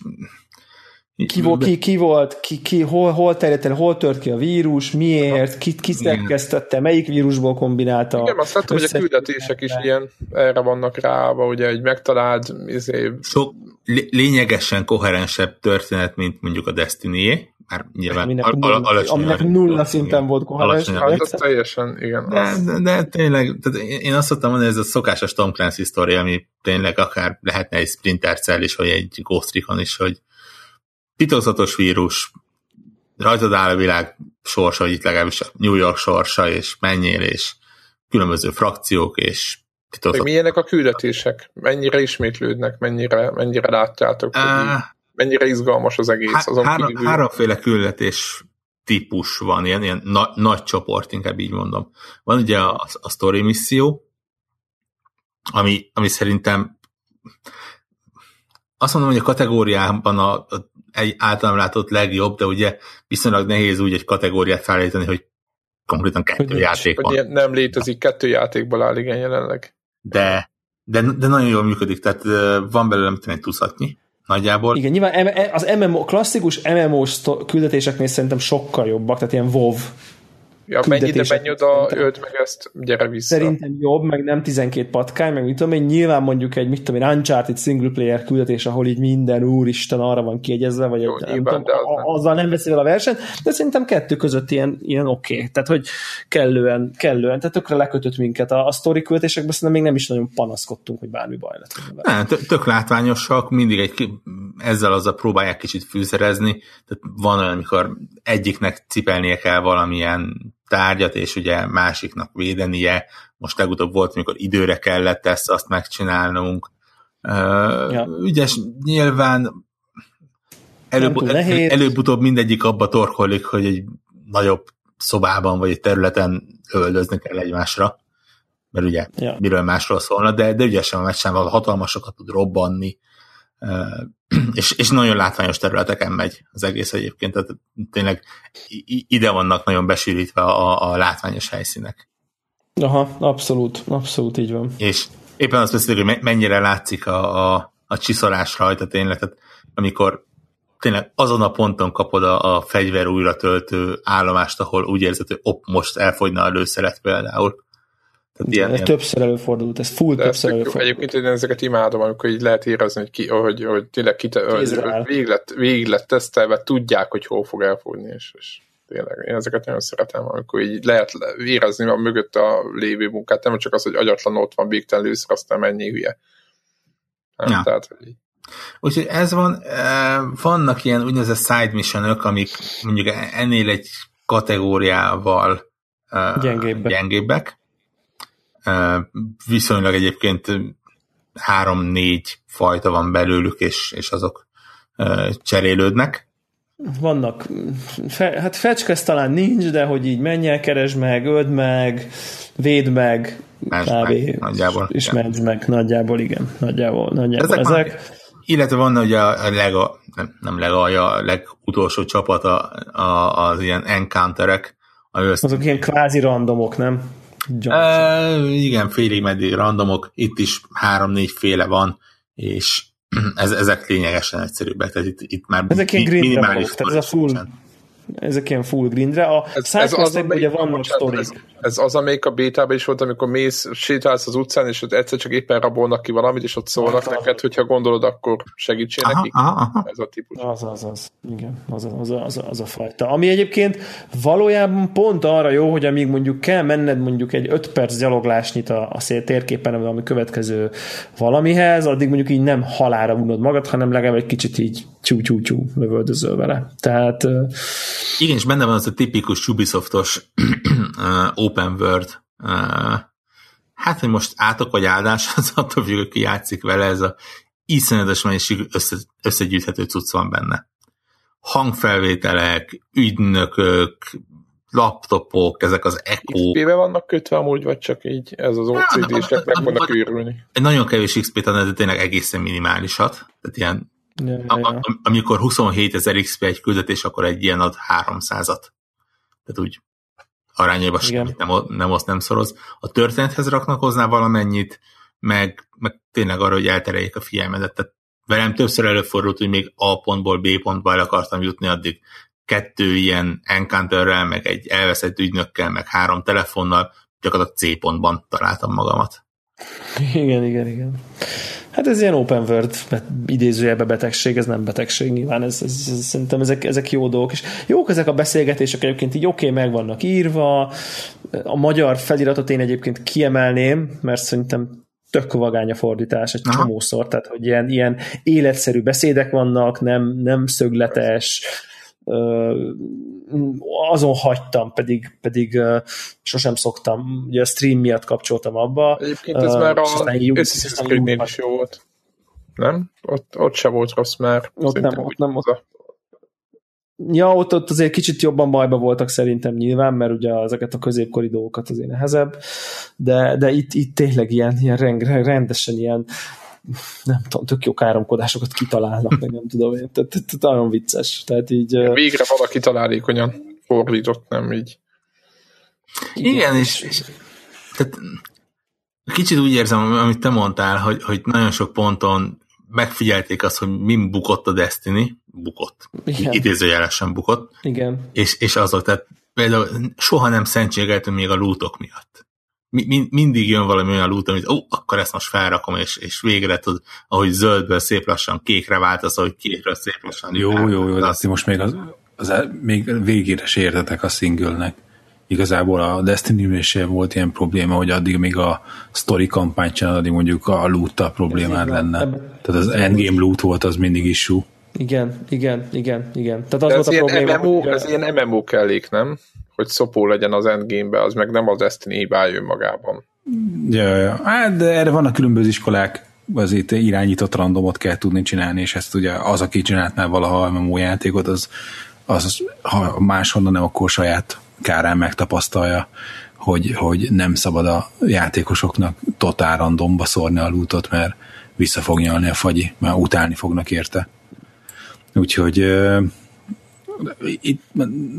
Ki, volt, ki, ki volt, ki, ki, hol, hol terjedt el, hol tört ki a vírus, miért, ki, ki szerkesztette, melyik vírusból kombinálta. Igen, azt láttam, hogy a küldetések is ilyen erre vannak ráva, ugye, hogy megtaláld, izé, Sok lé- lényegesen koherensebb történet, mint mondjuk a destiny már nyilván Aminek, al- nulla, al- alacsonyabb- aminek nulla szinten volt koherens. hát az teljesen, igen. De, Az, de, de tényleg, tehát én én azt szoktam mondani, ez a szokásos Tom Clancy sztori, ami tényleg akár lehetne egy Splinter Cell is, vagy egy Ghost Recon is, hogy titokzatos vírus, rajtad áll a világ sorsa, vagy itt legalábbis a New York sorsa, és menjél, és különböző frakciók, és Hogy titokzatos. milyenek a küldetések? Mennyire ismétlődnek? Mennyire, mennyire látjátok? Hogy így? Á, mennyire izgalmas az egész. Há, azon három, kívül. háromféle küldetés típus van, ilyen, ilyen na, nagy csoport, inkább így mondom. Van ugye a, a story misszió, ami, ami szerintem azt mondom, hogy a kategóriában a, a egy általam látott legjobb, de ugye viszonylag nehéz úgy egy kategóriát felállítani, hogy konkrétan kettő Hogy játék van. nem létezik, kettő játékból áll igen jelenleg. De, de, de nagyon jól működik, tehát van belőle, mit egy tuszatnyi nagyjából. Igen, nyilván az MMO, klasszikus MMO szto- küldetéseknél szerintem sokkal jobbak, tehát ilyen WoW Ja, mennyire menj oda, öld meg ezt, gyere vissza. Szerintem jobb, meg nem 12 patkány, meg mit tudom én, nyilván mondjuk egy, mit tudom én, Uncharted single player küldetés, ahol így minden úristen arra van kiegyezve, vagy Jó, egy, nem nyilván, tudom, de az nem. azzal nem veszi el a versenyt, de szerintem kettő között ilyen, ilyen oké. Okay. Tehát, hogy kellően, kellően, tehát tökre lekötött minket. A, a sztori küldetésekben szerintem még nem is nagyon panaszkodtunk, hogy bármi baj lett. Nem, tök, látványosak, mindig egy, ezzel azzal próbálják kicsit fűszerezni, tehát van olyan, amikor egyiknek cipelnie kell valamilyen tárgyat, és ugye másiknak védenie, most legutóbb volt, amikor időre kellett ezt azt megcsinálnunk. Ja. Ügyes, nyilván előbb, előbb-utóbb mindegyik abba torkolik, hogy egy nagyobb szobában vagy egy területen öldözni kell egymásra, mert ugye Ja. miről másról szólna, de, de ügyesen van megcsinálva, hatalmasokat tud robbanni, <clears throat> és, és nagyon látványos területeken megy az egész egyébként, tehát tényleg ide vannak nagyon besűrítve a, a látványos helyszínek. Aha, abszolút, abszolút így van. És éppen azt beszéljük, hogy me- mennyire látszik a, a, a csiszolás rajta tényleg, tehát amikor tényleg azon a ponton kapod a, a fegyver újra töltő állomást, ahol úgy érzed, hogy op, most elfogyna a lőszeret például. Tehát ilyen, ez ilyen, többször előfordult, ez full De többször előfordult. Egyébként én ezeket imádom, amikor így lehet érezni, hogy, ki, hogy, hogy tényleg ki, hogy Kézre áll. végig lett, végig lett tesztelve, tudják, hogy hol fog elfogni, és, és tényleg én ezeket nagyon szeretem, amikor így lehet érezni a mögött a lévő munkát, nem csak az, hogy agyatlan ott van, végtelen lőszer, aztán mennyi hülye. Nem, Ja. Tehát, hogy így. Úgyhogy ez van, eh, vannak ilyen úgynevezett side missionök, amik mondjuk ennél egy kategóriával eh, Gyengébbek. gyengébbek. Viszonylag egyébként három-négy fajta van belőlük, és, és azok cserélődnek. Vannak, fe, hát fecskesz talán nincs, de hogy így menj el, keresd meg, öld meg, véd meg, Mentsd kb. meg, nagyjából, És igen. mentsd meg, nagyjából igen, nagyjából, nagyjából. Ezek Ezek, már- Illetve van ugye a lega, nem, nem legalja, a legutolsó csapat a, a, az ilyen encounterek, azok ilyen kvázi randomok, nem? E, igen, félig meddig randomok, itt is három-négy féle van, és <clears throat> ez, ezek lényegesen egyszerűbbek, tehát itt, itt már Ezek mi- minimális tehát ez a full. Ezek ilyen full grindre. A Ez, ez, az, sidequestekben ugye amelyik, vannak bocsánat, sztorik. ez, ez az, amelyik a bétában is volt, amikor mész, sétálsz az utcán, és ott egyszer csak éppen rabolnak ki valamit, és ott szólnak az. neked, hogyha gondolod, akkor segítsél Aha, nekik. aha, aha. Ez a típus. Az, az, az. Igen, az, az, az, az, az a fajta. Ami egyébként valójában pont arra jó, hogy amíg mondjuk kell menned mondjuk egy 5 perc gyaloglásnyit a, a szél térképen, vagy valami következő valamihez, addig mondjuk így nem halára unod magad, hanem legalább egy kicsit így csú-csú-csú lövöldözöl vele. Tehát Igen, és benne van az a tipikus Ubisoftos open world hát, hogy most átok vagy áldás, az attól függ, ki játszik vele, ez a iszonyatos mennyiségű össze, összegyűjthető cucc van benne. Hangfelvételek, ügynökök, laptopok, ezek az echo, XP-be vannak kötve amúgy, vagy csak így ez az OCD-sek meg vannak őrülni. egy nagyon kevés XP-t de tényleg egészen minimálisat. Tehát ilyen, ja, a, ja. a, amikor 27 ezer XP egy küldetés, akkor egy ilyen ad 300-at. Tehát úgy arányaiban semmit nem, nem oszt, nem szoroz. A történethez raknak hozzá valamennyit, meg, meg tényleg arra, hogy eltereljék a figyelmedet. Tehát velem többször előfordult, hogy még A pontból B pontba el akartam jutni, addig kettő ilyen encounterrel, meg egy elveszett ügynökkel, meg három telefonnal, gyakorlatilag C pontban találtam magamat. <laughs> Igen, igen, igen. Hát ez ilyen open world idézőjelbe betegség, ez nem betegség nyilván, ez, ez, ez, szerintem ezek, ezek jó dolgok, és jók ezek a beszélgetések egyébként így oké, okay, meg vannak írva, a magyar feliratot én egyébként kiemelném, mert szerintem tök vagány a fordítás egy Aha. csomószor, tehát hogy ilyen, ilyen életszerű beszédek vannak, nem, nem szögletes, ö, azon hagytam, pedig, pedig sosem szoktam, ugye a stream miatt kapcsoltam abba, Egyébként ez már a Assassin's Creed-nél is jó volt. Nem? Ott, ott se volt rossz már. Ott nem, ott nem, a- Ja, ott, ott azért kicsit jobban bajba voltak szerintem nyilván, mert ugye ezeket a középkori dolgokat azért nehezebb, de, de itt, itt tényleg ilyen, ilyen rend, rendesen ilyen nem tudom, tök jó káromkodásokat kitalálnak, meg nem tudom én, tehát, nagyon vicces. Tehát így, Végre valaki találékonyan fordított, nem így. Igen, és, és tehát kicsit úgy érzem, amit te mondtál, hogy, hogy nagyon sok ponton megfigyelték azt, hogy min bukott a Destiny, bukott, Igen. idézőjelesen bukott, igen, és, és azok, tehát például soha nem szentségeltünk még a lootok miatt. Mi, mi, mindig jön valami olyan loot, amit ó, akkor ezt most felrakom, és, és végre tud, ahogy zöldből szép lassan kékre változ, ahogy kékről szép lassan. Jó, jó, jó, de azt most még, az, az, még végére se értetek a single-nek. Igazából a destiny sem volt ilyen probléma, hogy addig még a story kampányt csinálod, addig mondjuk a loot problémád lenne. Tehát az endgame loot volt, az mindig issue. igen, igen, igen, igen. Tehát az De volt ez a ilyen, probléma, MMO, hogy, ez ilyen MMO kellék, nem? Hogy szopó legyen az endgame-be, az meg nem az Destiny hibája önmagában. Ja, ja. Hát, de erre vannak különböző iskolák, azért irányított randomot kell tudni csinálni, és ezt ugye az, aki csinált már valaha MMO játékot, az, az ha máshonnan nem, akkor saját kárán megtapasztalja, hogy, hogy nem szabad a játékosoknak totál randomba szórni a lootot, mert vissza fog nyalni a fagyi, mert utálni fognak érte. Úgyhogy itt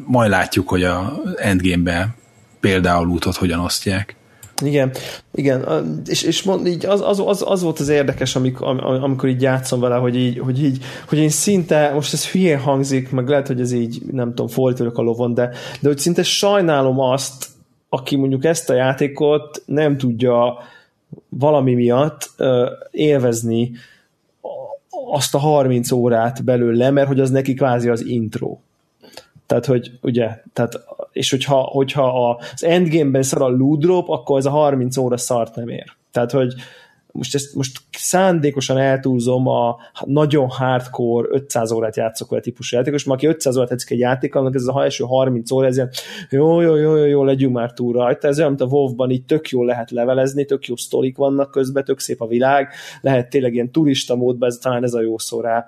majd látjuk, hogy a endgame-be például lootot hogyan osztják. Igen, igen, és, és mond, így az, az, az, az, volt az érdekes, amikor, am- amikor így játszom vele, hogy így, hogy így, hogy én szinte, most ez hülyén hangzik, meg lehet, hogy ez így, nem tudom, folytőlök a lovon, de, de hogy szinte sajnálom azt, aki mondjuk ezt a játékot nem tudja valami miatt ö, élvezni azt a 30 órát belőle, mert hogy az neki kvázi az intro. Tehát, hogy ugye, tehát, és hogyha, hogyha az endgame-ben szar a loot drop, akkor ez a 30 óra szart nem ér. Tehát, hogy most ezt most szándékosan eltúlzom a nagyon hardcore 500 órát játszok olyan típusú játékos, aki 500 órát tetszik egy játék, annak ez a első 30 óra, ez ilyen jó, jó, jó, jó, jó, legyünk már túl rajta. Ez olyan, mint a WoW-ban így tök jól lehet levelezni, tök jó sztorik vannak közben, tök szép a világ, lehet tényleg ilyen turista módban, ez, talán ez a jó szó rá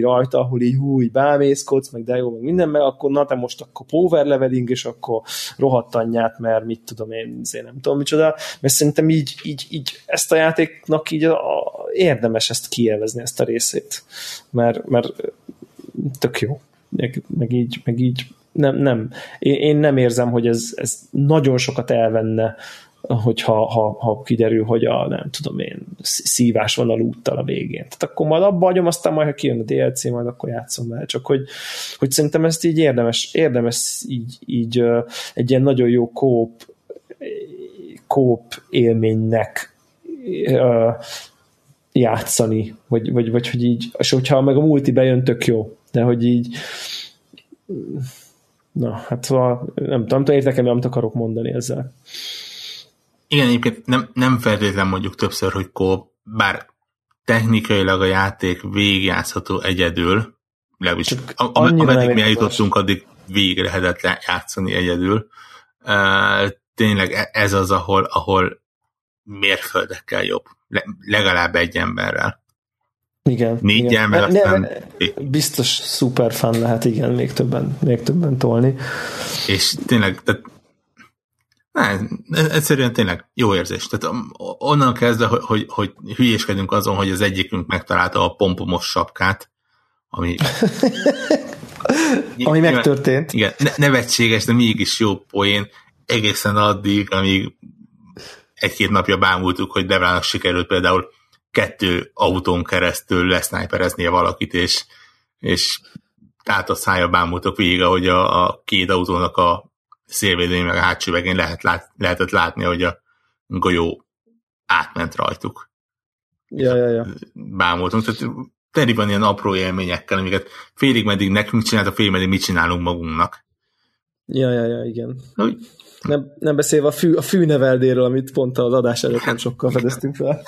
rajta, ahol így hú, így bámészkodsz, meg de jó, meg minden, meg akkor na te most akkor power leveling, és akkor rohadt anyját, mert mit tudom én, én nem tudom micsoda, mert szerintem így, így, így ezt a játéknak így a, a, érdemes ezt kielvezni, ezt a részét, mert, mert tök jó, meg, meg így, meg így nem, nem. Én, én nem érzem, hogy ez, ez nagyon sokat elvenne, hogyha ha, ha kiderül, hogy a nem tudom én, szívás van a lúttal a végén. Tehát akkor majd abba hagyom, aztán majd, ha kijön a DLC, majd akkor játszom vele. Csak hogy, hogy szerintem ezt így érdemes, érdemes így, így egy ilyen nagyon jó kóp kóp élménynek ö, játszani, vagy, vagy, vagy hogy így, és hogyha meg a multi bejön, tök jó, de hogy így na, hát szóval nem tudom, nem értek amit akarok mondani ezzel. Igen, egyébként nem, nem feltétlen mondjuk többször, hogy kóp, bár technikailag a játék végigjátszható egyedül, legalábbis Csak annyira ameddig nem mi eljutottunk, addig végig lehetett le- játszani egyedül. Uh, tényleg e- ez az, ahol, ahol mérföldekkel jobb. Le, legalább egy emberrel. Igen. Négyel, igen. mert Ne- aztán... ne- biztos szuper fan lehet, igen, még többen, még többen tolni. És tényleg, tehát nem, ez egyszerűen tényleg jó érzés. Tehát onnan kezdve, hogy, hogy, hogy hülyéskedünk azon, hogy az egyikünk megtalálta a pompomos sapkát, ami... <laughs> Ami megtörtént. Igen, ne, nevetséges, de mégis jó poén, egészen addig, amíg egy-két napja bámultuk, hogy Devrának sikerült például kettő autón keresztül lesznájpereznie valakit, és, és tehát a szája bámultok végig, ahogy a, a két autónak a szélvédői meg a hátsó lehet lát, lehetett látni, hogy a golyó átment rajtuk. Ja, ja, ja. Bámultunk. Tehát teli van ilyen apró élményekkel, amiket félig meddig nekünk csinált, a félig meddig mit csinálunk magunknak. Ja, ja, ja, igen. Úgy, Nem, nem beszélve a, fű, a fűneveldéről, amit pont az adás előtt nem sokkal fedeztünk fel. <laughs>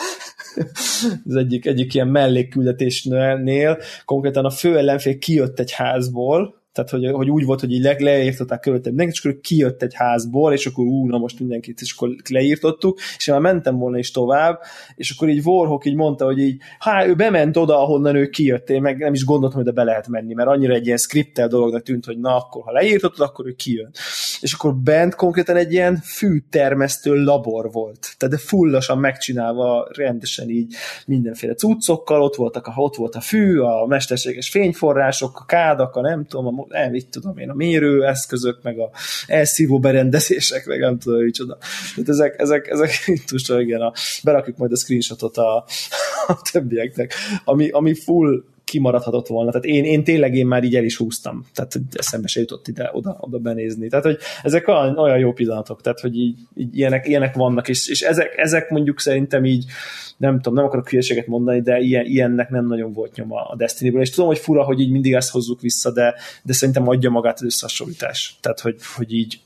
Az egyik, egyik ilyen mellékküldetésnél konkrétan a fő ellenfél kijött egy házból, tehát hogy, hogy úgy volt, hogy így le, leírtották körülöttem mindenkit, és akkor kijött egy házból, és akkor ú, na most mindenkit, és akkor leírtottuk, és én már mentem volna is tovább, és akkor így Warhawk így mondta, hogy így, hát ő bement oda, ahonnan ő kijött, én meg nem is gondoltam, hogy be lehet menni, mert annyira egy ilyen skriptel dolognak tűnt, hogy na akkor, ha leírtotod, akkor ő kijön. És akkor bent konkrétan egy ilyen fűtermesztő labor volt, tehát de fullasan megcsinálva rendesen így mindenféle cuccokkal, ott voltak a, ott volt a fű, a mesterséges fényforrások, a kádak, a nem tudom, a, nem, mit tudom én, a mérőeszközök, meg a elszívó berendezések, meg nem tudom, micsoda. Tehát ezek, ezek, ezek <laughs> tudja, igen, a, berakjuk majd a screenshotot a, a többieknek, ami, ami full kimaradhatott volna. Tehát én, én tényleg én már így el is húztam. Tehát eszembe se jutott ide, oda, oda benézni. Tehát, hogy ezek olyan, olyan jó pillanatok, tehát, hogy így, így ilyenek, ilyenek vannak, és, és ezek, ezek mondjuk szerintem így nem tudom, nem akarok hülyeséget mondani, de ilyen, ilyennek nem nagyon volt nyoma a Destiny-ből, és tudom, hogy fura, hogy így mindig ezt hozzuk vissza, de, de szerintem adja magát az összehasonlítás. Tehát, hogy, hogy így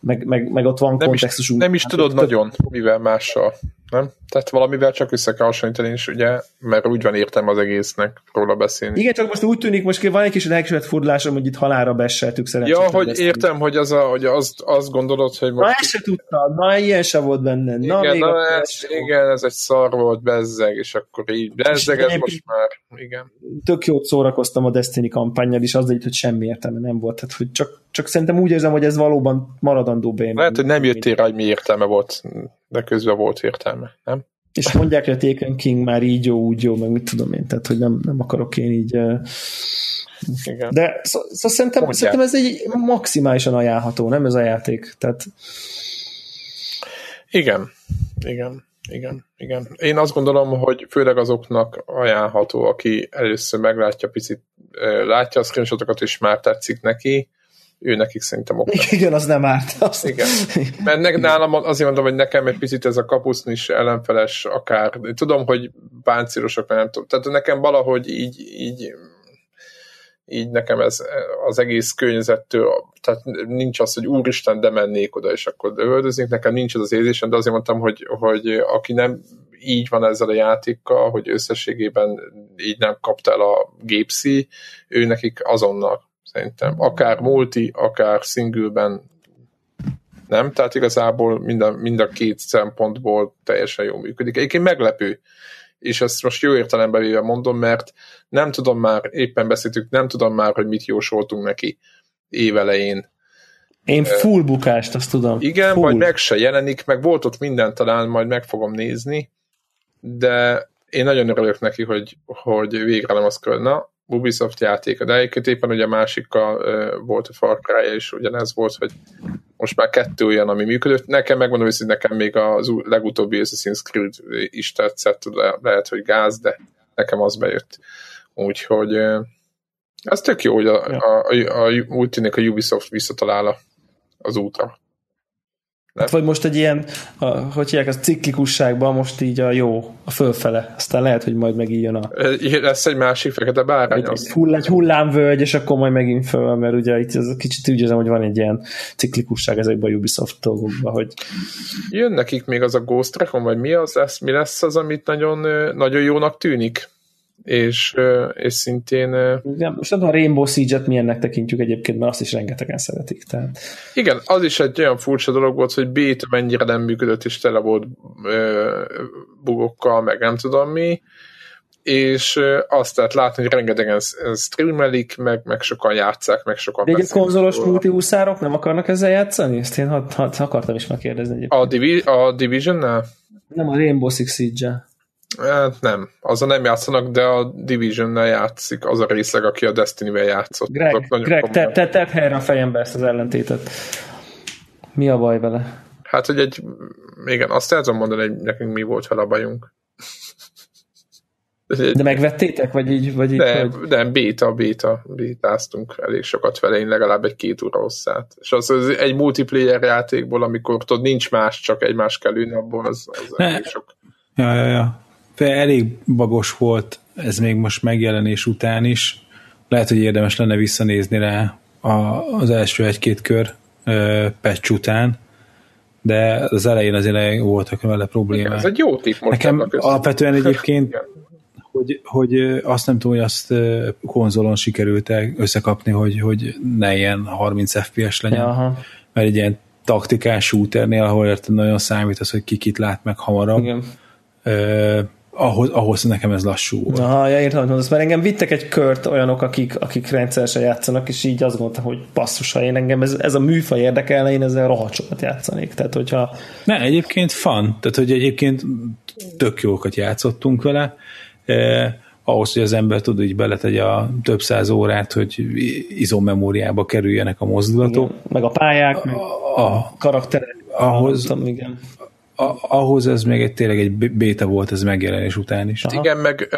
meg, meg, meg ott van nem kontextusunk. Is, nem is tudod nagyon, mivel mással nem? Tehát valamivel csak össze kell hasonlítani is, ugye, mert úgy van értelme az egésznek róla beszélni. Igen, csak most úgy tűnik, most van egy kis lelkismert fordulásom, hogy itt halára beseltük szerencsét. Ja, hogy beszélni. értem, hogy, az a, hogy azt, azt gondolod, hogy most... Na, ezt se tudtad, na, ilyen se volt benne. Na, igen, még na, ez, igen, ez egy szar volt, bezzeg, és akkor így bezzeg, ez most már, igen. Tök jót szórakoztam a Destiny kampányjal, és az hogy semmi értelme nem volt. Tehát, hogy csak, csak szerintem úgy érzem, hogy ez valóban maradandó bény. Lehet, hogy nem jöttél rá, hogy mi értelme volt de közben volt értelme, nem? És mondják, hogy a Taken King már így jó, úgy jó, meg mit tudom én, tehát hogy nem, nem akarok én így igen. De szó, szó szerintem, szerintem ez egy maximálisan ajánlható, nem ez a játék. Tehát... Igen, igen, igen, igen. Én azt gondolom, hogy főleg azoknak ajánlható, aki először meglátja picit, látja a screenshotokat, és már tetszik neki, ő nekik szerintem ok. Igen, az nem árt. Az... Igen. Mert ne, nálam azért mondom, hogy nekem egy picit ez a is ellenfeles, akár, tudom, hogy páncélosok, nem tudom. Tehát nekem valahogy így, így így nekem ez az egész környezettől, tehát nincs az, hogy úristen, de mennék oda, és akkor öldöznék, nekem nincs az az érzésem, de azért mondtam, hogy, hogy aki nem így van ezzel a játékkal, hogy összességében így nem kapta el a gépszi, ő nekik azonnal szerintem. Akár multi, akár singleben nem, tehát igazából mind a, mind a két szempontból teljesen jól működik. Egyébként meglepő, és ezt most jó értelemben véve mondom, mert nem tudom már, éppen beszéltük, nem tudom már, hogy mit jósoltunk neki évelején. Én full bukást, azt tudom. Igen, full. majd meg se jelenik, meg volt ott minden, talán majd meg fogom nézni, de én nagyon örülök neki, hogy, hogy végre nem az kell. Na, Ubisoft játéka, de egyébként éppen ugye a másikkal uh, volt a Far Cry, és ugyanez volt, hogy most már kettő olyan, ami működött. Nekem megmondom, hogy nekem még az legutóbbi Assassin's Creed is tetszett, le, lehet, hogy gáz, de nekem az bejött. Úgyhogy uh, ez tök jó, hogy a, a, a, a, úgy tűnik a Ubisoft visszatalál az útra. Hát vagy most egy ilyen, a, hogy hívják, az ciklikusságban most így a jó, a fölfele. Aztán lehet, hogy majd megint jön a... Lesz egy másik fekete bárány. Egy, egy, hull, egy hullámvölgy, és akkor majd megint föl, mert ugye itt ez kicsit úgy érzem, hogy van egy ilyen ciklikusság ezekben a Ubisoft dolgokban, hogy... Jön nekik még az a Ghost Recon, vagy mi az, ez, mi lesz az, amit nagyon, nagyon jónak tűnik? És, és szintén... Igen, most nem a Rainbow Siege-et milyennek tekintjük egyébként, mert azt is rengetegen szeretik. Tehát. Igen, az is egy olyan furcsa dolog volt, hogy beta mennyire nem működött, és tele volt bugokkal, meg nem tudom mi, és azt lehet látni, hogy rengetegen streamelik, meg, meg sokan játszák, meg sokan Még egy konzolos multihuszárok nem akarnak ezzel játszani? Ezt én had, had, akartam is megkérdezni egyébként. A, Divi- a Division-nel? Nem, a Rainbow Six Siege-el. Hát nem, azon nem játszanak, de a Division-nel játszik az a részleg, aki a Destiny-vel játszott. Greg, Greg te, te, te helyre a fejembe ezt az ellentétet. Mi a baj vele? Hát, hogy egy, igen, azt el tudom mondani, hogy nekünk mi volt vele a bajunk. <laughs> De megvettétek, vagy így? Vagy így nem, vagy? nem, béta, béta, bétáztunk elég sokat vele, én legalább egy két óra hosszát. És az, az egy multiplayer játékból, amikor tudod, nincs más, csak egymás kell ülni, abból az, az elég sok. Ja, ja, ja elég bagos volt ez még most megjelenés után is. Lehet, hogy érdemes lenne visszanézni rá a, az első egy-két kör ö, patch után, de az elején azért voltak vele problémák. Igen, ez egy jó tip most. Nekem alapvetően egyébként, hogy, hogy azt nem tudom, hogy azt konzolon sikerült összekapni, hogy, hogy ne ilyen 30 FPS legyen. Aha. Mert egy ilyen taktikás shooternél, ahol érted nagyon számít az, hogy ki kit lát meg hamarabb. Igen ahhoz, ahhoz nekem ez lassú volt. Aha, ja, értem, hogy mert engem vittek egy kört olyanok, akik, akik rendszeresen játszanak, és így azt gondoltam, hogy basszus, ha én engem ez, ez a műfaj érdekelne, én ezzel rohadt sokat játszanék. Tehát, hogyha... Ne, egyébként fan, tehát, hogy egyébként tök jókat játszottunk vele, eh, ahhoz, hogy az ember tud, így beletegye a több száz órát, hogy izommemóriába kerüljenek a mozdulatok. Igen, meg a pályák, meg a, a karakterek. Ahhoz, tudom, igen ahhoz ez még egy, tényleg egy béta volt ez megjelenés után is. Aha. Igen, meg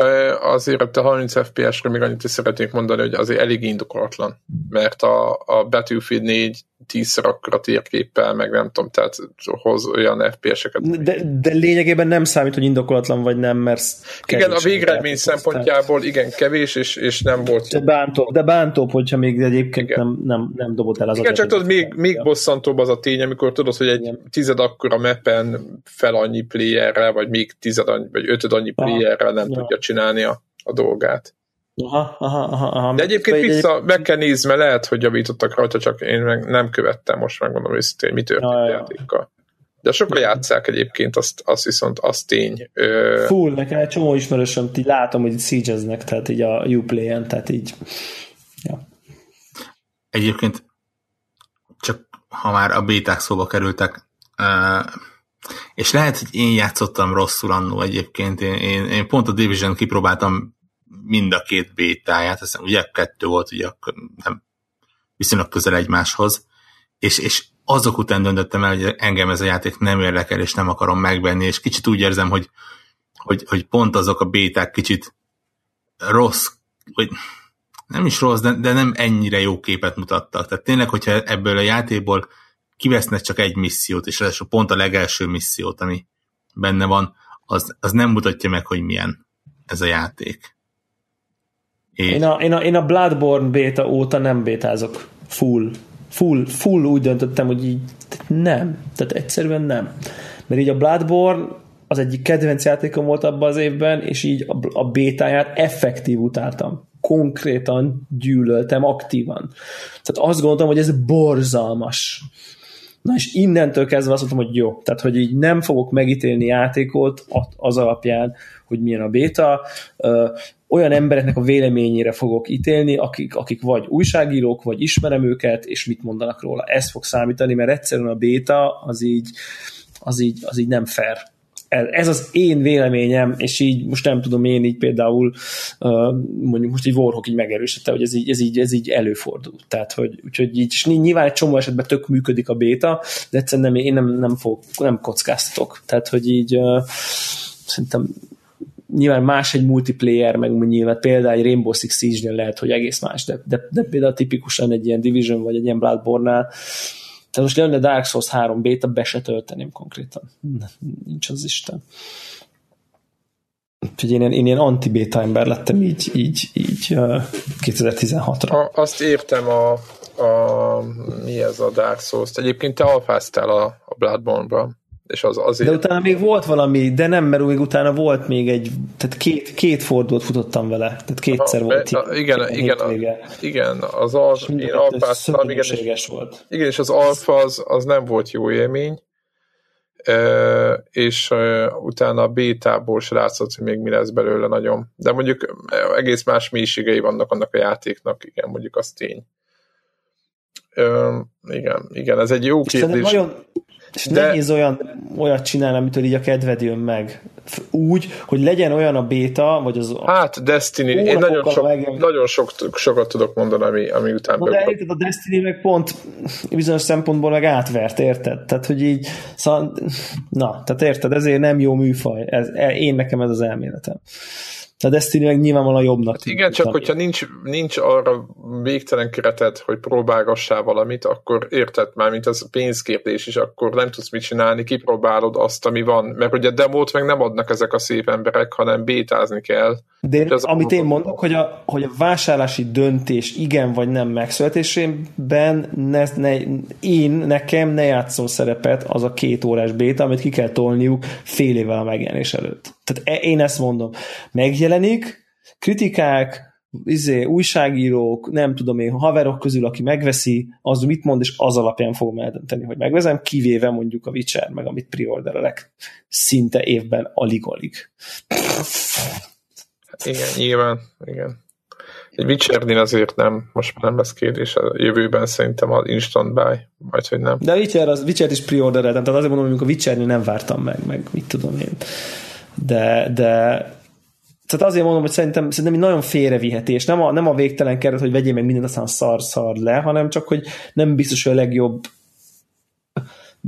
azért a 30 FPS-re még annyit is szeretnék mondani, hogy azért elég indokolatlan, mert a, a Battlefield 4 tízszer akkora térképpel, meg nem tudom, tehát hoz olyan FPS-eket. De, de lényegében nem számít, hogy indokolatlan vagy nem, mert Igen, a végeredmény szempontjából tehát... igen, kevés, és, és nem volt. De bántóbb, de bántóbb, hogyha még egyébként igen. nem, nem, nem dobott el az Igen, csak tudod, még, még bosszantóbb az a tény, amikor tudod, hogy egy igen. tized akkora mepen fel annyi playerrel, vagy még tized annyi, vagy ötöd annyi playerrel nem ja. tudja csinálni a, a dolgát. Aha, aha, aha, aha. De egyébként egy, vissza, egy... meg kell nézni, mert lehet, hogy javítottak rajta, csak én meg nem követtem, most megmondom őszintén, hogy mi történt a játékkal. De sokan játszák egyébként, azt, azt viszont az tény. Ö... Full, nekem egy csomó ismerősöm, így látom, hogy siege tehát így a Uplay-en, tehát így ja. Egyébként csak ha már a béták szóba kerültek, és lehet, hogy én játszottam rosszul annó egyébként, én, én, én pont a Division kipróbáltam mind a két bétáját, hiszem ugye kettő volt, ugye nem viszonylag közel egymáshoz, és, és azok után döntöttem el, hogy engem ez a játék nem érdekel, és nem akarom megvenni, és kicsit úgy érzem, hogy, hogy, hogy pont azok a béták kicsit rossz, vagy nem is rossz, de, de nem ennyire jó képet mutattak. Tehát tényleg, hogyha ebből a játékból kivesznek csak egy missziót, és ez pont a legelső missziót, ami benne van, az, az nem mutatja meg, hogy milyen ez a játék. Én a, én, a, én a Bloodborne beta óta nem bétázok full. Full, full úgy döntöttem, hogy így nem. Tehát egyszerűen nem. Mert így a Bloodborne az egyik kedvenc játékom volt abban az évben, és így a, a bétáját effektív utáltam. Konkrétan gyűlöltem, aktívan. Tehát azt gondoltam, hogy ez borzalmas. Na és innentől kezdve azt mondtam, hogy jó. Tehát, hogy így nem fogok megítélni játékot az alapján, hogy milyen a béta olyan embereknek a véleményére fogok ítélni, akik, akik vagy újságírók, vagy ismerem őket, és mit mondanak róla. Ez fog számítani, mert egyszerűen a béta az így, az így, az így nem fair. Ez az én véleményem, és így most nem tudom, én így például mondjuk most egy Warhawk így megerősítette, hogy ez így, ez így, ez így előfordul. Tehát, hogy úgyhogy így, és nyilván egy csomó esetben tök működik a béta, de egyszerűen nem, én nem, nem, fog, nem kockáztatok. Tehát, hogy így szerintem nyilván más egy multiplayer, meg nyilván például egy Rainbow Six Siege-nél lehet, hogy egész más, de, de, de például tipikusan egy ilyen Division vagy egy ilyen Bloodborne-nál tehát most lenne Dark Souls 3 beta, be se tölteném konkrétan. Nincs az Isten. Úgyhogy én, én ilyen anti-beta ember lettem így, így, így 2016-ra. A, azt értem a, a mi ez a Dark Souls-t. Egyébként te alfáztál a, a Bloodborne-ban és az azért... De utána még volt valami, de nem, mert még utána volt még egy, tehát két, két fordulót futottam vele, tehát kétszer ha, volt. A, igen, igen, a, igen, az alf, én alfáztam, igen, és, volt. igen, és az alfa az, az nem volt jó élmény, e, és e, utána a bétából se látszott, hogy még mi lesz belőle nagyon. De mondjuk egész más mélységei vannak annak a játéknak, igen, mondjuk az tény. E, igen, igen, ez egy jó kérdés. Nagyon, és de... nehéz olyan, olyat csinálni, amitől így a kedved jön meg. Úgy, hogy legyen olyan a béta, vagy az... Hát, Destiny, én nagyon, sok, meg... nagyon sok, sokat tudok mondani, ami, ami után Na, de érted, a Destiny meg pont bizonyos szempontból meg átvert, érted? Tehát, hogy így, szóval, na, tehát érted, ezért nem jó műfaj. Ez, én nekem ez az elméletem. A Destiny meg nyilvánvalóan jobbnak. Hát igen, csak hogyha nincs, nincs arra végtelen keretet, hogy próbálgassál valamit, akkor érted már, mint az pénzkérdés is, akkor nem tudsz mit csinálni, kipróbálod azt, ami van. Mert ugye demót meg nem adnak ezek a szép emberek, hanem bétázni kell. De én, ez amit én mondok, hogy a, hogy a vásárlási döntés igen vagy nem megszületésében ne, ne, én, nekem ne játszó szerepet az a két órás béta, amit ki kell tolniuk fél évvel a megjelenés előtt. Tehát e- én ezt mondom. Megjelenik, kritikák, izé, újságírók, nem tudom én, haverok közül, aki megveszi, az mit mond, és az alapján fogom eldönteni, hogy megvezem, kivéve mondjuk a Witcher, meg amit preorderelek szinte évben alig-alig. Igen, nyilván, igen. Egy Witchernél azért nem, most már nem lesz kérdés, a jövőben szerintem az instant buy, majd hogy nem. De a Witcher, az, Witcher is preordereltem, tehát azért mondom, hogy a Witchernél nem vártam meg, meg mit tudom én. De, de tehát azért mondom, hogy szerintem, szerintem nagyon félrevihetés. Nem a, nem a végtelen keret, hogy vegyél meg mindent, aztán szar-szar le, hanem csak, hogy nem biztos, hogy a legjobb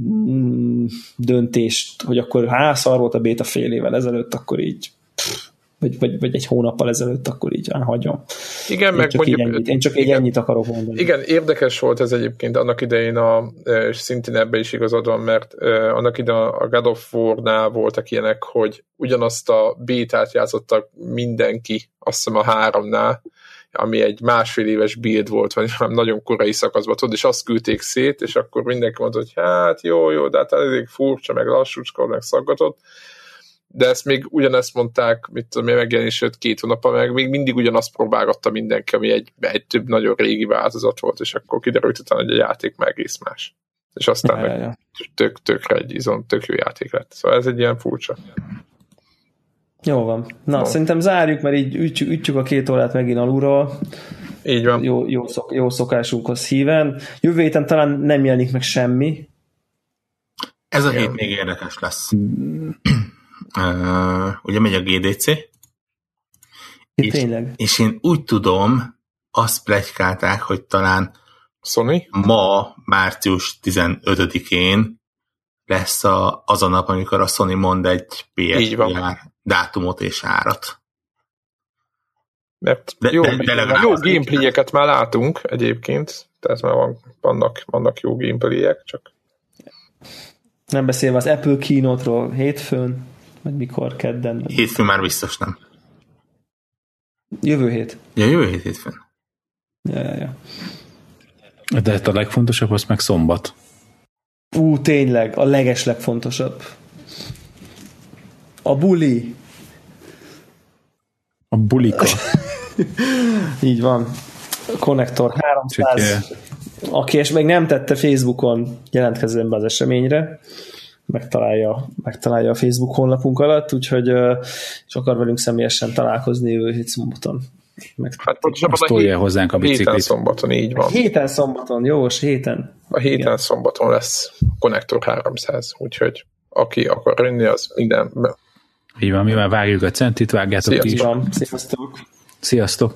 mm, döntést, hogy akkor há, szar volt a béta fél évvel ezelőtt, akkor így pff, vagy, vagy, vagy egy hónappal ezelőtt, akkor így á, hagyom. Igen, én meg csak mondjuk... ennyit, én csak így igen, ennyit akarok mondani. Igen, érdekes volt ez egyébként annak idején, a, és szintén ebbe is igazad van, mert uh, annak idején a God of War-nál voltak ilyenek, hogy ugyanazt a bétát játszottak mindenki, azt hiszem a háromnál, ami egy másfél éves build volt, vagy nagyon korai szakaszban, tudod, és azt küldték szét, és akkor mindenki mondta, hogy hát jó, jó, de hát elég furcsa, meg lassúcska, meg szaggatott, de ezt még ugyanezt mondták, mit tudom én, megjelenés előtt két hónapban, meg még mindig ugyanazt próbálgatta mindenki, ami egy, egy több nagyon régi változat volt, és akkor kiderült utána, hogy a játék már egész más. És aztán Ja, meg ja, tök, tökre egy izon, tök jó játék lett. Szóval ez egy ilyen furcsa. Jó van. Na, No. szerintem zárjuk, mert így ütjük, ütjük a két órát megint alulról. Így van. Jó, jó, szok, jó szokásunkhoz híven. Jövő héten talán nem jelenik meg semmi. Ez a hét még érdekes lesz. <clears throat> uh, ugye megy a GDC, Ja, És- tényleg. és én úgy tudom, azt plegykálták, hogy talán Sony? ma, március 15-én lesz a, az a nap, amikor a Sony mond egy. PSVR dátumot és árat. Mert De- jó, de- de legalább jó gameplayeket már látunk egyébként, tehát már van, vannak, vannak jó gameplayek, csak Nem beszélve az Apple keynote-ról hétfőn, vagy mikor, kedden. vagy- Hétfőn már biztos nem. Jövő hét. Ja, jövő hét hétfőn. Ja, ja, ja. De hát a legfontosabb az meg szombat. Ú, tényleg, a leges legfontosabb. A buli. A bulika. <laughs> Így van. A Connector 300. Úgyhogy, Aki és még nem tette Facebookon, jelentkezzen be az eseményre. Megtalálja, megtalálja a Facebook honlapunk alatt, úgyhogy és akar velünk személyesen találkozni jövő hét szombaton. Meg, hát pontosabban a hét, hozzánk a héten biciklit. szombaton, így van. héten szombaton, jós, héten. A héten Igen. szombaton lesz Connector 300, úgyhogy aki akar jönni, az minden Így van, mi már vágjuk a centit, vágjátok Sziasztok. Így is. van. Sziasztok! Sziasztok!